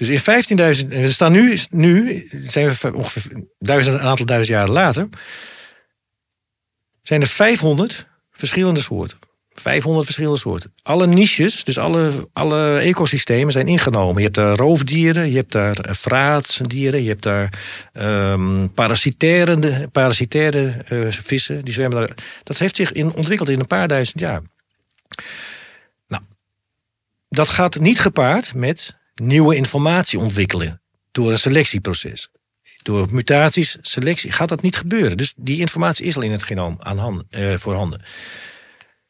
[SPEAKER 1] Dus in 15.000, we staan nu, nu zijn we ongeveer duizend, een aantal duizend jaren later, zijn er 500 verschillende soorten. 500 verschillende soorten. Alle niches, dus alle, alle ecosystemen zijn ingenomen. Je hebt daar roofdieren, je hebt daar vraatdieren, je hebt daar um, parasitaire, parasitaire uh, vissen. Die zwemmen daar. Dat heeft zich in, ontwikkeld in een paar duizend jaar. Nou, dat gaat niet gepaard met nieuwe informatie ontwikkelen door een selectieproces. Door mutaties, selectie, gaat dat niet gebeuren. Dus die informatie is al in het genoom aan hand, uh, voorhanden.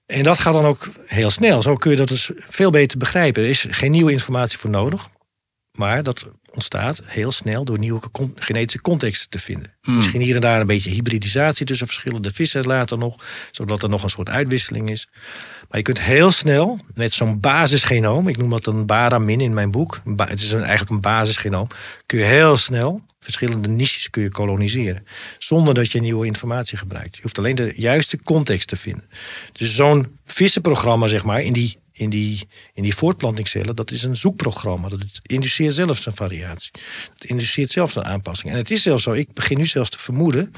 [SPEAKER 1] En dat gaat dan ook heel snel. Zo kun je dat dus veel beter begrijpen. Er is geen nieuwe informatie voor nodig. Maar dat ontstaat heel snel door nieuwe genetische contexten te vinden. Hmm. Misschien hier en daar een beetje hybridisatie tussen verschillende vissen later nog. Zodat er nog een soort uitwisseling is. Maar je kunt heel snel met zo'n basisgenoom. Ik noem dat een baramin in mijn boek. Het is eigenlijk een basisgenoom. Kun je heel snel verschillende niches kun je koloniseren. Zonder dat je nieuwe informatie gebruikt. Je hoeft alleen de juiste context te vinden. Dus zo'n vissenprogramma, zeg maar, in die, in die, in die voortplantingscellen, dat is een zoekprogramma. Dat induceert zelfs een variatie. Dat induceert zelfs een aanpassing. En het is zelfs zo, ik begin nu zelfs te vermoeden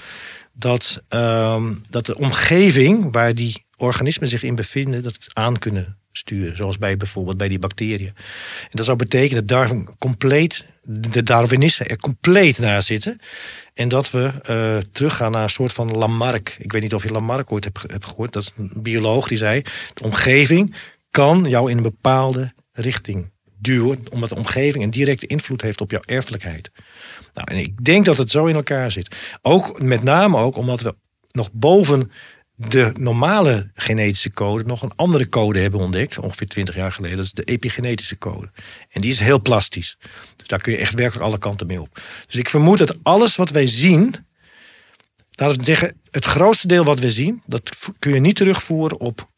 [SPEAKER 1] dat, um, dat de omgeving waar die organismen zich in bevinden, dat aan kunnen sturen. Zoals bij bijvoorbeeld bij die bacteriën. En dat zou betekenen dat Darwin compleet, de Darwinisten er compleet naar zitten. En dat we uh, teruggaan naar een soort van Lamarck. Ik weet niet of je Lamarck ooit hebt, hebt gehoord. Dat is een bioloog die zei: de omgeving kan jou in een bepaalde richting duwen, omdat de omgeving een directe invloed heeft op jouw erfelijkheid. Nou, en ik denk dat het zo in elkaar zit. Ook met name ook omdat we nog boven de normale genetische code nog een andere code hebben ontdekt, ongeveer 20 jaar geleden. Dat is de epigenetische code. En die is heel plastisch. Dus daar kun je echt werkelijk alle kanten mee op. Dus ik vermoed dat alles wat wij zien, laten we zeggen, het grootste deel wat we zien, dat kun je niet terugvoeren op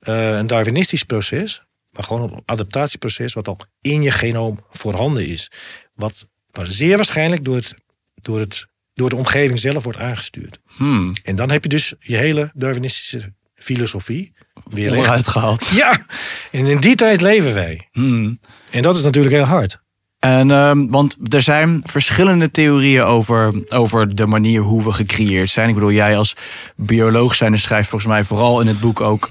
[SPEAKER 1] uh, een Darwinistisch proces, maar gewoon een adaptatieproces wat al in je genoom voorhanden is. Wat, wat zeer waarschijnlijk door het, door het door de omgeving zelf wordt aangestuurd.
[SPEAKER 2] Hmm.
[SPEAKER 1] En dan heb je dus je hele Darwinistische filosofie weer
[SPEAKER 2] eruit gehaald.
[SPEAKER 1] Ja, en in die tijd leven wij.
[SPEAKER 2] Hmm.
[SPEAKER 1] En dat is natuurlijk heel hard.
[SPEAKER 2] En, um, want er zijn verschillende theorieën over, over de manier hoe we gecreëerd zijn. Ik bedoel, jij als bioloog zijn schrijft volgens mij vooral in het boek ook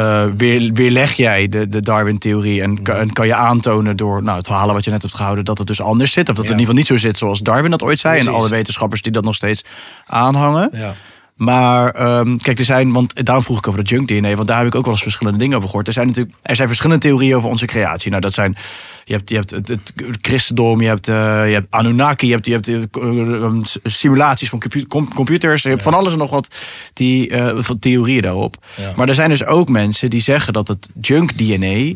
[SPEAKER 2] uh, weer, weerleg jij de, de Darwin-theorie en kan, kan, je aantonen door nou, het verhalen wat je net hebt gehouden dat het dus anders zit. Of dat het in ieder geval niet zo zit zoals Darwin dat ooit zei. En alle wetenschappers die dat nog steeds aanhangen.
[SPEAKER 1] Ja.
[SPEAKER 2] Maar um, kijk, er zijn, want daarom vroeg ik over de junk DNA, want daar heb ik ook wel eens verschillende dingen over gehoord. Er zijn natuurlijk, er zijn verschillende theorieën over onze creatie. Nou, dat zijn, je hebt, je hebt het, het christendom, je hebt, uh, je hebt Anunnaki, je hebt, je hebt uh, simulaties van computers, je hebt van alles en nog wat die, uh, van theorieën daarop.
[SPEAKER 1] Ja.
[SPEAKER 2] Maar er zijn dus ook mensen die zeggen dat het junk DNA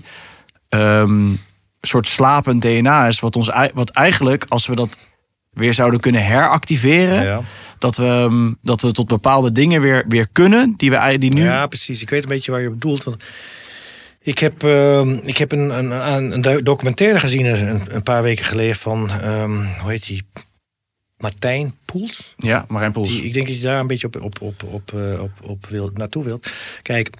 [SPEAKER 2] um, een soort slapend DNA is, wat ons, wat eigenlijk, als we dat weer zouden kunnen heractiveren.
[SPEAKER 1] Ja.
[SPEAKER 2] Dat, we, dat we tot bepaalde dingen weer, weer kunnen die, we, die nu.
[SPEAKER 1] Ja, precies. Ik weet een beetje waar je bedoelt. Want ik heb, uh, ik heb een, een, een, documentaire gezien een, een paar weken geleden van, um, hoe heet die? Martijn Poels.
[SPEAKER 2] Ja, Martijn Poels.
[SPEAKER 1] Die, ik denk dat je daar een beetje op, op, op, op, op, op, op wil, naartoe wilt. Kijk,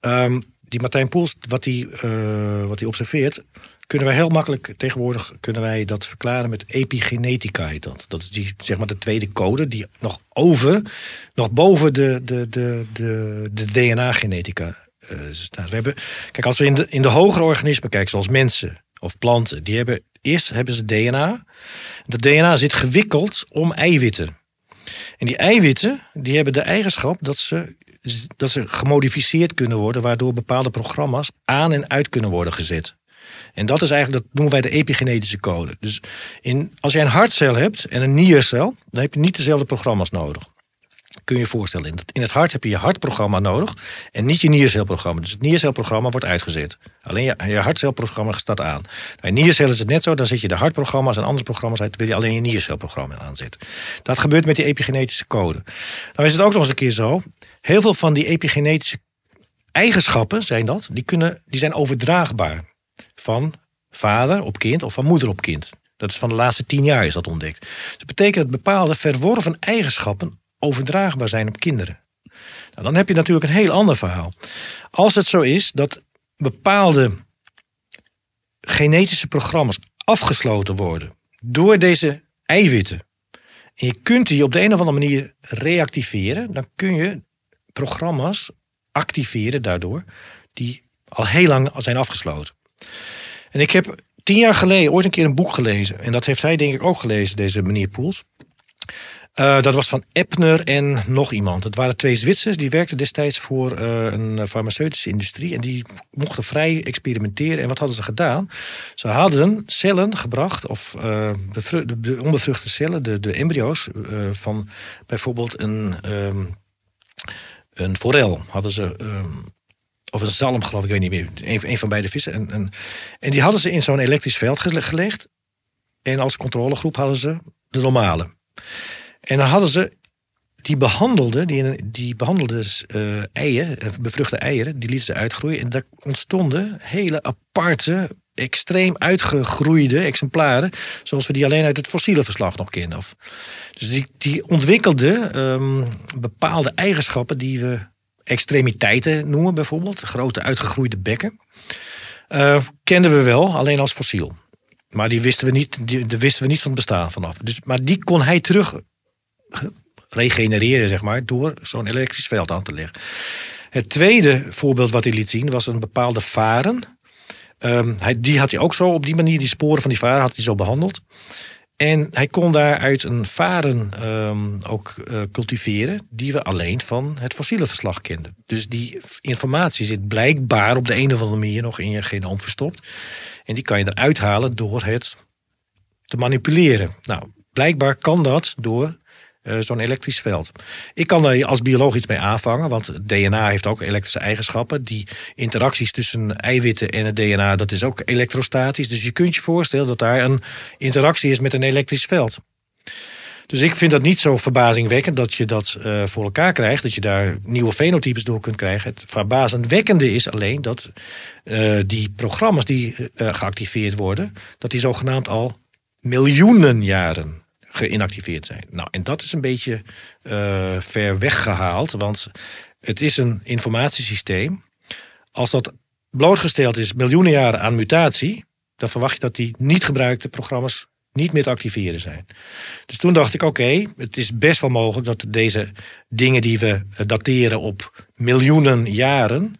[SPEAKER 1] um, die Martijn Poels, wat hij uh, wat observeert, kunnen wij heel makkelijk tegenwoordig kunnen wij dat verklaren met epigenetica heet dat. Dat is die, zeg maar de tweede code die nog over, nog boven de, de, de, de, de DNA-genetica uh, staat. We hebben, kijk, als we in de, in de hogere organismen kijken, zoals mensen of planten, die hebben eerst hebben ze DNA. Dat DNA zit gewikkeld om eiwitten. En die eiwitten die hebben de eigenschap dat ze dat ze gemodificeerd kunnen worden, waardoor bepaalde programma's aan en uit kunnen worden gezet. En dat is eigenlijk, dat noemen wij de epigenetische code. Dus in, als jij een hartcel hebt en een niercel, dan heb je niet dezelfde programma's nodig. Kun je je voorstellen. In het, in het hart heb je je hartprogramma nodig en niet je niercelprogramma. Dus het niercelprogramma wordt uitgezet. Alleen je, je hartcelprogramma staat aan. Bij niercel is het net zo, dan zet je de hartprogramma's en andere programma's uit, wil je alleen je niercelprogramma aanzetten. Dat gebeurt met die epigenetische code. Nou is het ook nog eens een keer zo, heel veel van die epigenetische eigenschappen zijn dat, die, kunnen, die zijn overdraagbaar van vader op kind of van moeder op kind. Dat is van de laatste tien jaar is dat ontdekt. Dat betekent dat bepaalde verworven eigenschappen overdraagbaar zijn op kinderen. Nou, dan heb je natuurlijk een heel ander verhaal. Als het zo is dat bepaalde genetische programma's afgesloten worden door deze eiwitten. En je kunt die op de een of andere manier reactiveren, dan kun je programma's activeren daardoor die al heel lang zijn afgesloten. En ik heb tien jaar geleden ooit een keer een boek gelezen. En dat heeft hij denk ik ook gelezen, deze meneer Poels. Uh, dat was van Epner en nog iemand. Het waren twee Zwitsers die werkten destijds voor uh, een farmaceutische industrie. En die mochten vrij experimenteren. En wat hadden ze gedaan? Ze hadden cellen gebracht, of uh, de onbevruchte cellen, de, de embryo's van bijvoorbeeld een, um, een forel. Hadden ze um, of een zalm geloof ik, ik weet niet meer. Een, van beide vissen. En, en, en die hadden ze in zo'n elektrisch veld gelegd. En als controlegroep hadden ze de normale. En dan hadden ze die behandelde, die, die behandelde uh, eieren, bevruchte eieren, die lieten ze uitgroeien. En daar ontstonden hele aparte, extreem uitgegroeide exemplaren. Zoals we die alleen uit het fossiele verslag nog kennen. Of, dus die, die ontwikkelden um, bepaalde eigenschappen die we extremiteiten noemen bijvoorbeeld. Grote uitgegroeide bekken. Uh, kenden we wel, alleen als fossiel. Maar die wisten we niet, die, die, wisten we niet van het bestaan vanaf. Dus, maar die kon hij terug regenereren, zeg maar, door zo'n elektrisch veld aan te leggen. Het tweede voorbeeld wat hij liet zien was een bepaalde varen. Um, hij, die had hij ook zo op die manier, die sporen van die varen had hij zo behandeld. En hij kon daaruit een varen um, ook uh, cultiveren die we alleen van het fossiele verslag kenden. Dus die informatie zit blijkbaar op de een of andere manier nog in je genoom verstopt. En die kan je eruit halen door het te manipuleren. Nou, blijkbaar kan dat door uh, zo'n elektrisch veld. Ik kan daar als bioloog iets mee aanvangen, want DNA heeft ook elektrische eigenschappen. Die interacties tussen eiwitten en het DNA, dat is ook elektrostatisch. Dus je kunt je voorstellen dat daar een interactie is met een elektrisch veld. Dus ik vind dat niet zo verbazingwekkend dat je dat uh, voor elkaar krijgt. Dat je daar nieuwe fenotypes door kunt krijgen. Het verbazingwekkende is alleen dat uh, die programma's die geactiveerd worden, dat die zogenaamd al miljoenen jaren geïnactiveerd zijn. Nou, en dat is een beetje uh, ver weggehaald, want het is een informatiesysteem. Als dat blootgesteld is miljoenen jaren aan mutatie, dan verwacht je dat die niet gebruikte programma's niet meer te activeren zijn. Dus toen dacht ik, oké, het is best wel mogelijk dat deze dingen die we eh, dateren op miljoenen jaren,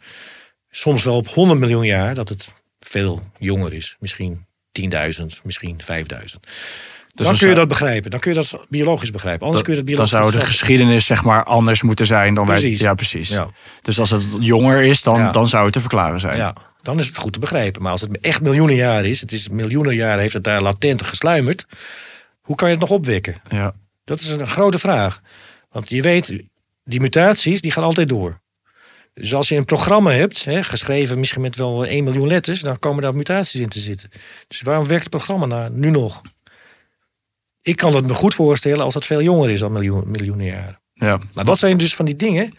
[SPEAKER 1] soms wel op 100 miljoen jaar, dat het veel jonger is. Misschien 10.000, misschien 5.000. Dus dan kun je dat begrijpen. Dan kun je dat biologisch begrijpen. Anders kun je dat biologisch
[SPEAKER 2] Dan zou de geschiedenis zeg maar anders moeten zijn dan
[SPEAKER 1] precies.
[SPEAKER 2] wij. Ja, precies. Ja. Dus als het jonger is, dan,
[SPEAKER 1] ja.
[SPEAKER 2] dan zou het te verklaren zijn.
[SPEAKER 1] Ja, dan is het goed te begrijpen. Maar als het echt miljoenen jaren is, het is miljoenen jaren heeft het daar latent gesluimerd. Hoe kan je het nog opwekken?
[SPEAKER 2] Ja.
[SPEAKER 1] Dat is een grote vraag. Want je weet, die mutaties die gaan altijd door. Dus als je een programma hebt, hè, geschreven misschien met wel 1 miljoen letters, dan komen daar mutaties in te zitten. Dus waarom werkt het programma nou nu nog? Ik kan het me goed voorstellen als het veel jonger is dan miljoen, miljoenen jaren.
[SPEAKER 2] Ja.
[SPEAKER 1] Maar dat zijn dus van die dingen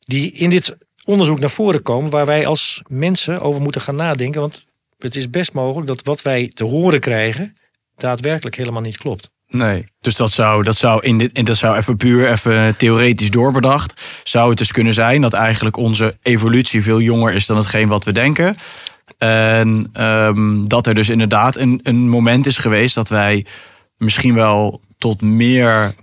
[SPEAKER 1] die in dit onderzoek naar voren komen, waar wij als mensen over moeten gaan nadenken. Want het is best mogelijk dat wat wij te horen krijgen, daadwerkelijk helemaal niet klopt.
[SPEAKER 2] Nee, dus dat zou, dat zou, in dit, en dat zou even puur even theoretisch doorbedacht. Zou het dus kunnen zijn dat eigenlijk onze evolutie veel jonger is dan hetgeen wat we denken. En um, dat er dus inderdaad een, een moment is geweest dat wij misschien wel tot meer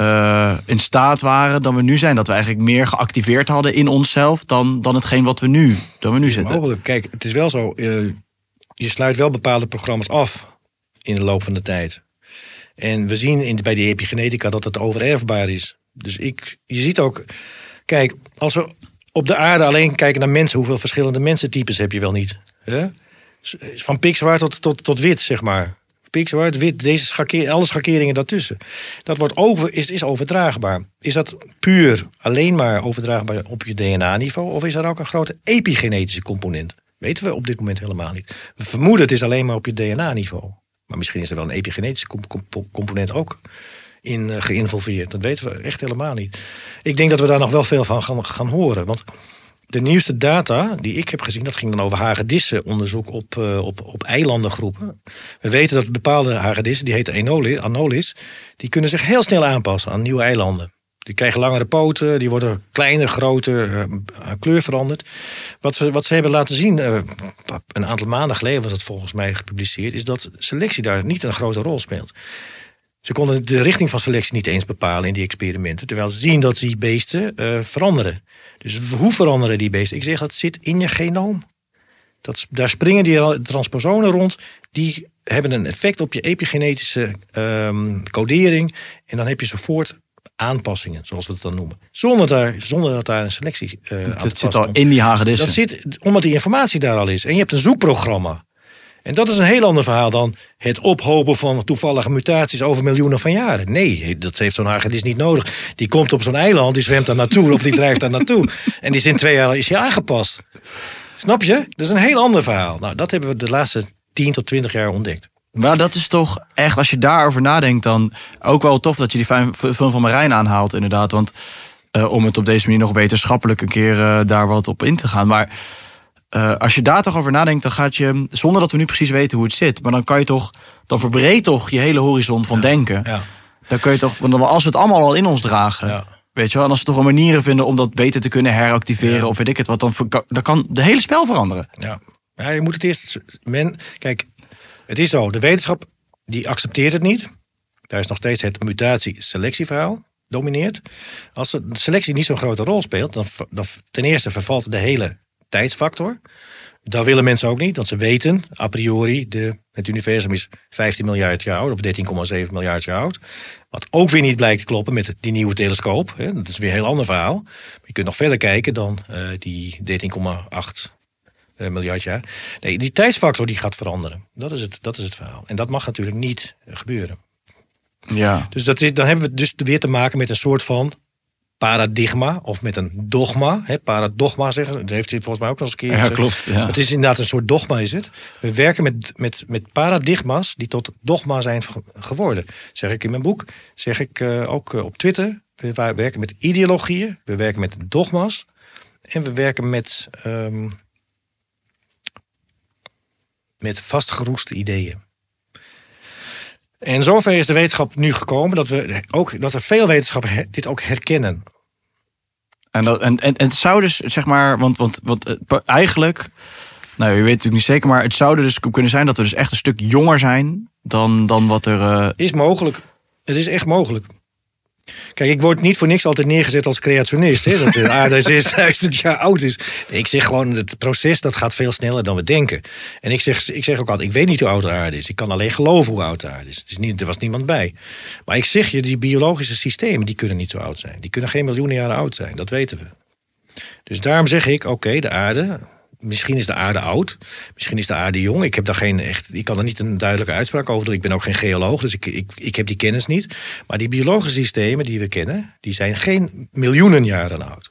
[SPEAKER 2] uh, in staat waren dan we nu zijn. Dat we eigenlijk meer geactiveerd hadden in onszelf dan, dan hetgeen wat we nu, dan we nu zitten.
[SPEAKER 1] Mogelijk. Kijk, het is wel zo. Uh, je sluit wel bepaalde programma's af in de loop van de tijd. En we zien in, bij die epigenetica dat het overerfbaar is. Dus ik, je ziet ook, Kijk, als we op de aarde alleen kijken naar mensen, hoeveel verschillende mensentypes heb je wel niet? Hè? Van pikzwart tot, tot, tot wit, zeg maar. Pikzwart, wit, deze schakeer, alle schakeringen daartussen. Dat wordt over, is, is overdraagbaar. Is dat puur alleen maar overdraagbaar op je DNA-niveau? Of is er ook een grote epigenetische component? Weten we op dit moment helemaal niet. We vermoeden het is alleen maar op je DNA-niveau. Maar misschien is er wel een epigenetische component ook in uh, geïnvolveerd. Dat weten we echt helemaal niet. Ik denk dat we daar nog wel veel van gaan, gaan horen. Want de nieuwste data die ik heb gezien, dat ging dan over hagedissenonderzoek op, uh, op, op eilandengroepen. We weten dat bepaalde hagedissen, die heten anolis, die kunnen zich heel snel aanpassen aan nieuwe eilanden. Die krijgen langere poten, die worden kleiner, groter, uh, kleur veranderd. Wat, wat ze hebben laten zien, een aantal maanden geleden was dat volgens mij gepubliceerd, is dat selectie daar niet een grote rol speelt. Ze konden de richting van selectie niet eens bepalen in die experimenten. Terwijl ze zien dat die beesten uh, veranderen. Dus hoe veranderen die beesten? Ik zeg dat zit in je genoom. Dat, daar springen die transposonen rond. Die hebben een effect op je epigenetische um, codering. En dan heb je sofort aanpassingen, zoals we het dan noemen. Zonder, daar, zonder dat daar een selectie uh, aan
[SPEAKER 2] Dat zit al in die hagedissen.
[SPEAKER 1] Dat zit, omdat die informatie daar al is. En je hebt een zoekprogramma. En dat is een heel ander verhaal dan het ophopen van toevallige mutaties over miljoenen van jaren. Nee, dat heeft zo'n hagedis niet nodig. Die komt op zo'n eiland, die zwemt daar naartoe of die drijft daar naartoe. En die is in twee jaar is hij aangepast. Snap je? Dat is een heel ander verhaal. Nou, dat hebben we de laatste 10 tot 20 jaar ontdekt.
[SPEAKER 2] Maar dat is toch echt, als je daarover nadenkt, dan ook wel tof dat je die film van Marijn aanhaalt, inderdaad. Want uh, om het op deze manier nog wetenschappelijk een keer uh, daar wat op in te gaan. Maar uh, als je daar toch over nadenkt, dan gaat je, zonder dat we nu precies weten hoe het zit, maar dan kan je toch, dan verbreedt toch je hele horizon van denken. Ja. Dan kun je toch, want als we het allemaal al in ons dragen, ja. weet je wel, en als we toch een manieren vinden om dat beter te kunnen heractiveren of weet ik het wat, dan, dan kan de hele spel veranderen.
[SPEAKER 1] Ja. ja, je moet het eerst, men, kijk, het is zo, de wetenschap die accepteert het niet. Daar is nog steeds het mutatie-selectieverhaal domineert. Als de selectie niet zo'n grote rol speelt, dan, dan ten eerste vervalt de hele tijdsfactor. Dat willen mensen ook niet, want ze weten a priori, de, het universum is 15 miljard jaar oud, of 13,7 miljard jaar oud. Wat ook weer niet blijkt te kloppen met die nieuwe telescoop. Hè. Dat is weer een heel ander verhaal. je kunt nog verder kijken dan uh, die 13,8 uh, miljard jaar. Nee, die tijdsfactor die gaat veranderen. Dat is, het, dat is het verhaal. En dat mag natuurlijk niet gebeuren.
[SPEAKER 2] Ja.
[SPEAKER 1] Dus dat is, dan hebben we dus weer te maken met een soort van paradigma of met een dogma. Hè, paradogma zeggen, dat heeft hij volgens mij ook nog eens een keer
[SPEAKER 2] Ja, klopt. Ja.
[SPEAKER 1] Het is inderdaad een soort dogma is het. We werken met, met, met paradigma's die tot dogma zijn geworden. Zeg ik in mijn boek, zeg ik uh, ook uh, op Twitter. We werken met ideologieën, we werken met dogma's en we werken met, um, met vastgeroeste ideeën. En zover is de wetenschap nu gekomen dat, we ook, dat er veel wetenschappers dit ook herkennen.
[SPEAKER 2] En, dat, en, en, en het zou dus, zeg maar, want, want, want eigenlijk, nou je weet natuurlijk niet zeker, maar het zou dus kunnen zijn dat we dus echt een stuk jonger zijn dan, dan wat er. Uh...
[SPEAKER 1] Is mogelijk. Het is echt mogelijk. Kijk, ik word niet voor niks altijd neergezet als creationist. Hè? Dat de aarde 6000 jaar oud is. Ik zeg gewoon, het proces dat gaat veel sneller dan we denken. En ik zeg, ik zeg ook altijd, ik weet niet hoe oud de aarde is. Ik kan alleen geloven hoe oud de aarde is. Het is niet, er was niemand bij. Maar ik zeg je, die biologische systemen, die kunnen niet zo oud zijn. Die kunnen geen miljoenen jaren oud zijn, dat weten we. Dus daarom zeg ik, oké, de aarde, Misschien is de aarde oud, misschien is de aarde jong. Ik heb daar geen echt, ik kan er niet een duidelijke uitspraak over doen. Ik ben ook geen geoloog, dus ik, ik, ik heb die kennis niet. Maar die biologische systemen die we kennen, die zijn geen miljoenen jaren oud.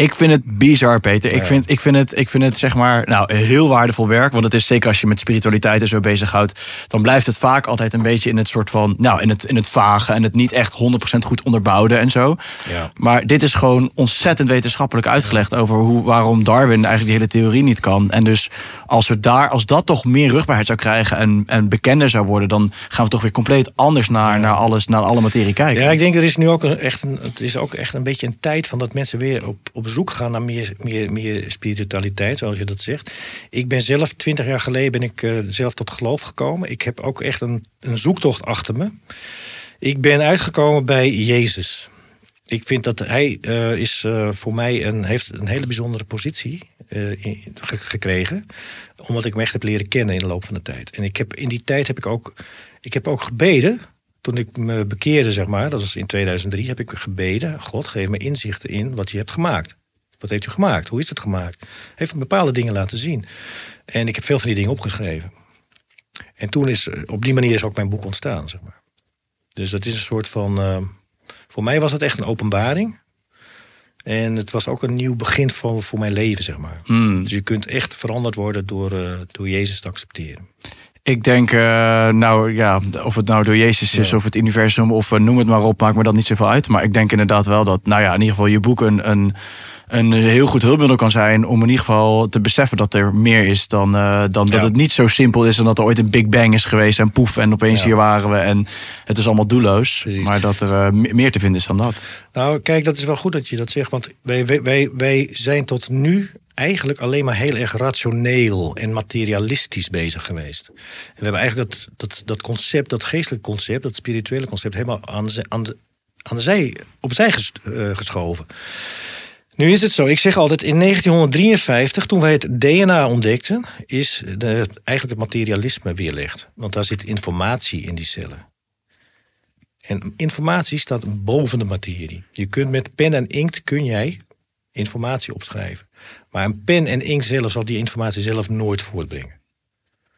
[SPEAKER 2] Ik vind het bizar, Peter. Ik, vind, ik, vind het, ik vind het zeg maar nou, heel waardevol werk. Want het is zeker als je met spiritualiteit en zo bezighoudt. Dan blijft het vaak altijd een beetje in het soort van. Nou, in het, in het vage en het niet echt 100% goed onderbouwde en zo.
[SPEAKER 1] Ja.
[SPEAKER 2] Maar dit is gewoon ontzettend wetenschappelijk uitgelegd over hoe, waarom Darwin eigenlijk die hele theorie niet kan. En dus als, we daar, als dat toch meer rugbaarheid zou krijgen en, en bekender zou worden, dan gaan we toch weer compleet anders naar, naar alles, naar alle materie kijken.
[SPEAKER 1] Ja, ik denk er is nu ook een, echt een, het is ook echt een beetje een tijd van dat mensen weer op, op zoek gaan naar meer, meer, meer spiritualiteit, zoals je dat zegt. Ik ben zelf, twintig jaar geleden ben ik uh, zelf tot geloof gekomen. Ik heb ook echt een, een zoektocht achter me. Ik ben uitgekomen bij Jezus. Ik vind dat hij uh, is uh, voor mij een, heeft een hele bijzondere positie in, gekregen. Omdat ik hem echt heb leren kennen in de loop van de tijd. En ik heb, in die tijd heb ik ook, ik heb ook gebeden toen ik me bekeerde, zeg maar, dat was in 2003, heb ik gebeden: God, geef me inzichten in wat je hebt gemaakt. Wat heeft u gemaakt? Hoe is het gemaakt? Heeft bepaalde dingen laten zien. En ik heb veel van die dingen opgeschreven. En toen is, eh, op die manier is ook mijn boek ontstaan, zeg maar. Dus dat is een soort van. Uh, voor mij was het echt een openbaring. En het was ook een nieuw begin voor, voor mijn leven, zeg maar.
[SPEAKER 2] Hmm.
[SPEAKER 1] Dus je kunt echt veranderd worden door, uh, door Jezus te accepteren.
[SPEAKER 2] Ik denk, uh, nou ja, of het nou door Jezus is ja. of het universum of uh, noem het maar op, maakt me dat niet zoveel uit. Maar ik denk inderdaad wel dat, nou ja, in ieder geval je boek een, een, een heel goed hulpmiddel kan zijn om in ieder geval te beseffen dat er meer is dan, uh, dan ja. dat het niet zo simpel is en dat er ooit een Big Bang is geweest en poef en opeens ja. hier waren we en het is allemaal doelloos. Precies. Maar dat er meer te vinden is dan dat.
[SPEAKER 1] Nou, kijk, dat is wel goed dat je dat zegt, want wij, wij, wij, wij zijn tot nu eigenlijk alleen maar heel erg rationeel en materialistisch bezig geweest. En we hebben eigenlijk dat, dat, dat concept, dat geestelijk concept, dat spirituele concept, helemaal aan de, aan de, aan de zij, opzij uh, geschoven. Nu is het zo, ik zeg altijd, in 1953, toen wij het DNA ontdekten, is eigenlijk het materialisme weerlegd. Want daar zit informatie in die cellen. En informatie staat boven de materie. Je kunt met pen en inkt kun jij informatie opschrijven. Maar een pen en inkt zelf zal die informatie zelf nooit voortbrengen.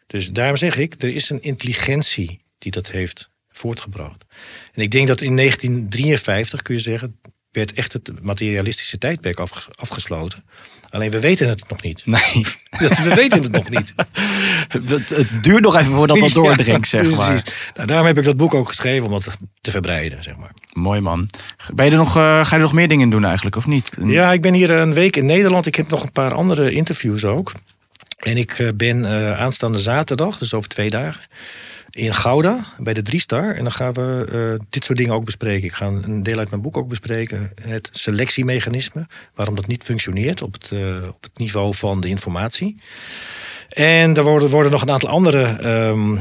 [SPEAKER 1] Dus daarom zeg ik, er is een intelligentie die dat heeft voortgebracht. En ik denk dat in 1953, kun je zeggen, werd echt het materialistische tijdperk afgesloten. Alleen we weten het nog niet.
[SPEAKER 2] Nee.
[SPEAKER 1] Dat, we weten het nog niet.
[SPEAKER 2] het, het, duurt nog even voordat dat doordringt, zeg
[SPEAKER 1] precies.
[SPEAKER 2] maar.
[SPEAKER 1] Nou, daarom heb ik dat boek ook geschreven om dat te verbreiden, zeg maar.
[SPEAKER 2] Mooi man. Ben je er nog, uh, ga je er nog meer dingen doen eigenlijk, of niet?
[SPEAKER 1] Ja, ik ben hier een week in Nederland. Ik heb nog een paar andere interviews ook. En ik uh, ben uh, aanstaande zaterdag, dus over twee dagen, in Gouda bij de Driestar. En dan gaan we uh, dit soort dingen ook bespreken. Ik ga een deel uit mijn boek ook bespreken. Het selectiemechanisme. Waarom dat niet functioneert op het, uh, op het niveau van de informatie. En er worden, worden nog een aantal andere. Um,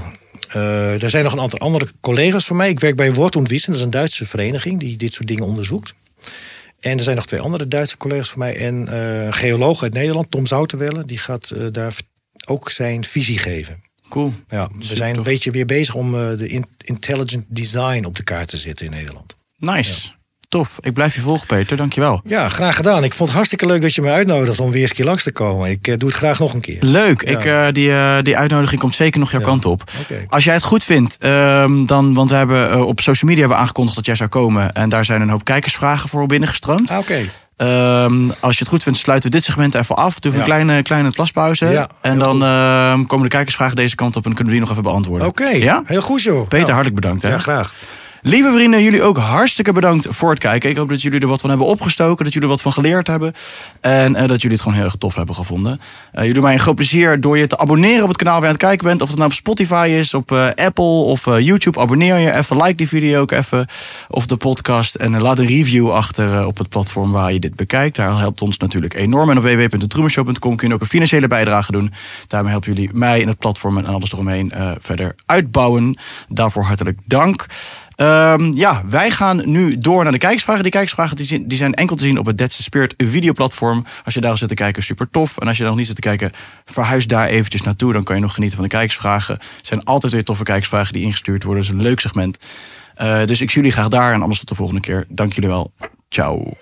[SPEAKER 1] uh, er zijn nog een aantal andere collega's van mij. Ik werk bij Wort und Wissen, dat is een Duitse vereniging die dit soort dingen onderzoekt. En er zijn nog twee andere Duitse collega's van mij. En een geoloog uit Nederland, Tom Zouterwelle, die gaat daar ook zijn visie geven.
[SPEAKER 2] Cool.
[SPEAKER 1] Ja, we zijn een beetje weer bezig om uh, de in intelligent design op de kaart te zetten in Nederland.
[SPEAKER 2] Nice. Ja. Tof. Ik blijf je volgen, Peter. Dankjewel.
[SPEAKER 1] Ja, graag gedaan. Ik vond het hartstikke leuk dat je me uitnodigt om weer eens een keer langs te komen. Ik uh, doe het graag nog een keer.
[SPEAKER 2] Leuk. Ja. Ik, uh, die, uh, die uitnodiging komt zeker nog jouw ja. kant op. Okay. Als jij het goed vindt, um, dan, want we hebben op social media hebben we aangekondigd dat jij zou komen. En daar zijn een hoop kijkersvragen voor binnengestroomd.
[SPEAKER 1] Ah, Oké. Okay.
[SPEAKER 2] Um, als je het goed vindt, sluiten we dit segment even af. Doen we ja. een kleine, kleine plaspauze.
[SPEAKER 1] Ja,
[SPEAKER 2] en dan uh, komen de kijkersvragen deze kant op en kunnen we die nog even beantwoorden.
[SPEAKER 1] Oké, okay.
[SPEAKER 2] ja?
[SPEAKER 1] heel goed joh.
[SPEAKER 2] Peter, ja. hartelijk bedankt. Hè?
[SPEAKER 1] Ja, graag.
[SPEAKER 2] Lieve vrienden, jullie ook hartstikke bedankt voor het kijken. Ik hoop dat jullie er wat van hebben opgestoken, dat jullie er wat van geleerd hebben. En uh, dat jullie het gewoon heel erg tof hebben gevonden. Uh, jullie doen mij een groot plezier door je te abonneren op het kanaal waar je aan het kijken bent. Of het nou op Spotify is, op uh, Apple of YouTube. Abonneer je even, like die video ook even. Of de podcast. En laat een review achter op het platform waar je dit bekijkt. Daar helpt ons natuurlijk enorm. En op www.detroemenshow.com kun je ook een financiële bijdrage doen. Daarmee helpen jullie mij en het platform en alles eromheen verder uitbouwen. Daarvoor hartelijk dank. Um, ja, wij gaan nu door naar de kijkersvragen. Die kijkersvragen die zijn, die zijn enkel te zien op het Dead Spirit videoplatform. Als je daar zit te kijken, super tof. En als je daar nog niet zit te kijken, verhuis daar eventjes naartoe. Dan kan je nog genieten van de kijkersvragen. Er zijn altijd weer toffe kijkersvragen die ingestuurd worden. Dat is een leuk segment. Uh, dus ik zie jullie graag daar en anders tot de volgende keer. Dank jullie wel. Ciao.